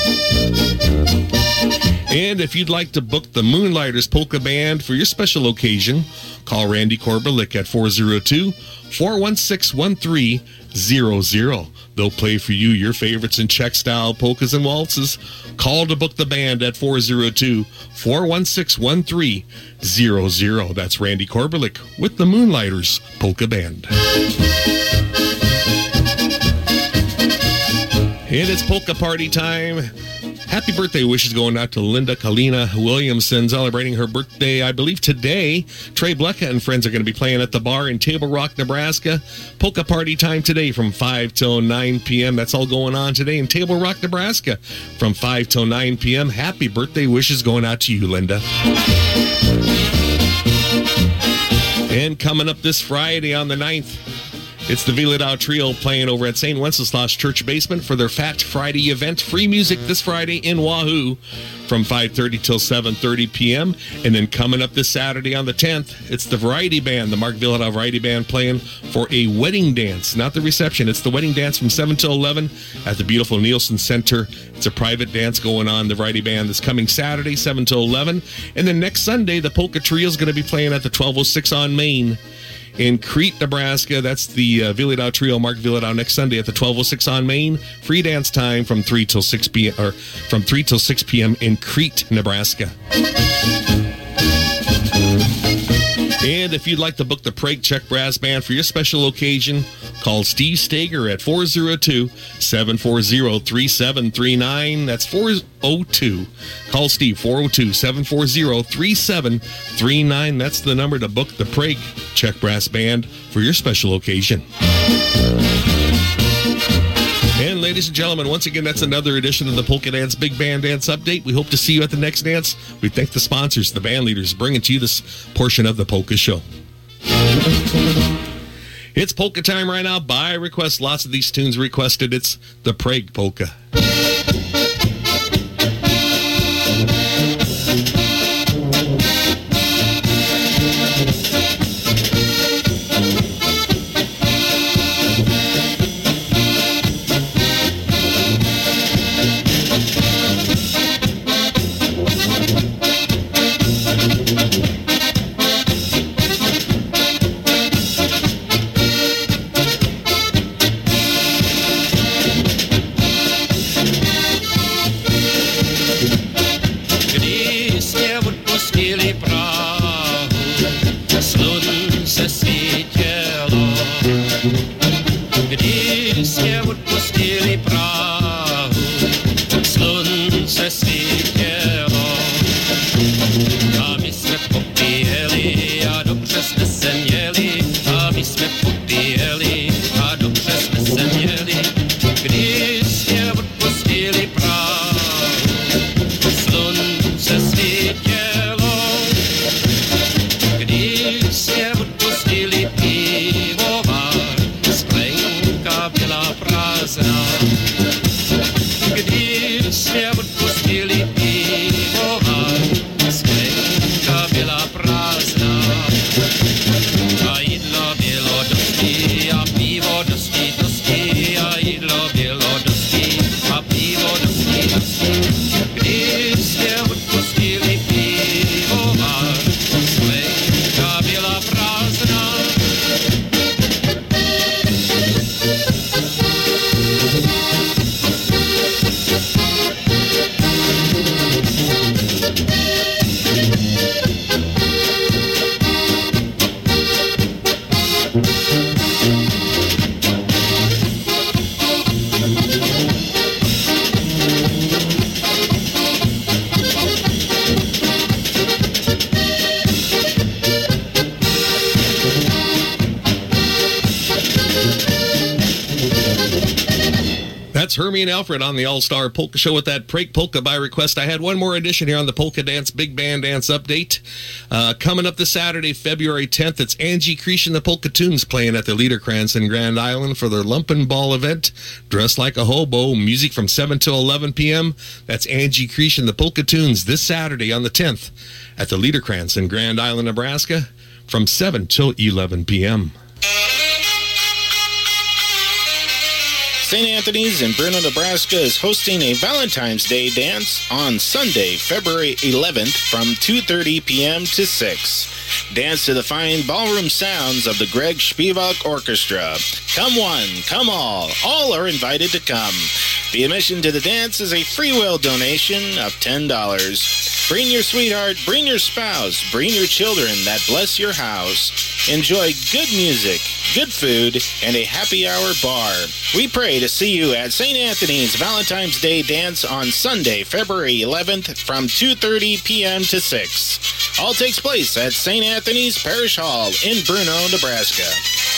And if you'd like to book the Moonlighters Polka Band for your special occasion, call Randy Korbelik at 402 416 1300. They'll play for you your favorites in Czech style polkas and waltzes. Call to book the band at 402 416 1300. That's Randy Korbelik with the Moonlighters Polka Band. And it's polka party time. Happy birthday wishes going out to Linda Kalina Williamson, celebrating her birthday, I believe, today. Trey Blecka and friends are going to be playing at the bar in Table Rock, Nebraska. Polka party time today from 5 till 9 p.m. That's all going on today in Table Rock, Nebraska from 5 till 9 p.m. Happy birthday wishes going out to you, Linda. And coming up this Friday on the 9th, it's the Vyhlidal Trio playing over at St. Wenceslas Church Basement for their Fat Friday event. Free music this Friday in Wahoo from 5.30 till 7.30 p.m. And then coming up this Saturday on the 10th, it's the Variety Band, the Mark Vyhlidal Variety Band playing for a wedding dance, not the reception. It's the wedding dance from 7 till 11 at the beautiful Nielsen Center. It's a private dance going on, the Variety Band this coming Saturday, 7 till 11. And then next Sunday, the Polka Trio is going to be playing at the 1206 on Main in Crete, Nebraska. That's the uh, Vyhlidal Trio, Mark Vyhlidal, next Sunday at the 1206 on Main. Free dance time from 3 till 6 p.m. or from 3 till 6 p.m. in Crete, Nebraska. And if you'd like to book the Prague Czech Brass Band for your special occasion, call Steve Stager at 402 740 3739. That's 402. Call Steve 402 740 3739. That's the number to book the Prague Czech Brass Band for your special occasion. And ladies and gentlemen, once again, that's another edition of the Polka Dance Big Band Dance Update. We hope to see you at the next dance. We thank the sponsors, the band leaders, bringing to you this portion of the Polka Show. It's polka time right now. By request, lots of these tunes requested. It's the Prague Polka. Alfred on the All Star Polka Show with that Prake Polka by request. I had one more edition here on the Polka Dance Big Band Dance Update. Uh, coming up this Saturday, February 10th, it's Angie Creesh and the Polka Tunes playing at the Liederkranz in Grand Island for their Lumpen Ball event. Dressed like a hobo, music from 7 till 11 p.m. That's Angie Creesh and the Polka Tunes this Saturday on the 10th at the Liederkranz in Grand Island, Nebraska from 7 till 11 p.m. St. Anthony's in Bruno, Nebraska is hosting a Valentine's Day dance on Sunday, February 11th from 2:30 p.m. to 6. Dance to the fine ballroom sounds of the Greg Spivak Orchestra. Come one, come all. All are invited to come. The admission to the dance is a free will donation of $10. Bring your sweetheart, bring your spouse, bring your children that bless your house. Enjoy good music, good food, and a happy hour bar. We pray to see you at St. Anthony's Valentine's Day dance on Sunday, February 11th from 2:30 p.m. to 6. All takes place at St. Anthony's Parish Hall in Bruno, Nebraska.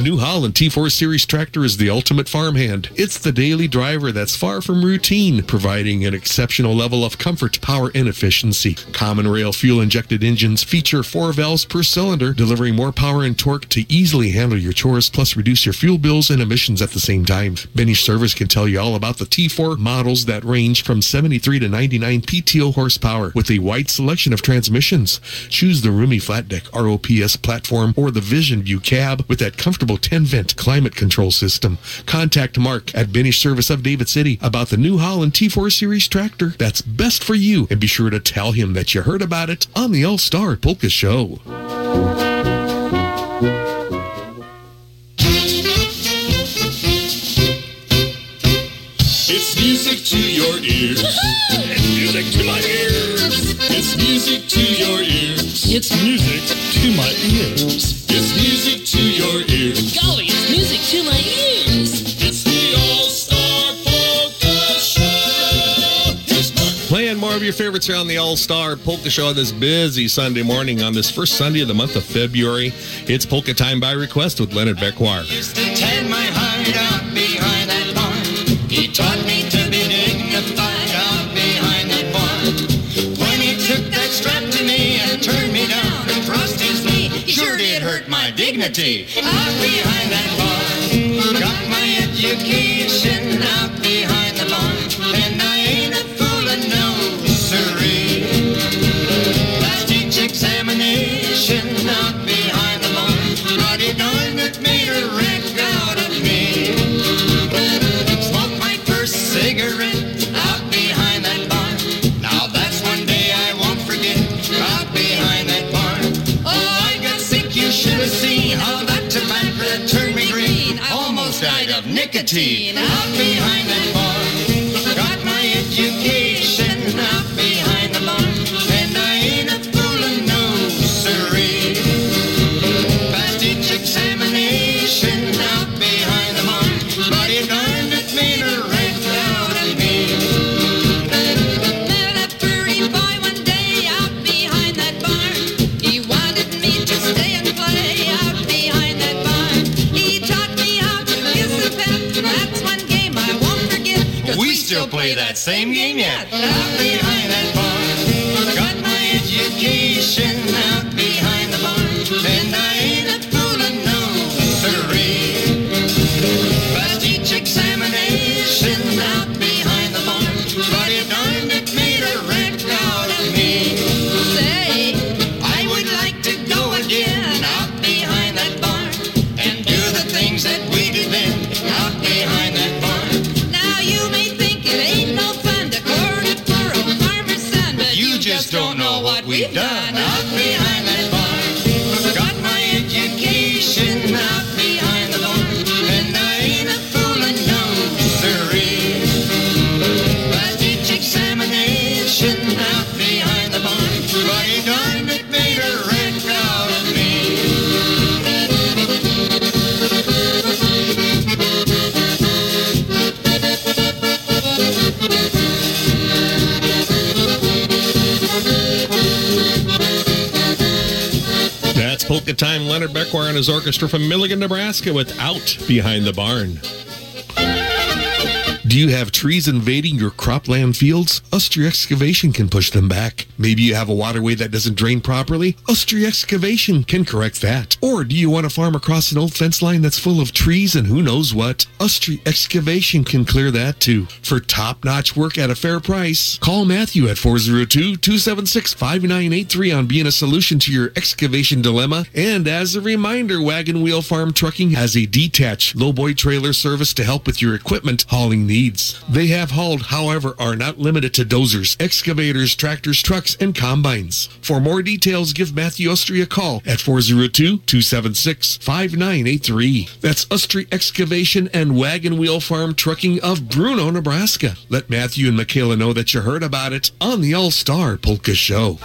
The New Holland T4 Series tractor is the ultimate farmhand. It's the daily driver that's far from routine, providing an exceptional level of comfort, power, and efficiency. Common rail fuel injected engines feature four valves per cylinder, delivering more power and torque to easily handle your chores, plus reduce your fuel bills and emissions at the same time. Benes Service can tell you all about the T4 models that range from 73 to 99 PTO horsepower with a wide selection of transmissions. Choose the roomy flat deck ROPS platform or the Vision View cab with that comfortable 10 vent climate control system. Contact Mark at Benes Service of David City about the New Holland T4 Series tractor that's best for you and be sure to tell him that you heard about it on the All Star Polka Show. It's music to your ears. It's music to my ears. It's music to your ears. It's music to my ears. It's music to your ears. Golly, it's music to my ears. It's the All Star Polka Show. Playing more of your favorites here on the All Star Polka Show on this busy Sunday morning on this first Sunday of the month of February. It's Polka Time by Request with Leonard Becquire. used to tend my heart out behind that barn. He taught me out behind that barn. Got my education out nicotine. Out behind that barn. Still play that same game yet. Polka Time, Leonard Beckwire and his orchestra from Milligan, Nebraska with Out Behind the Barn. You have trees invading your cropland fields? Ustry Excavation can push them back. Maybe you have a waterway that doesn't drain properly? Ustry Excavation can correct that. Or do you want to farm across an old fence line that's full of trees and who knows what? Ustry Excavation can clear that too. For top-notch work at a fair price, call Matthew at 402-276-5983 on being a solution to your excavation dilemma. And as a reminder, Wagon Wheel Farm Trucking has a detached lowboy trailer service to help with your equipment hauling needs. They have hauled, however, are not limited to dozers, excavators, tractors, trucks, and combines. For more details, give Matthew Ustry a call at 402-276-5983. That's Ustry Excavation and Wagon Wheel Farm Trucking of Bruno, Nebraska. Let Matthew and Michaela know that you heard about it on the All-Star Polka Show.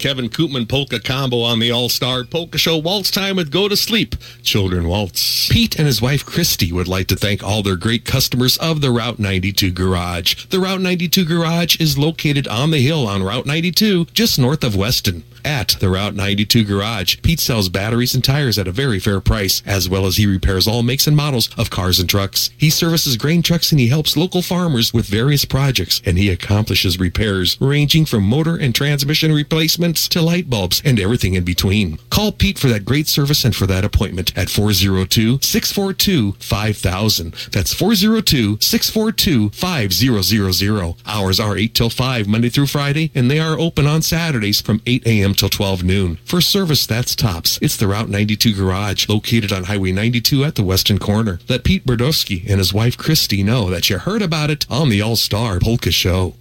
Kevin Koopman polka combo on the All Star Polka Show. Waltz time with Go to Sleep. Children Waltz. Pete and his wife Christy would like to thank all their great customers of the Route 92 Garage. The Route 92 Garage is located on the hill on Route 92, just north of Weston. At the Route 92 Garage, Pete sells batteries and tires at a very fair price, as well as he repairs all makes and models of cars and trucks. He services grain trucks and he helps local farmers with various projects, and he accomplishes repairs ranging from motor and transmission replacements to light bulbs and everything in between. Call Pete for that great service and for that appointment at 402-642-5000. That's 402-642-5000. Hours are 8 till 5 Monday through Friday, and they are open on Saturdays from 8 a.m. till 12 noon. For service that's tops, it's the Route 92 Garage, located on Highway 92 at the western corner. Let Pete Berdowski and his wife Christy know that you heard about it on the All-Star Polka Show.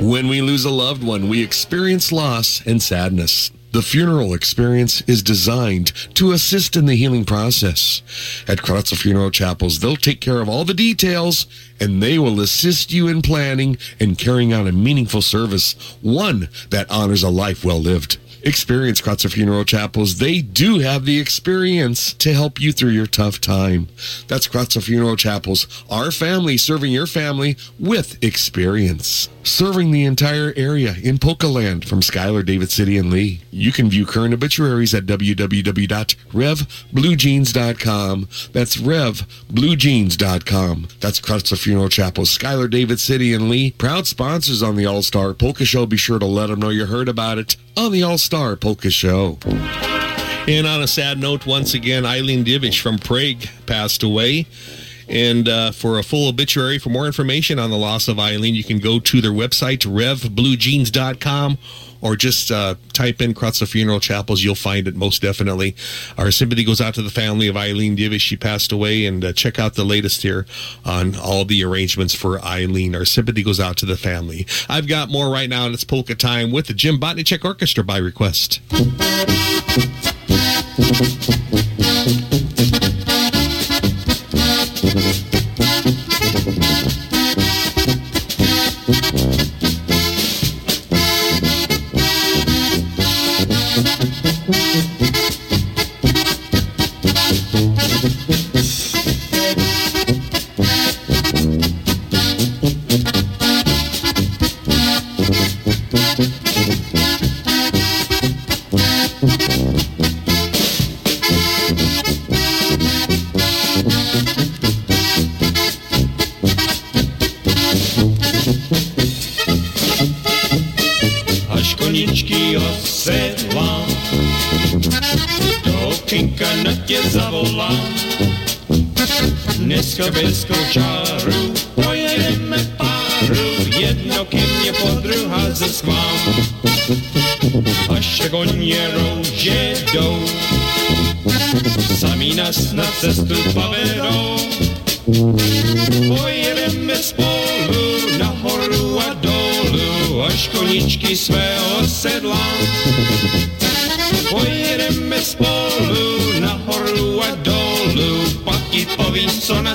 When we lose a loved one, we experience loss and sadness. The funeral experience is designed to assist in the healing process. At Kracl Funeral Chapels, they'll take care of all the details and they will assist you in planning and carrying out a meaningful service, one that honors a life well lived. Experience Kracl Funeral Chapels. They do have the experience to help you through your tough time. That's Kracl Funeral Chapels, our family serving your family with experience. Serving the entire area in Polka Land, from Schuyler, David City, and Leigh. You can view current obituaries at www.revbluejeans.com. That's revbluejeans.com. That's Kracl Funeral Chapels, Schuyler, David City, and Leigh. Proud sponsors on the All Star Polka Show. Be sure to let them know you heard about it on the All Star Polka Show. And on a sad note, once again, Eileen Divish from Prague passed away. And uh, for a full obituary, for more information on the loss of Eileen, you can go to their website, revbluejeans.com, or just uh, type in Kracl Funeral Chapels. You'll find it most definitely. Our sympathy goes out to the family of Eileen Divish. She passed away, and uh, check out the latest here on all the arrangements for Eileen. Our sympathy goes out to the family. I've got more right now, and it's polka time with the Jim Botnichek Orchestra by request. Dneska bez kočáru pojedeme páru, jedno ke mně po druhá ze schvám. Až koně rouže jdou, sami nás na cestu povedou. Pojedeme spolu nahoru a dolů, až koničky své osedlám. Povím, co na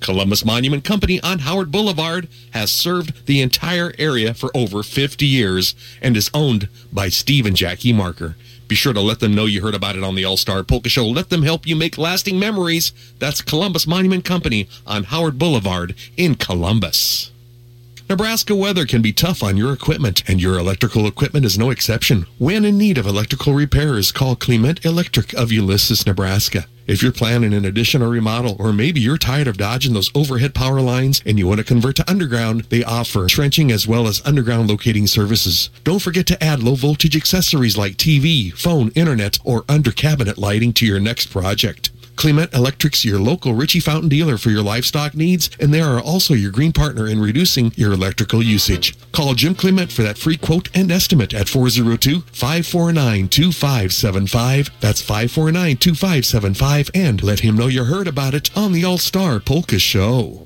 Columbus Monument Company on Howard Boulevard has served the entire area for over 50 years and is owned by Steve and Jackie Marker. Be sure to let them know you heard about it on the All Star Polka Show. Let them help you make lasting memories. That's Columbus Monument Company on Howard Boulevard in Columbus. Nebraska weather can be tough on your equipment, and your electrical equipment is no exception. When in need of electrical repairs, call Clement Electric of Ulysses, Nebraska. If you're planning an addition or remodel, or maybe you're tired of dodging those overhead power lines and you want to convert to underground, they offer trenching as well as underground locating services. Don't forget to add low voltage accessories like TV, phone, internet, or under cabinet lighting to your next project. Clement Electric's your local Ritchie Fountain dealer for your livestock needs, and they are also your green partner in reducing your electrical usage. Call Jim Clement for that free quote and estimate at 402-549-2575. That's 549-2575, and let him know you heard about it on the All Star Polka Show.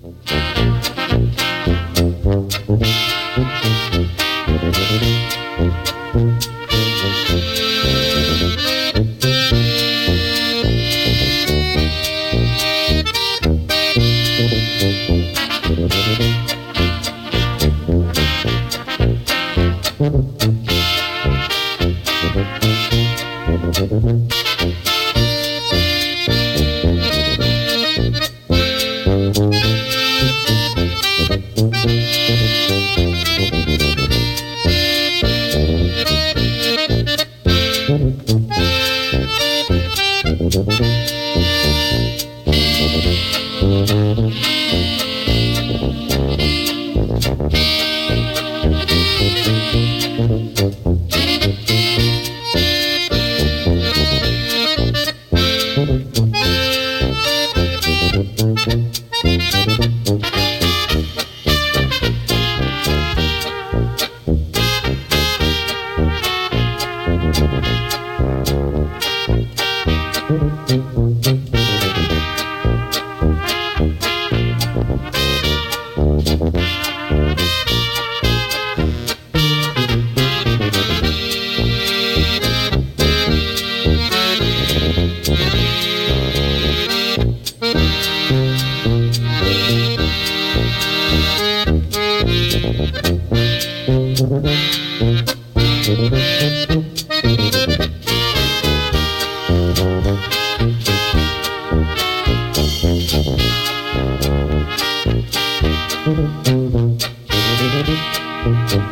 That's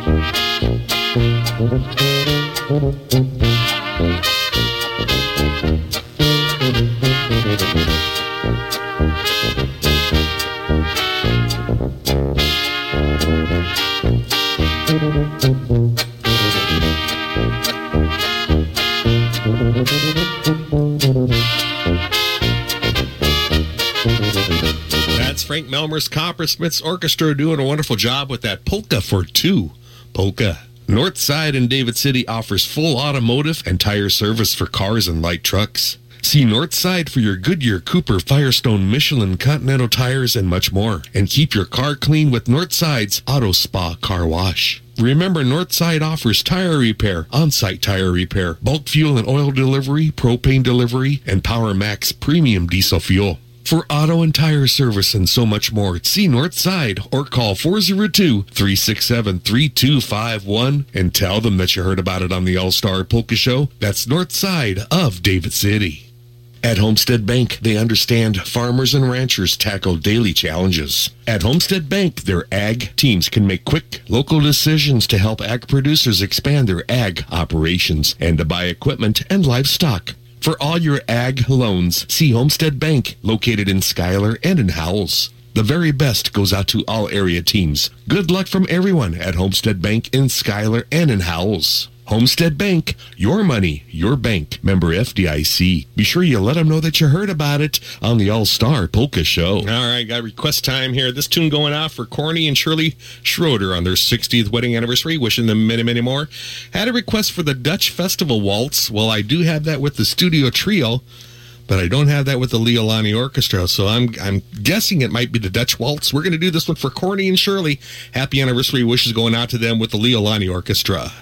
Frank Melmer's Coppersmiths Orchestra doing a wonderful job with that polka for two. Polka. Northside in David City offers full automotive and tire service for cars and light trucks. See Northside for your Goodyear, Cooper, Firestone, Michelin, Continental tires, and much more. And keep your car clean with Northside's Auto Spa Car Wash. Remember, Northside offers tire repair, on-site tire repair, bulk fuel and oil delivery, propane delivery, and Power Max premium diesel fuel. For auto and tire service and so much more, see Northside or call 402-367-3251 and tell them that you heard about it on the All-Star Polka Show. That's Northside of David City. At Homestead Bank, they understand farmers and ranchers tackle daily challenges. At Homestead Bank, their ag teams can make quick, local decisions to help ag producers expand their ag operations and to buy equipment and livestock. For all your ag loans, see Homestead Bank, located in Schuyler and in Howells. The very best goes out to all area teams. Good luck from everyone at Homestead Bank in Schuyler and in Howells. Homestead Bank, your money, your bank. Member FDIC. Be sure you let them know that you heard about it on the All Star Polka Show. All right, got request time here. This tune going off for Corny and Shirley Schroeder on their 60th wedding anniversary. Wishing them many, many more. Had a request for the Dutch Festival Waltz. Well, I do have that with the studio trio but I don't have that with the Leolani Orchestra, so I'm I'm guessing it might be the Dutch Waltz. We're going to do this one for Corny and Shirley. Happy anniversary wishes going out to them with the Leolani Orchestra.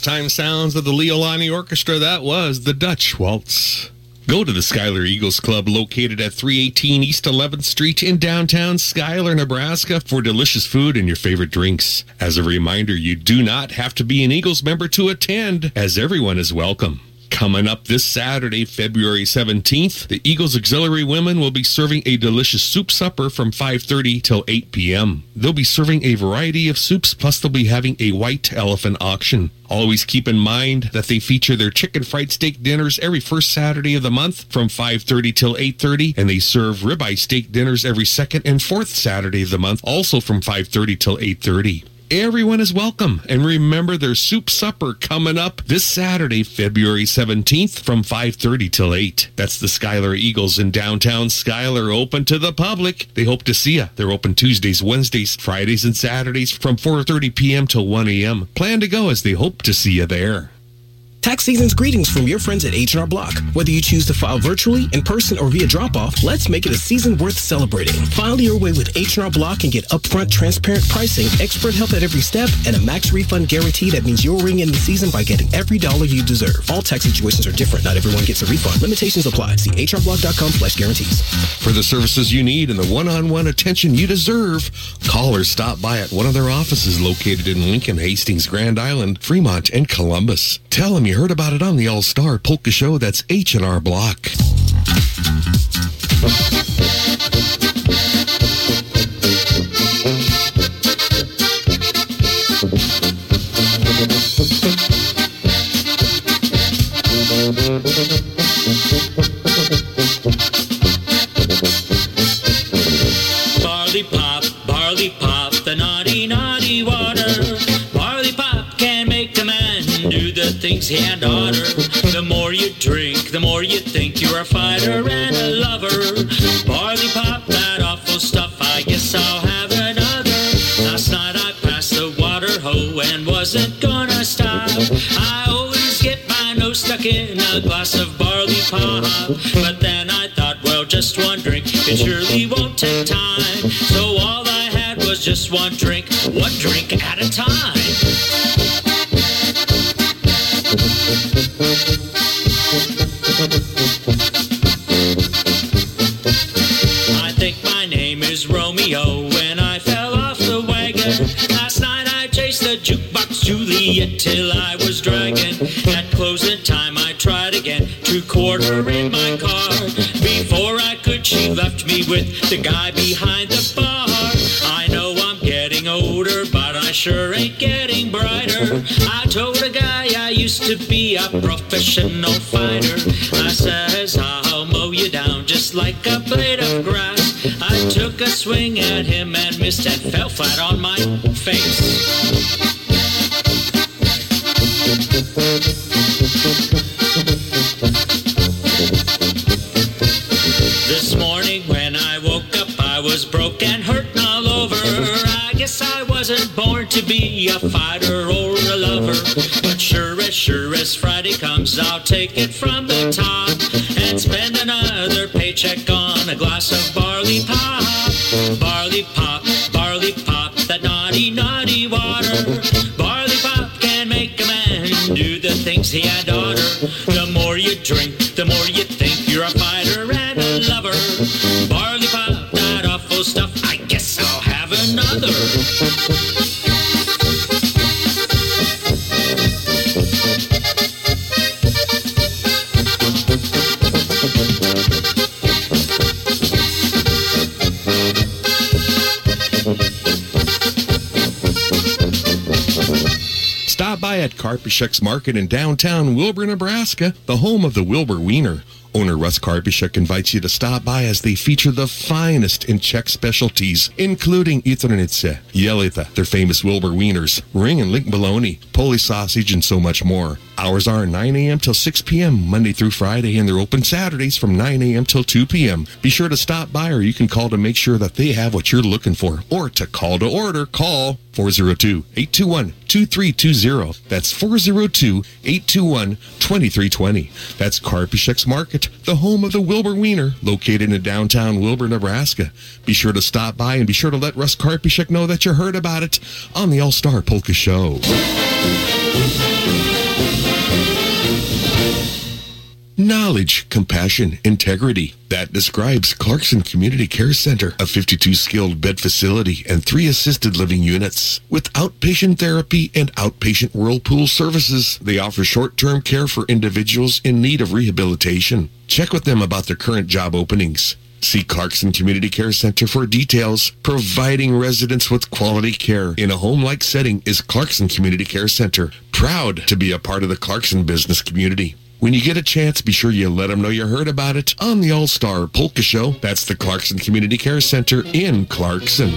Time Sounds of the Leolani Orchestra. That was the Dutch Waltz. Go to the Schuyler Eagles Club located at 318 East 11th Street in downtown Schuyler, Nebraska for delicious food and your favorite drinks. As a reminder, you do not have to be an Eagles member to attend, as everyone is welcome. Coming up this Saturday, February 17th, the Eagles Auxiliary Women will be serving a delicious soup supper from 5.30 till 8 p.m. They'll be serving a variety of soups, plus they'll be having a white elephant auction. Always keep in mind that they feature their chicken fried steak dinners every first Saturday of the month from 5.30 till 8.30, and they serve ribeye steak dinners every second and fourth Saturday of the month, also from 5.30 till 8.30. Everyone is welcome. And remember their soup supper coming up this Saturday, February 17th from 5.30 till 8. That's the Schuyler Eagles in downtown Schuyler, open to the public. They hope to see you. They're open Tuesdays, Wednesdays, Fridays, and Saturdays from 4.30 p.m. till 1 a.m. Plan to go as they hope to see you there. Tax season's greetings from your friends at H&R Block. Whether you choose to file virtually, in person, or via drop-off, let's make it a season worth celebrating. File your way with H&R Block and get upfront, transparent pricing, expert help at every step, and a max refund guarantee that means you'll ring in the season by getting every dollar you deserve. All tax situations are different. Not everyone gets a refund. Limitations apply. See hrblock.com slash guarantees. For the services you need and the one-on-one attention you deserve, call or stop by at one of their offices located in Lincoln, Hastings, Grand Island, Fremont, and Columbus. Tell them you heard about it on the All-Star Polka Show. That's H&R Block. things he had. The more you drink, the more you think you're a fighter and a lover. Barley pop, that awful stuff, I guess I'll have another. Last night I passed the water hoe and wasn't gonna stop. I always get my nose stuck in a glass of barley pop. But then I thought, well, just one drink, it surely won't take time. So all I had was just one drink, one drink at a time. I think my name is Romeo when I fell off the wagon. Last night I chased the jukebox Juliet till I was dragging. At closing time I tried again to quarter in my car. Before I could, she left me with the guy behind the bar. I know I'm getting older, but I sure ain't getting brighter. I told a guy I used to be a professional fighter. I says I'll mow you down just like a blade of grass. I took a swing at him and missed and fell flat on my face. This morning when I woke up, I was broke and hurt all over. I guess I wasn't born to be a fighter or a lover. As sure as Friday comes, I'll take it from the top and spend another paycheck on a glass of barley pop. Barley pop, barley pop, that naughty, naughty water. Barley pop can make a man do the things he had oughter. The more you drink, the more you think you're a fighter and a lover. Barley pop, that awful stuff, at Karpisek's Market in downtown Wilber, Nebraska, the home of the Wilber Wiener. Owner Russ Karpisek invites you to stop by as they feature the finest in Czech specialties, including Jaternice, Jelita, their famous Wilber Wieners, ring and link bologna, Polish sausage, and so much more. Hours are 9 a.m. till 6 p.m. Monday through Friday, and they're open Saturdays from 9 a.m. till 2 p.m. Be sure to stop by or you can call to make sure that they have what you're looking for. Or to call to order, call 402-821-2320. That's 402-821-2320. That's Karpisek's Market, the home of the Wilber Wiener, located in downtown Wilber, Nebraska. Be sure to stop by and be sure to let Russ Karpisek know that you heard about it on the All-Star Polka Show. Knowledge, compassion, integrity. That describes Clarkson Community Care Center, a 52 skilled bed facility and three assisted living units. With outpatient therapy and outpatient whirlpool services, they offer short-term care for individuals in need of rehabilitation. Check with them about their current job openings. See Clarkson Community Care Center for details. Providing residents with quality care in a home-like setting is Clarkson Community Care Center. Proud to be a part of the Clarkson business community. When you get a chance, be sure you let them know you heard about it on the All-Star Polka Show. That's the Clarkson Community Care Center in Clarkson.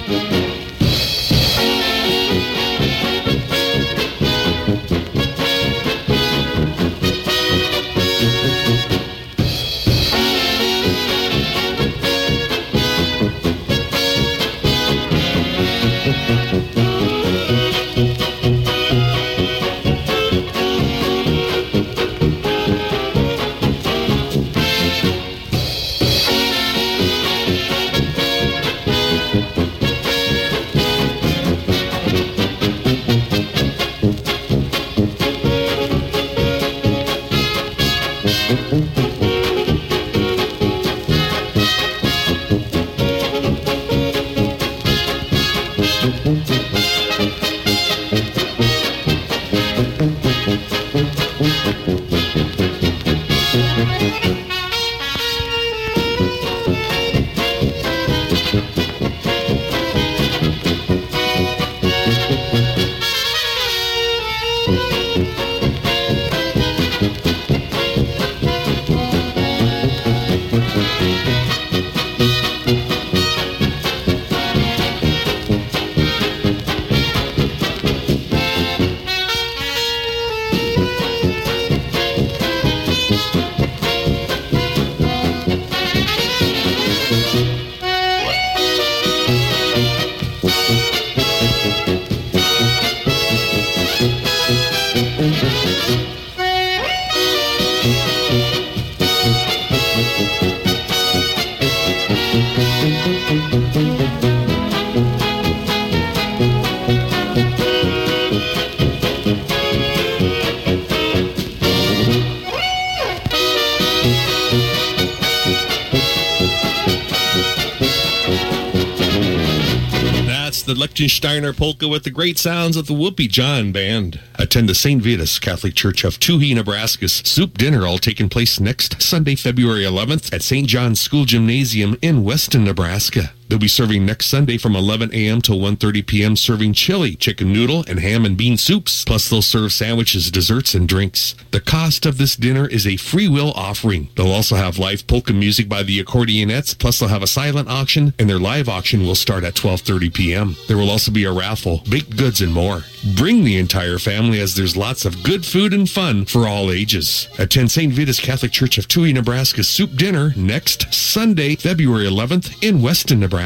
Lichtensteiner polka with the great sounds of the Whoopee John Band. Attend the St. Vitus Catholic Church of Touhy, Nebraska's soup dinner all taking place next Sunday, February 11th at St. John's School Gymnasium in Weston, Nebraska. They'll be serving next Sunday from 11 a.m. till 1.30 p.m. serving chili, chicken noodle, and ham and bean soups. Plus, they'll serve sandwiches, desserts, and drinks. The cost of this dinner is a free will offering. They'll also have live polka music by the accordionettes. Plus, they'll have a silent auction, and their live auction will start at 12.30 p.m. There will also be a raffle, baked goods, and more. Bring the entire family as there's lots of good food and fun for all ages. Attend St. Vitus Catholic Church of Touhy, Nebraska's soup dinner next Sunday, February 11th in Weston, Nebraska.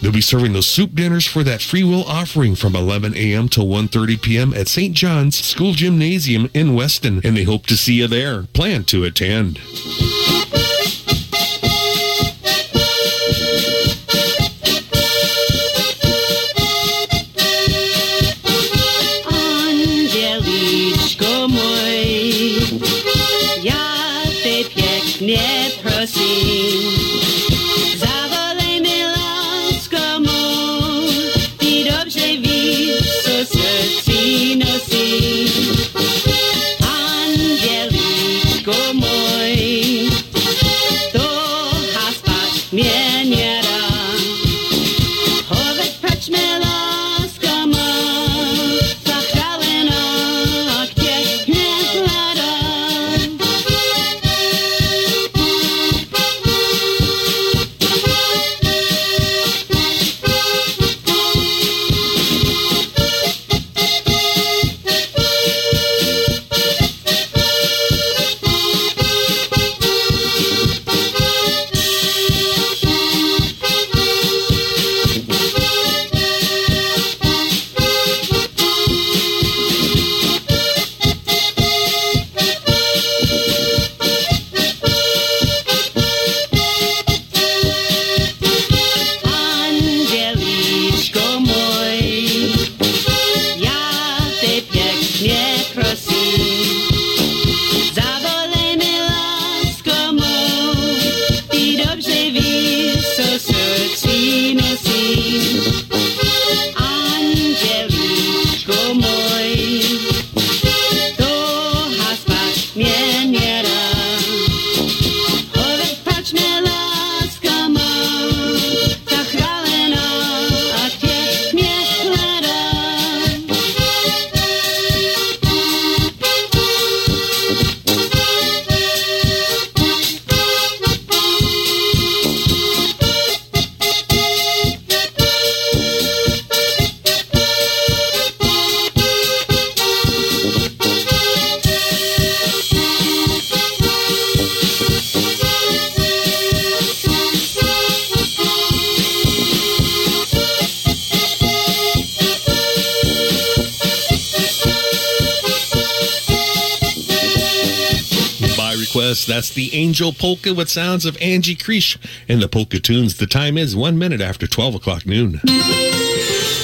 They'll be serving those soup dinners for that free will offering from 11 a.m. till 1.30 p.m. at St. John's School Gymnasium in Weston, and they hope to see you there. Plan to attend. That's the Angel Polka with sounds of Angie Creesh and the Polka Tunes. The time is one minute after 12 o'clock noon.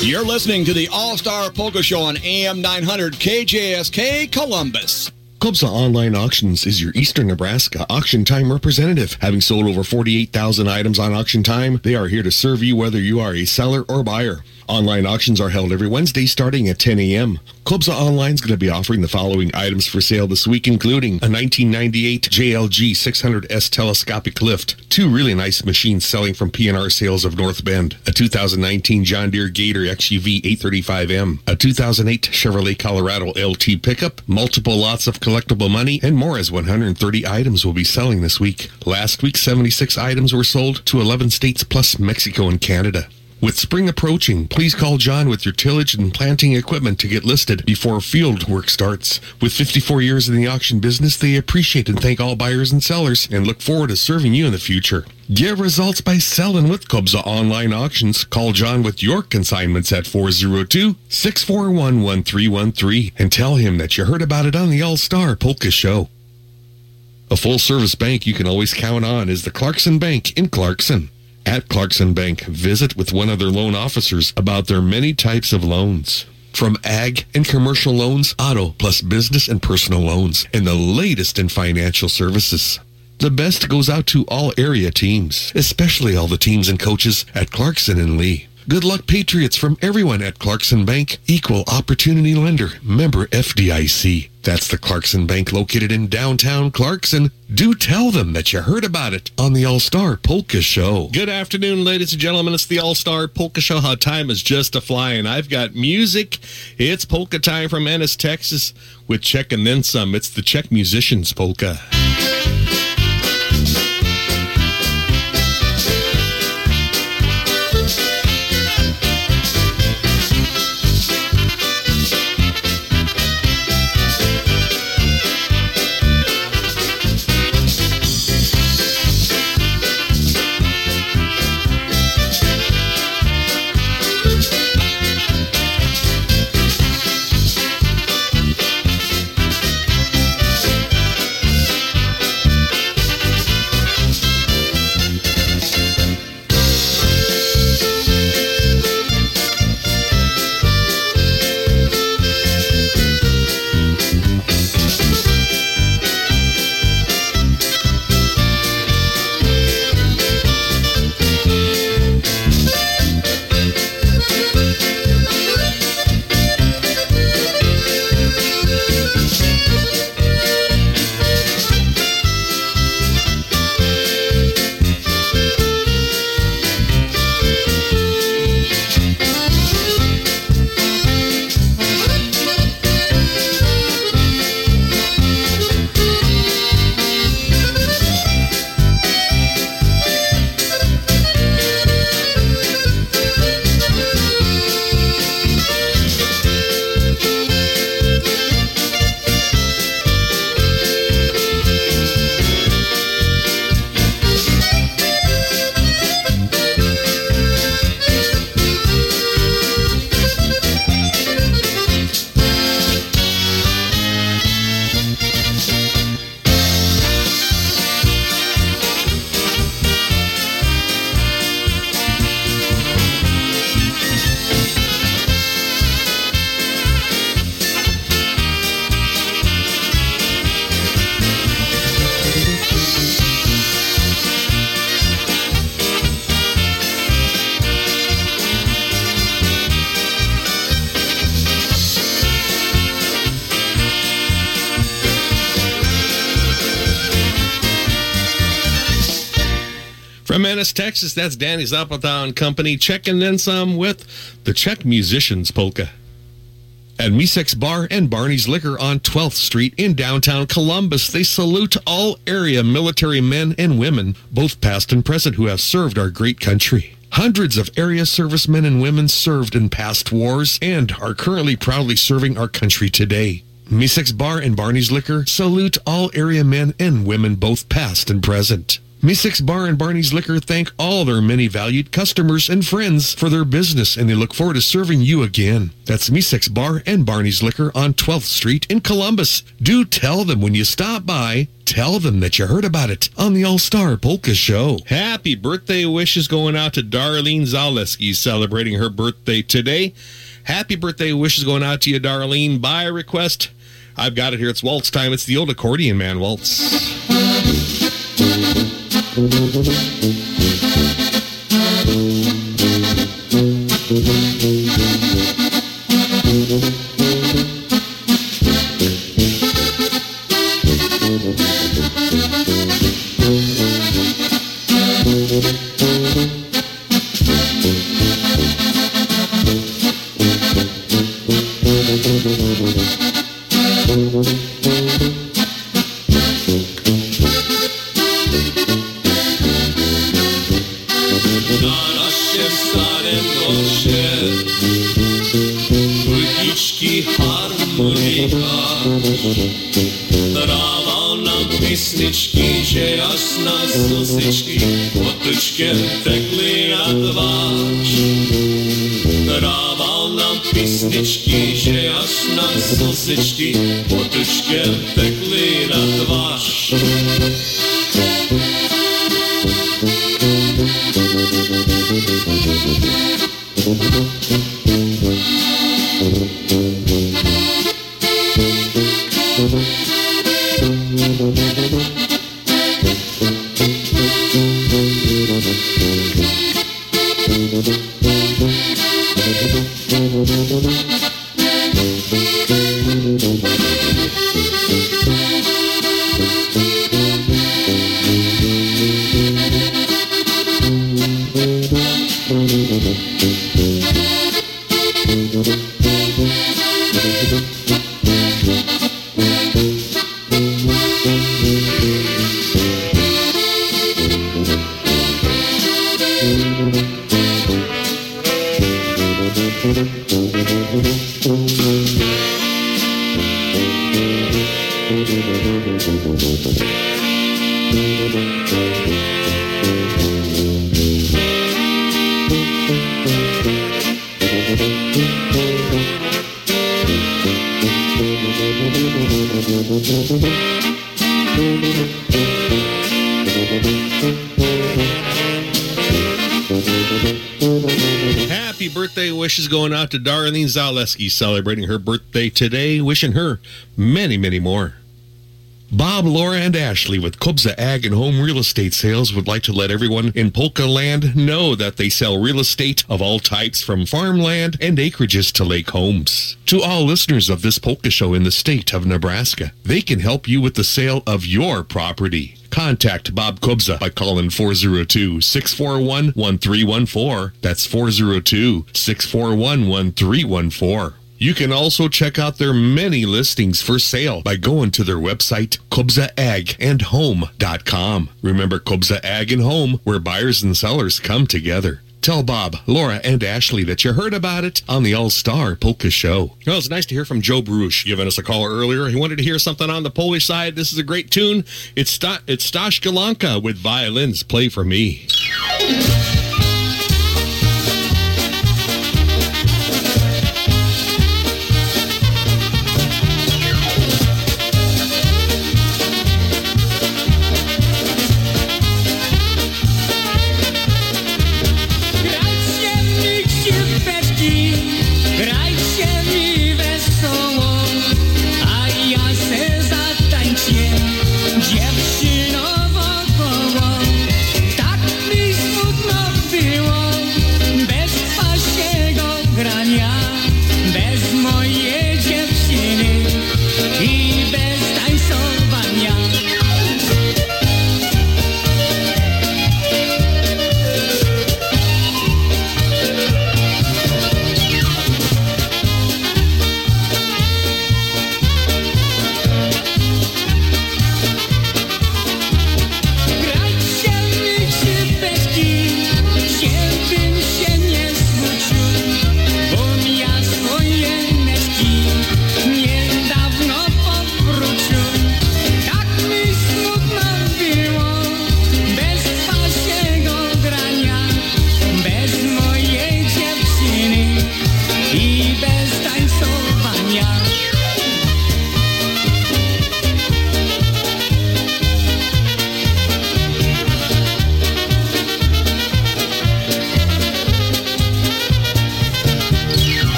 You're listening to the All Star Polka Show on AM 900 KJSK Columbus. Kobza Online Auctions is your Eastern Nebraska auction time representative. Having sold over 48,000 items on auction time, they are here to serve you whether you are a seller or buyer. Online auctions are held every Wednesday starting at 10 a.m. Kobza Online is going to be offering the following items for sale this week, including a 1998 JLG 600S telescopic lift, two really nice machines selling from PNR Sales of North Bend, a 2019 John Deere Gator XUV 835M, a 2008 Chevrolet Colorado LT pickup, multiple lots of collectible money, and more as 130 items will be selling this week. Last week, 76 items were sold to 11 states plus Mexico and Canada. With spring approaching, please call John with your tillage and planting equipment to get listed before field work starts. With 54 years in the auction business, they appreciate and thank all buyers and sellers and look forward to serving you in the future. Get results by selling with Kobza Online Auctions. Call John with your consignments at 402-641-1313 and tell him that you heard about it on the All-Star Polka Show. A full-service bank you can always count on is the Clarkson Bank in Clarkson. At Clarkson Bank, visit with one of their loan officers about their many types of loans. From ag and commercial loans, auto plus business and personal loans, and the latest in financial services. The best goes out to all area teams, especially all the teams and coaches at Clarkson and Leigh. Good luck, Patriots, from everyone at Clarkson Bank, equal opportunity lender, member FDIC. That's the Clarkson Bank located in downtown Clarkson. Do tell them that you heard about it on the All Star Polka Show. Good afternoon, ladies and gentlemen. It's the All Star Polka Show. How time is just a flying. I've got music. It's polka time from Ennis, Texas, with Czech and then some. It's the Czech Musicians Polka. Texas, that's Danny Zapata Company, checking in some with the Czech Musicians Polka. At Misek's Bar and Barney's Liquor on 12th Street in downtown Columbus, they salute all area military men and women, both past and present, who have served our great country. Hundreds of area servicemen and women served in past wars and are currently proudly serving our country today. Misek's Bar and Barney's Liquor salute all area men and women, both past and present. Misek's Bar and Barney's Liquor thank all their many valued customers and friends for their business and they look forward to serving you again. That's Misek's Bar and Barney's Liquor on 12th Street in Columbus. Do tell them when you stop by, tell them that you heard about it on the All Star Polka Show. Happy birthday wishes going out to Darlene Zaleski celebrating her birthday today. Happy birthday wishes going out to you, Darlene, by request. I've got it here. It's waltz time. It's the old accordion man waltz. Thank you. Tráva na písničky, že až na slzičky potočkem tekly na tvář. Tráva na písničky, že až na slzičky potočkem tekly na tvář. Thank you. Darlene Zaleski celebrating her birthday today. Wishing her many, many more. Bob, Laura, and Ashley with Kobza Ag and Home Real Estate Sales would like to let everyone in Polka Land know that they sell real estate of all types from farmland and acreages to lake homes. To all listeners of this Polka Show in the state of Nebraska, they can help you with the sale of your property. Contact Bob Kobza by calling 402-641-1314. That's 402-641-1314. You can also check out their many listings for sale by going to their website, KobzaAgAndHome.com. Remember Kobza Ag and Home, where buyers and sellers come together. Tell Bob, Laura, and Ashley that you heard about it on the All Star Polka Show. Well, it's nice to hear from Joe Bruce giving us a call earlier. He wanted to hear something on the Polish side. This is a great tune. It's Sta- it's Stash Galanka with violins. Play for me.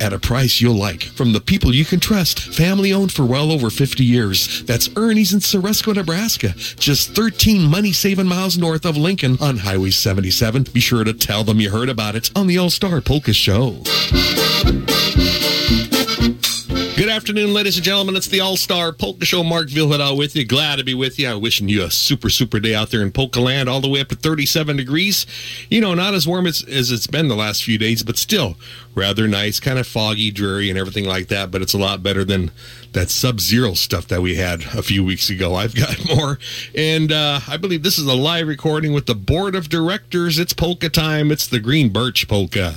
at a price you'll like, from the people you can trust, family-owned for well over 50 years. That's Ernie's in Ceresco, Nebraska, just 13 money-saving miles north of Lincoln on Highway 77. Be sure to tell them you heard about it on the All-Star Polka Show. Afternoon, ladies and gentlemen. It's the All Star Polka Show. Mark Vyhlidal with you. Glad to be with you. I'm wishing you a super, super day out there in Polka Land, all the way up to 37 degrees. You know, not as warm as, as it's been the last few days, but still rather nice, kind of foggy, dreary, and everything like that. But it's a lot better than that sub zero stuff that we had a few weeks ago. I've got more. And uh, I believe this is a live recording with the board of directors. It's polka time. It's the Green Birch Polka.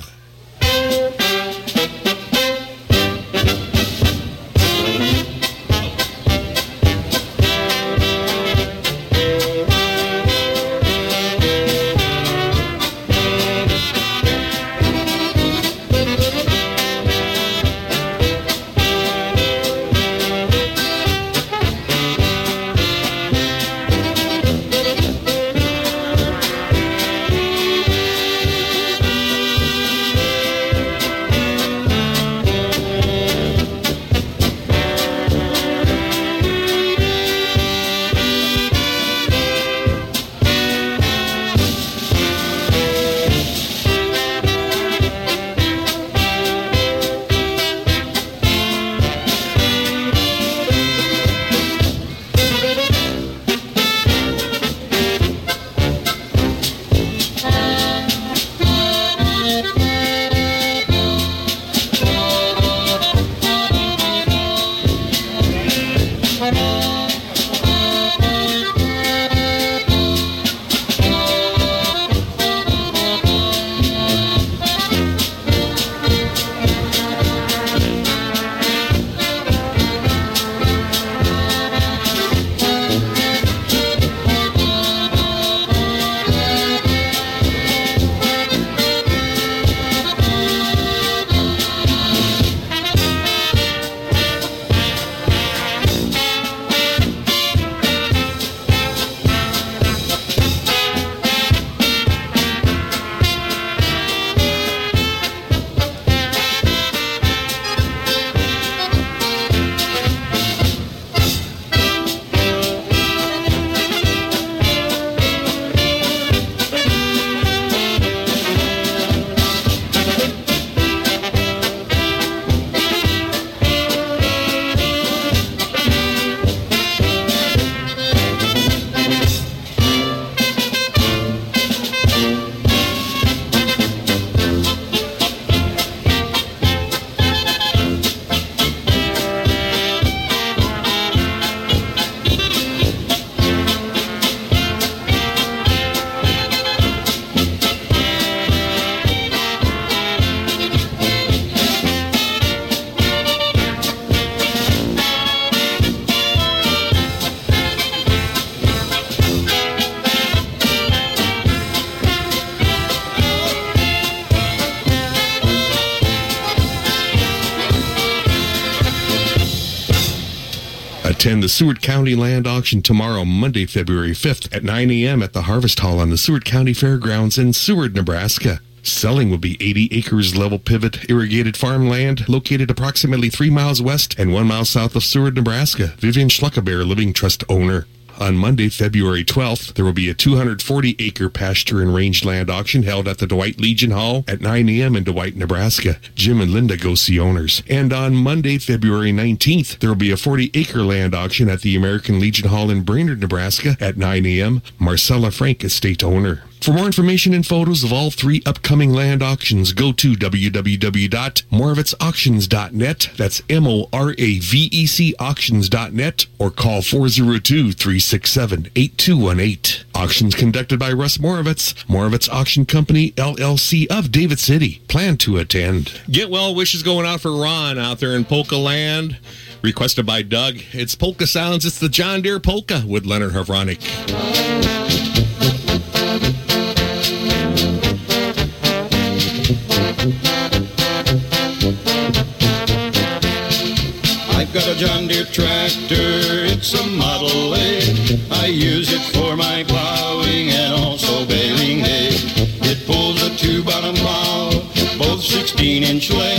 Seward County Land Auction tomorrow, Monday, February 5th at 9 a.m. at the Harvest Hall on the Seward County Fairgrounds in Seward, Nebraska. Selling will be 80 acres level pivot irrigated farmland located approximately three miles west and one mile south of Seward, Nebraska. Vivian Schluckebier, Living Trust owner. On Monday, February 12th, there will be a 240 acre pasture and rangeland auction held at the Dwight Legion Hall at 9 a.m. in Dwight, Nebraska. Jim and Linda go see owners. And on Monday, February 19th, there will be a 40 acre land auction at the American Legion Hall in Brainerd, Nebraska at 9 a.m. Marcella Frank, estate owner. For more information and photos of all three upcoming land auctions, go to www.moravecauctions.net. That's M-O-R-A-V-E-C auctions.net or call 402-367-8218. Auctions conducted by Russ Moravec, Moravec Auction Company, LLC of David City. Plan to attend. Get well wishes going out for Ron out there in Polka Land. Requested by Doug. It's Polka Sounds. It's the John Deere Polka with Leonard Havronik. Got a John Deere tractor, it's a Model A. I use it for my plowing and also baling hay. It pulls a two-bottom plow, both 16-inch lay.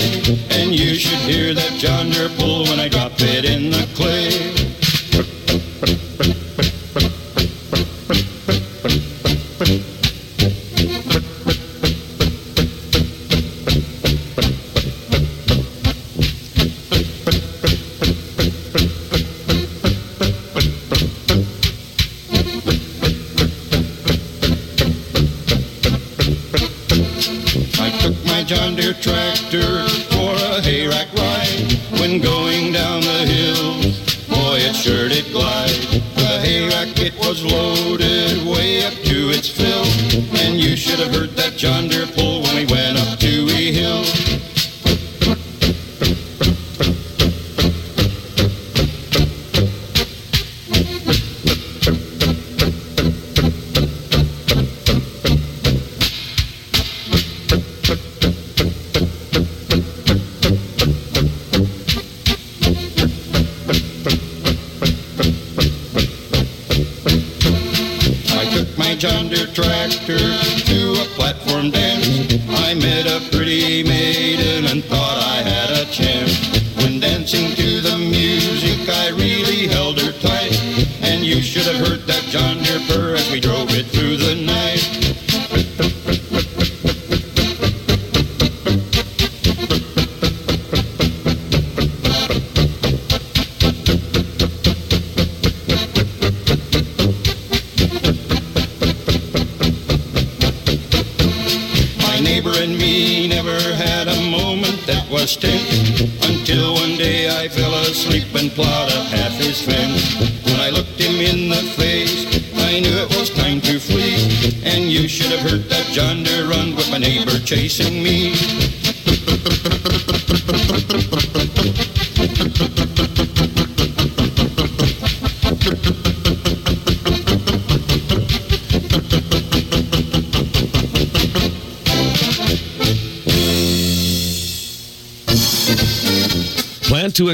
And you should hear that John Deere pull when I drop it in the John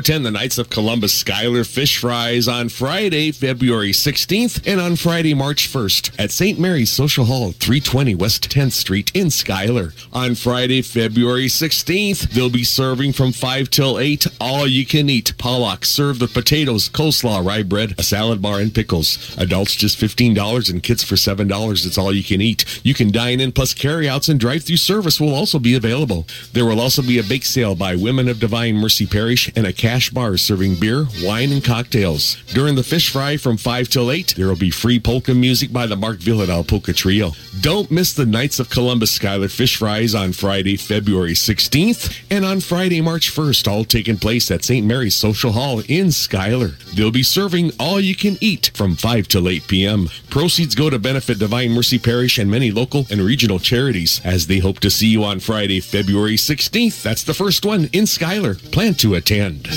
attend the Knights of Columbus Schuyler Fish Fries on Friday, February 16th, and on Friday, March 1st at St. Mary's Social Hall, 320 West 10th Street in Schuyler. On Friday, February 16th, they'll be serving from 5 till 8 all you can eat Pollock served with potatoes, coleslaw, rye bread, a salad bar, and pickles. Adults just $15 and kids for $7. It's all you can eat. You can dine in, plus carryouts and drive through service will also be available. There will also be a bake sale by Women of Divine Mercy Parish and a cash bar serving beer, wine, and cocktails. During the fish fry from 5 till 8, there will be free polka music by the Mark Vyhlidal Polka Trio. Don't miss the Knights of Columbus Schuyler Fish Fries on Friday, February 16th, and on Friday, March 1st, all taking place at St. Mary's Social Hall in Schuyler. They'll be serving all you can eat from 5 till 8 p.m. Proceeds go to benefit Divine Mercy Parish and many local and regional charities as they hope to see you on Friday, February 16th. That's the first one in Schuyler. Plan to attend.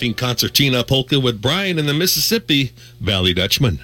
Laughing Concertina Polka with Brian and the Mississippi Valley Dutchman.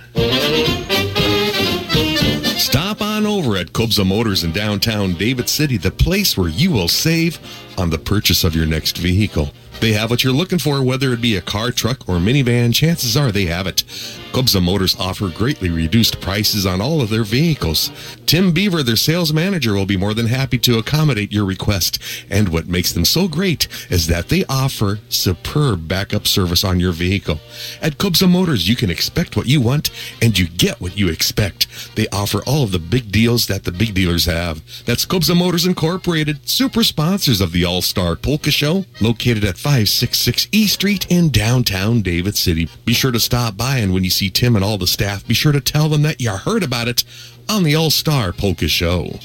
Stop on over at Kobza Motors in downtown David City, the place where you will save on the purchase of your next vehicle. They have what you're looking for, whether it be a car, truck, or minivan. Chances are they have it. Kobza Motors offer greatly reduced prices on all of their vehicles. Tim Beaver, their sales manager, will be more than happy to accommodate your request. And what makes them so great is that they offer superb backup service on your vehicle. At Kobza Motors, you can expect what you want and you get what you expect. They offer all of the big deals that the big dealers have. That's Kobza Motors Incorporated, super sponsors of the All Star Polka Show, located at 566 E Street in downtown David City. Be sure to stop by, and when you see Tim and all the staff, be sure to tell them that you heard about it on the All Star Polka Show.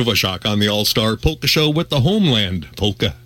Dvorak on the All Star Polka Show with the Homeland Polka.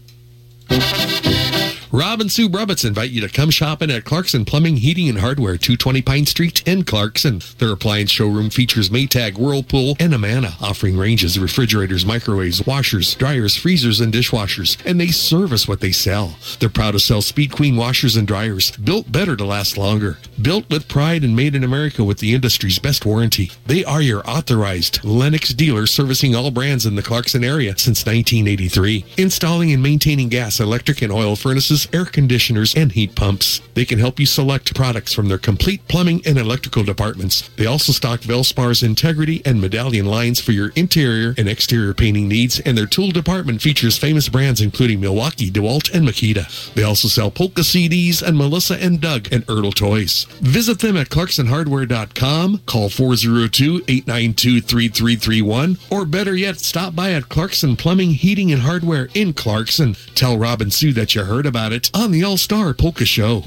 And Sue Brubbits invite you to come shopping at Clarkson Plumbing, Heating, and Hardware, 220 Pine Street in Clarkson. Their appliance showroom features Maytag, Whirlpool, and Amana, offering ranges, refrigerators, microwaves, washers, dryers, freezers, and dishwashers. And they service what they sell. They're proud to sell Speed Queen washers and dryers, built better to last longer. Built with pride and made in America with the industry's best warranty. They are your authorized Lennox dealer servicing all brands in the Clarkson area since 1983. Installing and maintaining gas, electric, and oil furnaces, air conditioners, and heat pumps. They can help you select products from their complete plumbing and electrical departments. They also stock Valspar's Integrity and Medallion lines for your interior and exterior painting needs, and their tool department features famous brands including Milwaukee, DeWalt, and Makita. They also sell Polka CDs and Melissa and Doug and Ertl toys. Visit them at clarksonhardware.com, call 402-892-3331, or better yet, stop by at Clarkson Plumbing, Heating, and Hardware in Clarkson. Tell Rob and Sue that you heard about it on the All-Star Polka Show.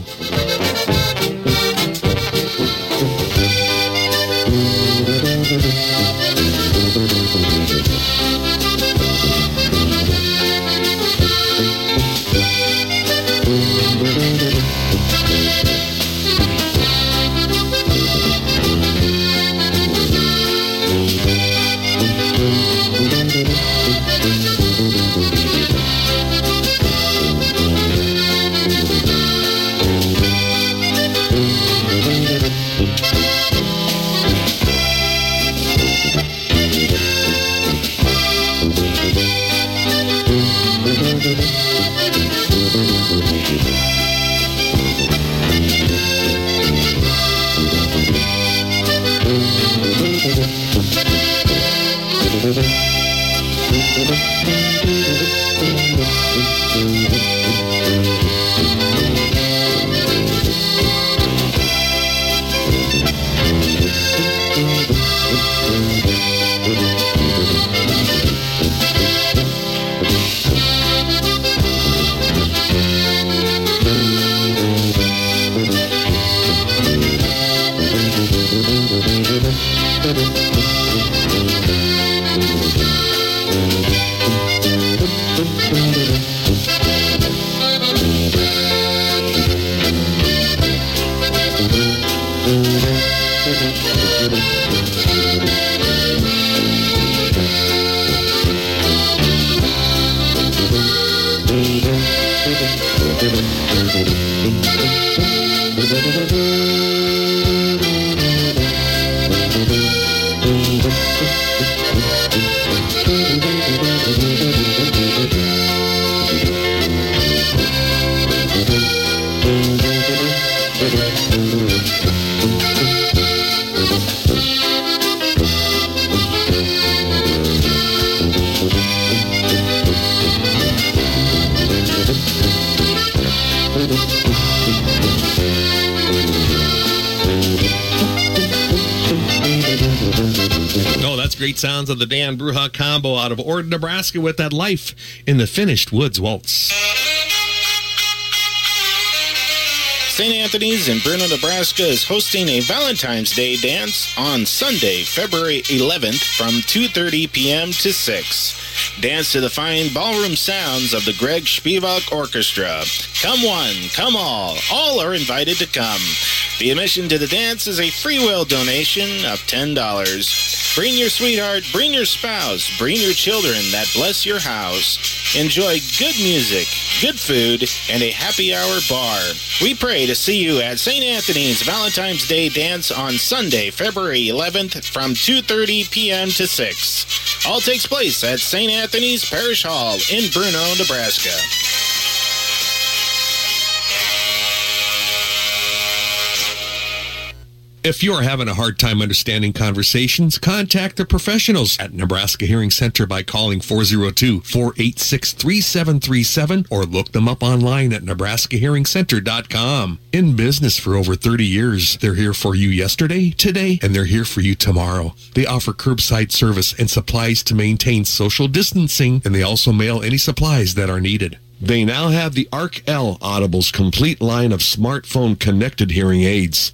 Great sounds of the Dan Bruja combo out of Ord, Nebraska with that life in the Finnish Woods Waltz. St. Anthony's in Bruno, Nebraska is hosting a Valentine's Day dance on Sunday, February 11th from 2:30 p.m. to 6. Dance to the fine ballroom sounds of the Greg Spivak Orchestra. Come one, come all. All are invited to come. The admission to the dance is a free will donation of $10. Bring your sweetheart, bring your spouse, bring your children that bless your house. Enjoy good music, good food, and a happy hour bar. We pray to see you at St. Anthony's Valentine's Day dance on Sunday, February 11th from 2:30 p.m. to 6. All takes place at St. Anthony's Parish Hall in Bruno, Nebraska. If you're having a hard time understanding conversations, contact the professionals at Nebraska Hearing Center by calling 402-486-3737 or look them up online at nebraskahearingcenter.com. In business for over 30 years, they're here for you yesterday, today, and they're here for you tomorrow. They offer curbside service and supplies to maintain social distancing, and they also mail any supplies that are needed. They now have the Arc L Audible's complete line of smartphone connected hearing aids.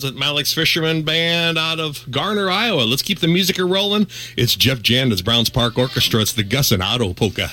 Sounds of Malik's Fisherman Band out of Garner, Iowa. Let's keep the music rolling. It's Jeff Janda's Browns Park Orchestra. It's the Gus and Otto polka.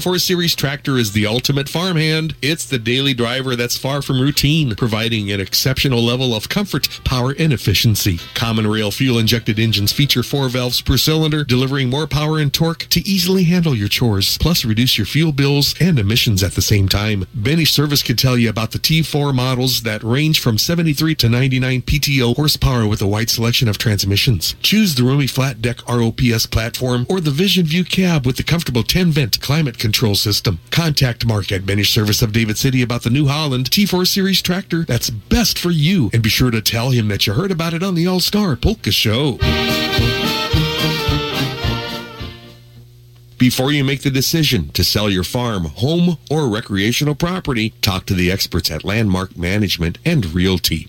24 Series tractor is the ultimate farmhand. It's the daily driver that's far from routine, providing an exceptional level of comfort power, and efficiency. Common rail fuel injected engines feature four valves per cylinder, delivering more power and torque to easily handle your chores, plus reduce your fuel bills and emissions at the same time. Benes Service can tell you about the T4 models that range from 73 to 99 PTO horsepower with a wide selection of transmissions. Choose the roomy flat deck ROPS platform or the Vision View cab with the comfortable 10 vent climate control system. Contact Mark at Benny Service of David City about the New Holland T4 Series tractor that's best for you. And be sure to tell him that you heard about it on the All Star Polka Show. Before you make the decision to sell your farm, home, or recreational property, talk to the experts at Landmark Management and Realty.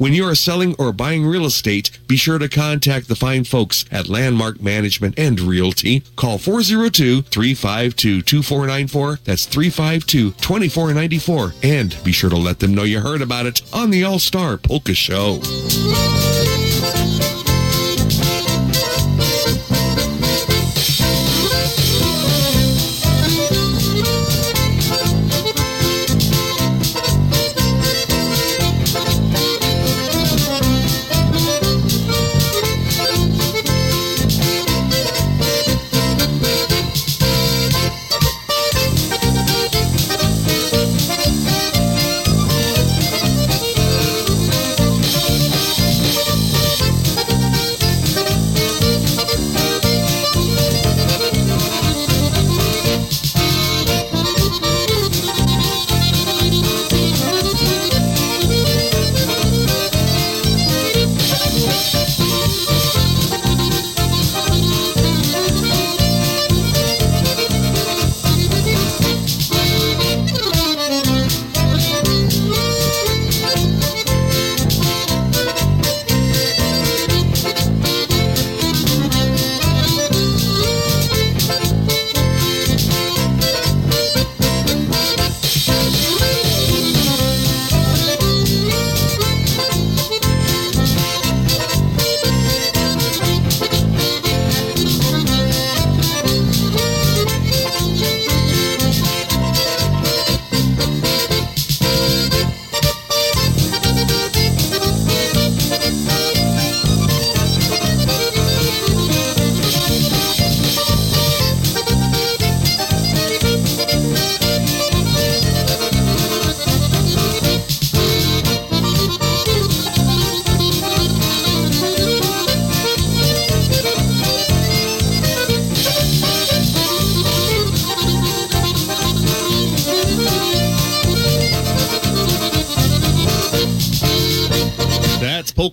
When you are selling or buying real estate, be sure to contact the fine folks at Landmark Management and Realty. Call 402-352-2494. That's 352-2494. And be sure to let them know you heard about it on the All-Star Polka Show.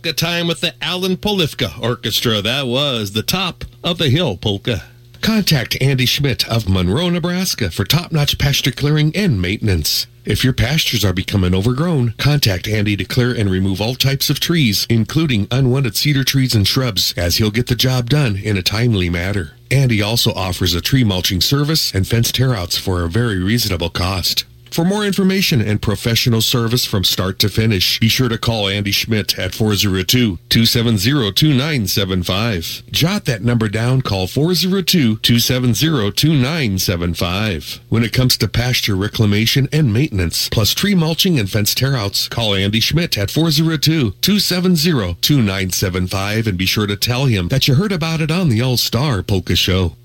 Polka time with the Alan Polifka Orchestra. That was the top of the hill polka. Contact Andy Schmidt of Monroe, Nebraska for top-notch pasture clearing and maintenance. If your pastures are becoming overgrown, contact Andy to clear and remove all types of trees, including unwanted cedar trees and shrubs, as he'll get the job done in a timely manner. Andy also offers a tree mulching service and fence tear-outs for a very reasonable cost. For more information and professional service from start to finish, be sure to call Andy Schmidt at 402-270-2975. Jot that number down, call 402-270-2975. When it comes to pasture reclamation and maintenance, plus tree mulching and fence tear-outs, call Andy Schmidt at 402-270-2975 and be sure to tell him that you heard about it on the All-Star Polka Show.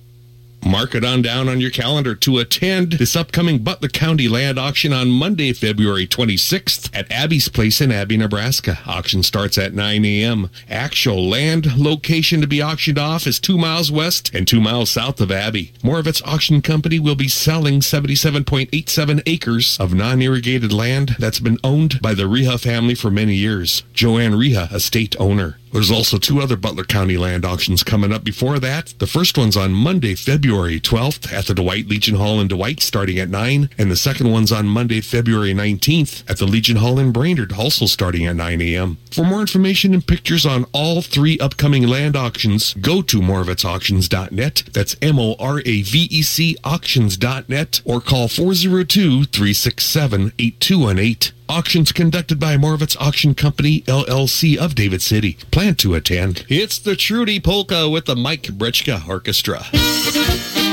Mark it on down on your calendar to attend this upcoming Butler County land auction on Monday, February 26th at Abie's Place in Abie, Nebraska. Auction starts at 9 a.m. Actual land location to be auctioned off is two miles west and two miles south of Abie. Moravec Auction Company will be selling 77.87 acres of non-irrigated land that's been owned by the Reha family for many years. Joanne Reha, estate owner. There's also two other Butler County land auctions coming up before that. The first one's on Monday, February 12th at the Dwight Legion Hall in Dwight starting at 9. And the second one's on Monday, February 19th at the Legion Hall in Brainard also starting at 9 a.m. For more information and pictures on all three upcoming land auctions, go to moravecauctions.net. That's M-O-R-A-V-E-C auctions.net or call 402-367-8218. Auctions conducted by Moravec Auction Company, LLC of David City. Plan to attend. It's the Trudy Polka with the Mike Brechka Orchestra.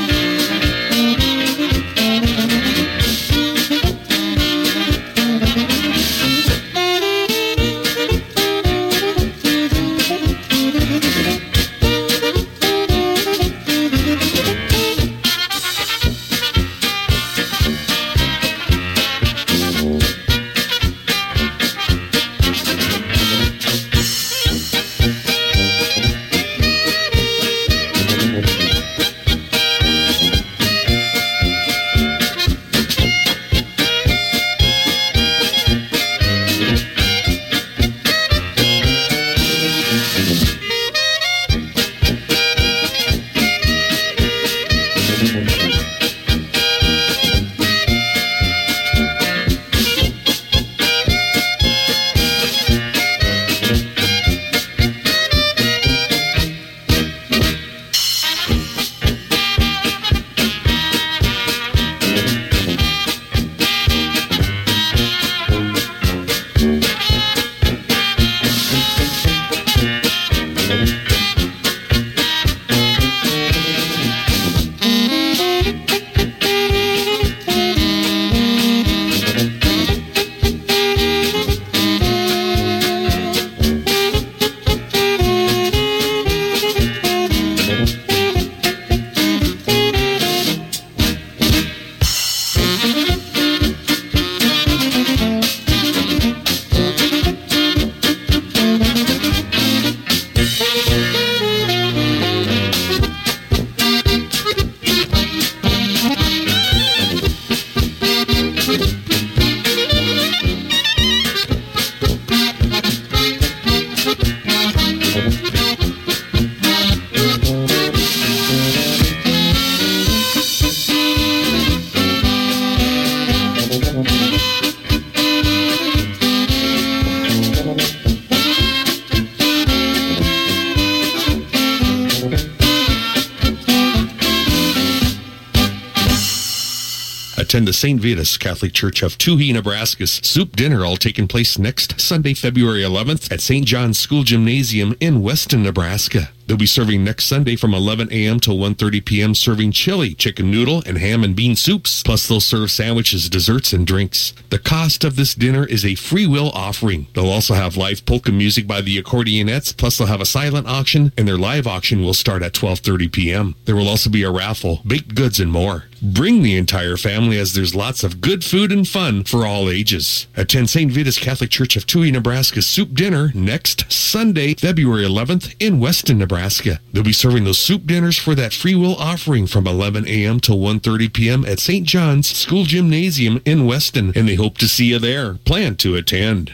this St. Vitus Catholic Church of Touhy, Nebraska's soup dinner all taking place next Sunday, February 11th at St. John's School Gymnasium in Weston, Nebraska. They'll be serving next Sunday from 11 a.m. till 1.30 p.m. serving chili, chicken noodle, and ham and bean soups. Plus, they'll serve sandwiches, desserts, and drinks. The cost of this dinner is a free will offering. They'll also have live polka music by the accordionettes. Plus, they'll have a silent auction, and their live auction will start at 12.30 p.m. There will also be a raffle, baked goods, and more. Bring the entire family as there's lots of good food and fun for all ages. Attend St. Vitus Catholic Church of Touhy, Nebraska soup dinner next Sunday, February 11th in Weston, Nebraska. They'll be serving those soup dinners for that free will offering from 11 a.m. till 1.30 p.m. at St. John's School Gymnasium in Weston, and they hope to see you there. Plan to attend.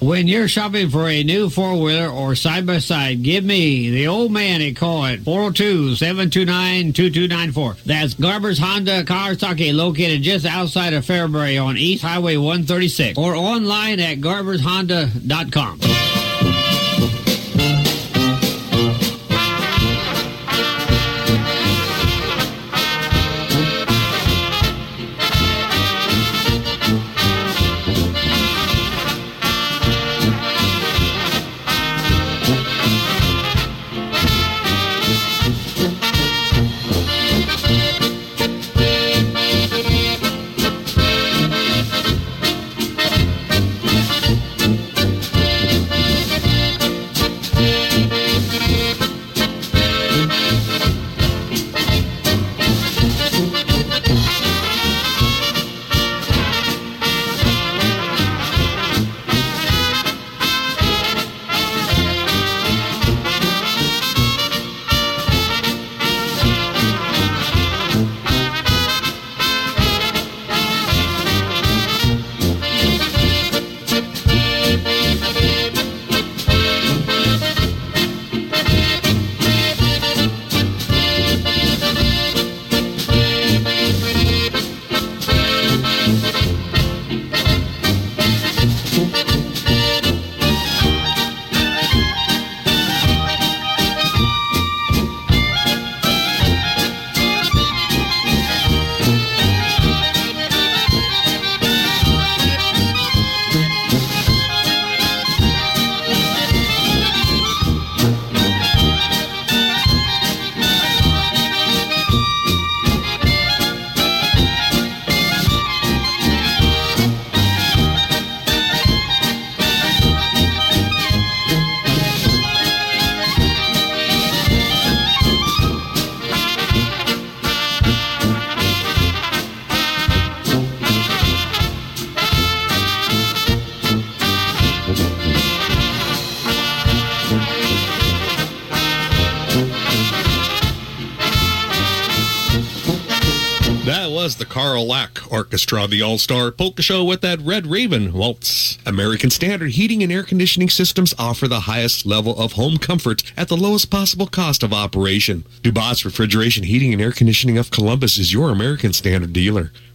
When you're shopping for a new four-wheeler or side-by-side, give me, the old man, a call at 402-729-2294. That's Garber's Honda Kawasaki located just outside of Fairbury on East Highway 136 or online at garbershonda.com. the Carl Lack Orchestra, the All Star Polka Show with that Red Raven waltz. American Standard Heating and Air Conditioning Systems offer the highest level of home comfort at the lowest possible cost of operation. Dubas Refrigeration Heating and Air Conditioning of Columbus is your American Standard dealer.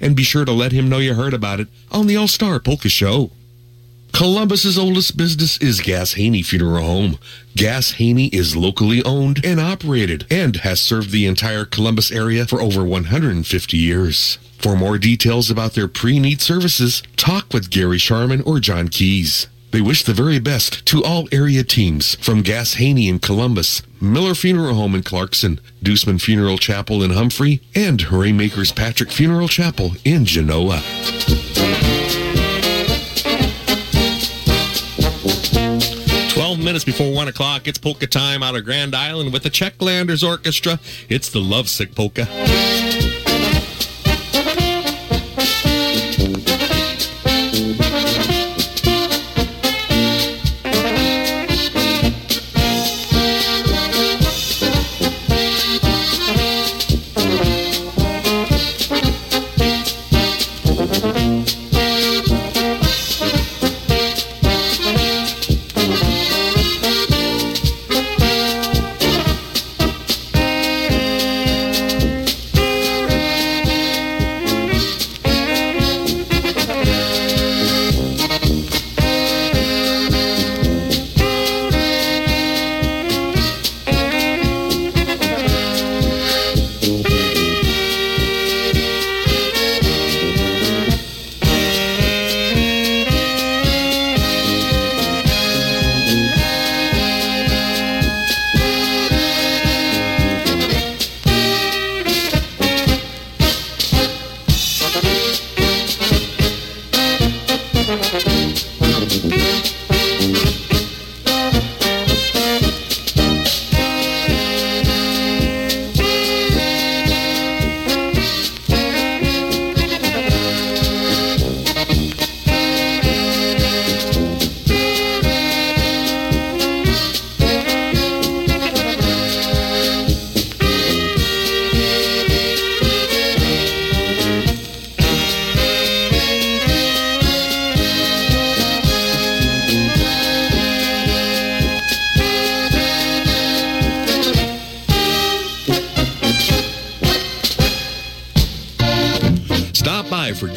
and be sure to let him know you heard about it on the All Star Polka Show. Columbus's oldest business is Gass Haney Funeral Home. Gass Haney is locally owned and operated and has served the entire Columbus area for over 150 years. For more details about their pre-need services, talk with Gary Sharman or John Keys. They wish the very best to all area teams from Gass Haney in Columbus, Miller Funeral Home in Clarkson, Deuceman Funeral Chapel in Humphrey, and Rainmakers Patrick Funeral Chapel in Genoa. 12 minutes before 1 o'clock, it's polka time out of Grand Island with the Checklanders Orchestra. It's the Lovesick Polka.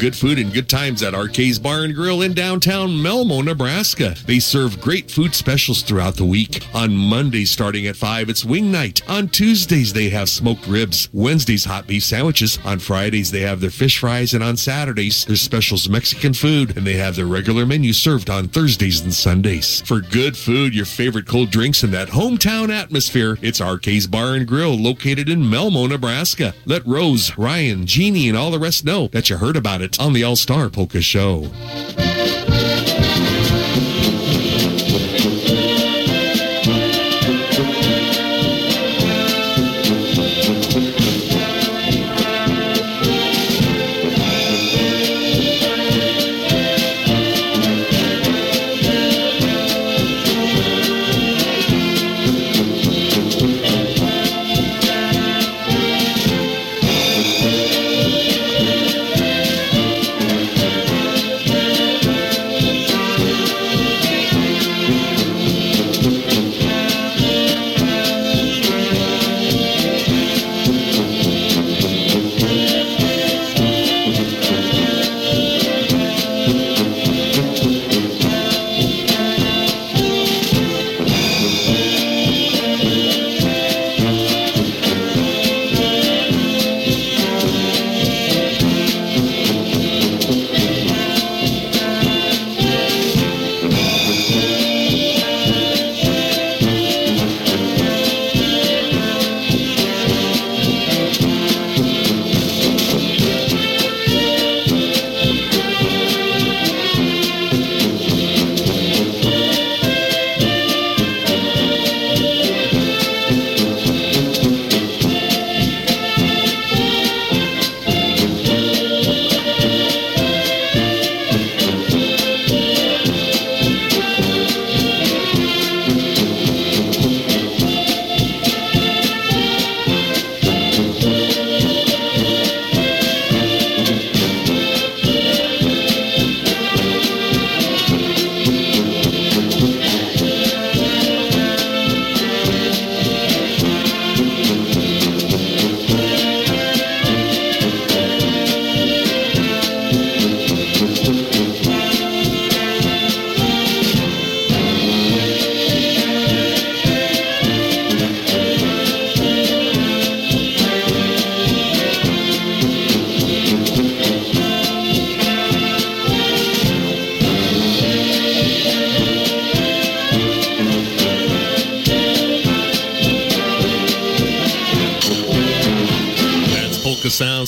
Good food and good times at RK's Bar and Grill in downtown Malmo, Nebraska. They serve great food specials throughout the week. On Mondays starting at 5, it's wing night. On Tuesdays, they have smoked ribs. Wednesdays, hot beef sandwiches. On Fridays, they have their fish fries. And on Saturdays, their specials Mexican food. And they have their regular menu served on Thursdays and Sundays. For good food, your favorite cold drinks, and that hometown atmosphere, it's RK's Bar and Grill located in Malmo, Nebraska. Let Rose, Ryan, Jeannie, and all the rest know that you heard about it on the All Star Polka Show.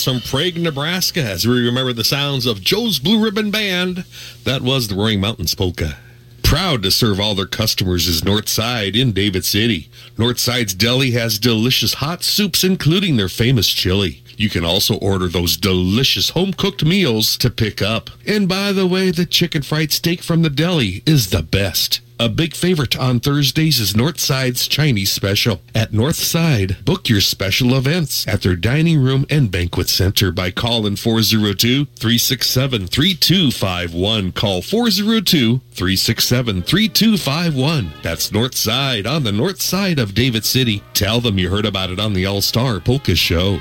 Sounds from Prague, Nebraska, as we remember the sounds of Joe's Blue Ribbon Band. That was the Roaring Mountains polka. Proud to serve all their customers is Northside in David City. Northside's Deli has delicious hot soups, including their famous chili. You can also order those delicious home cooked meals to pick up. And by the way, the chicken fried steak from the deli is the best. A big favorite on Thursdays is Northside's Chinese special. At Northside, book your special events at their dining room and banquet center by calling 402-367-3251. Call 402-367-3251. That's Northside on the north side of David City. Tell them you heard about it on the All-Star Polka Show.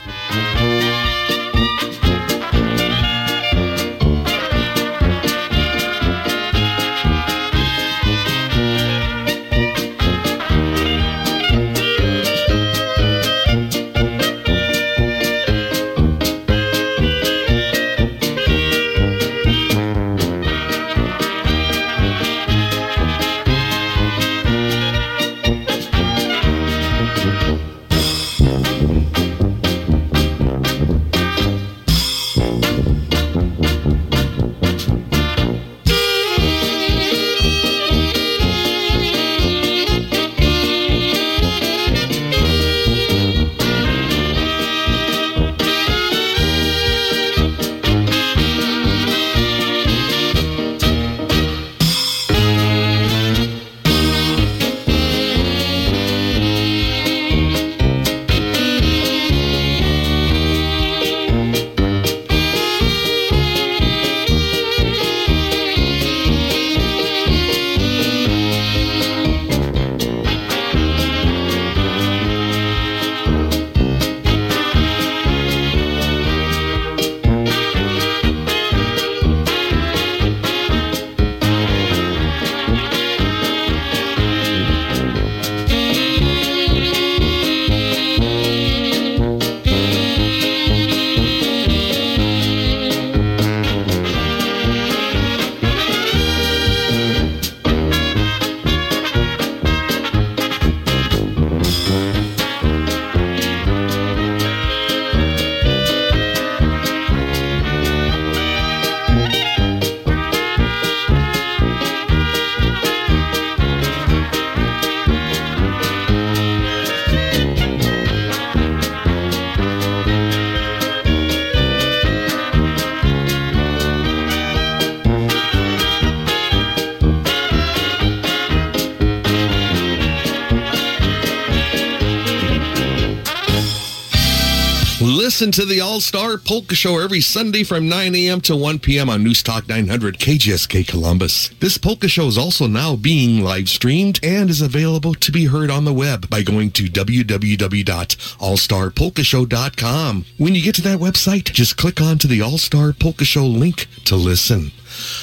Listen to the All Star Polka Show every Sunday from 9 a.m. to 1 p.m. on News Talk 900 KJSK Columbus. This polka show is also now being live streamed and is available to be heard on the web by going to www.allstarpolkashow.com. When you get to that website, just click onto the All Star Polka Show link to listen.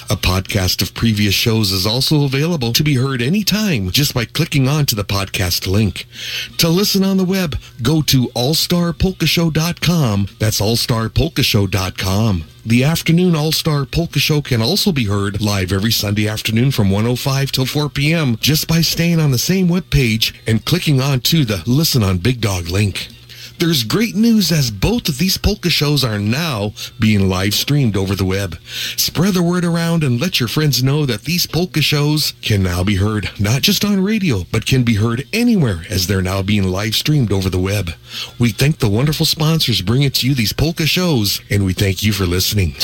A podcast of previous shows is also available to be heard anytime just by clicking onto the podcast link. To listen on the web, go to allstarpolkashow.com. That's allstarpolkashow.com. The afternoon All-Star Polka Show can also be heard live every Sunday afternoon from 105 till 4 p.m. just by staying on the same webpage and clicking onto the Listen on Big Dog link. There's great news as both of these polka shows are now being live streamed over the web. Spread the word around and let your friends know that these polka shows can now be heard not just on radio, but can be heard anywhere as they're now being live streamed over the web. We thank the wonderful sponsors bringing to you these polka shows, and we thank you for listening.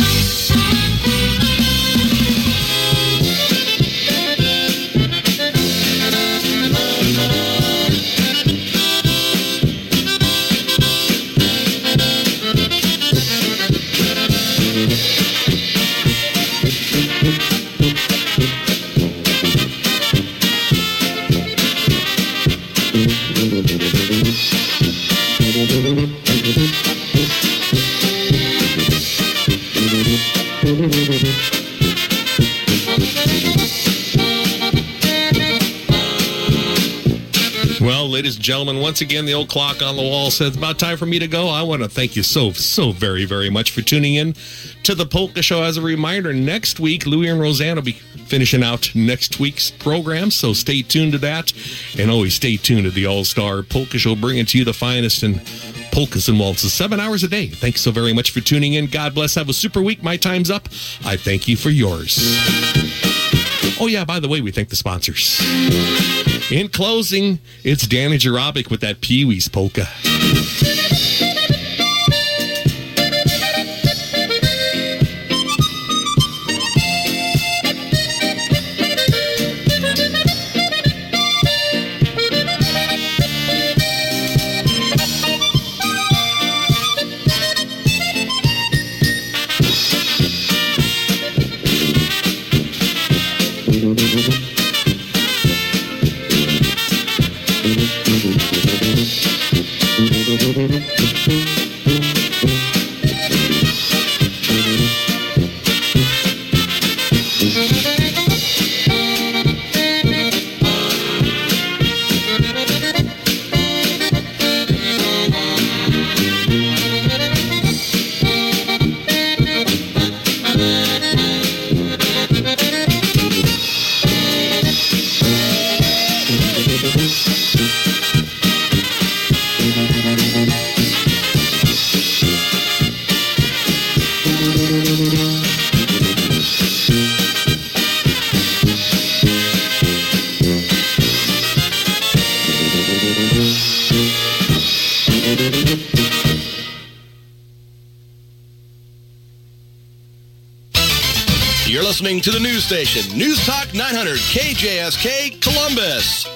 Ladies and gentlemen, once again, the old clock on the wall says about time for me to go. I want to thank you so, so very, very much for tuning in to the Polka Show. As a reminder, next week, Louie and Roseanne will be finishing out next week's program, so stay tuned to that. And always stay tuned to the All Star Polka Show, bringing to you the finest in polkas and waltzes, seven hours a day. Thanks so very much for tuning in. God bless. Have a super week. My time's up. I thank you for yours. Oh, yeah, by the way, we thank the sponsors. In closing, it's Danny Jarabic with that Pee Wee's polka. News station, News Talk 900 KJSK Columbus.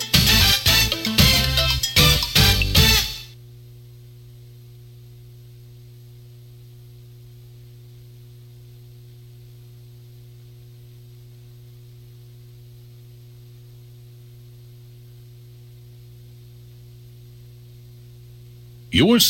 You're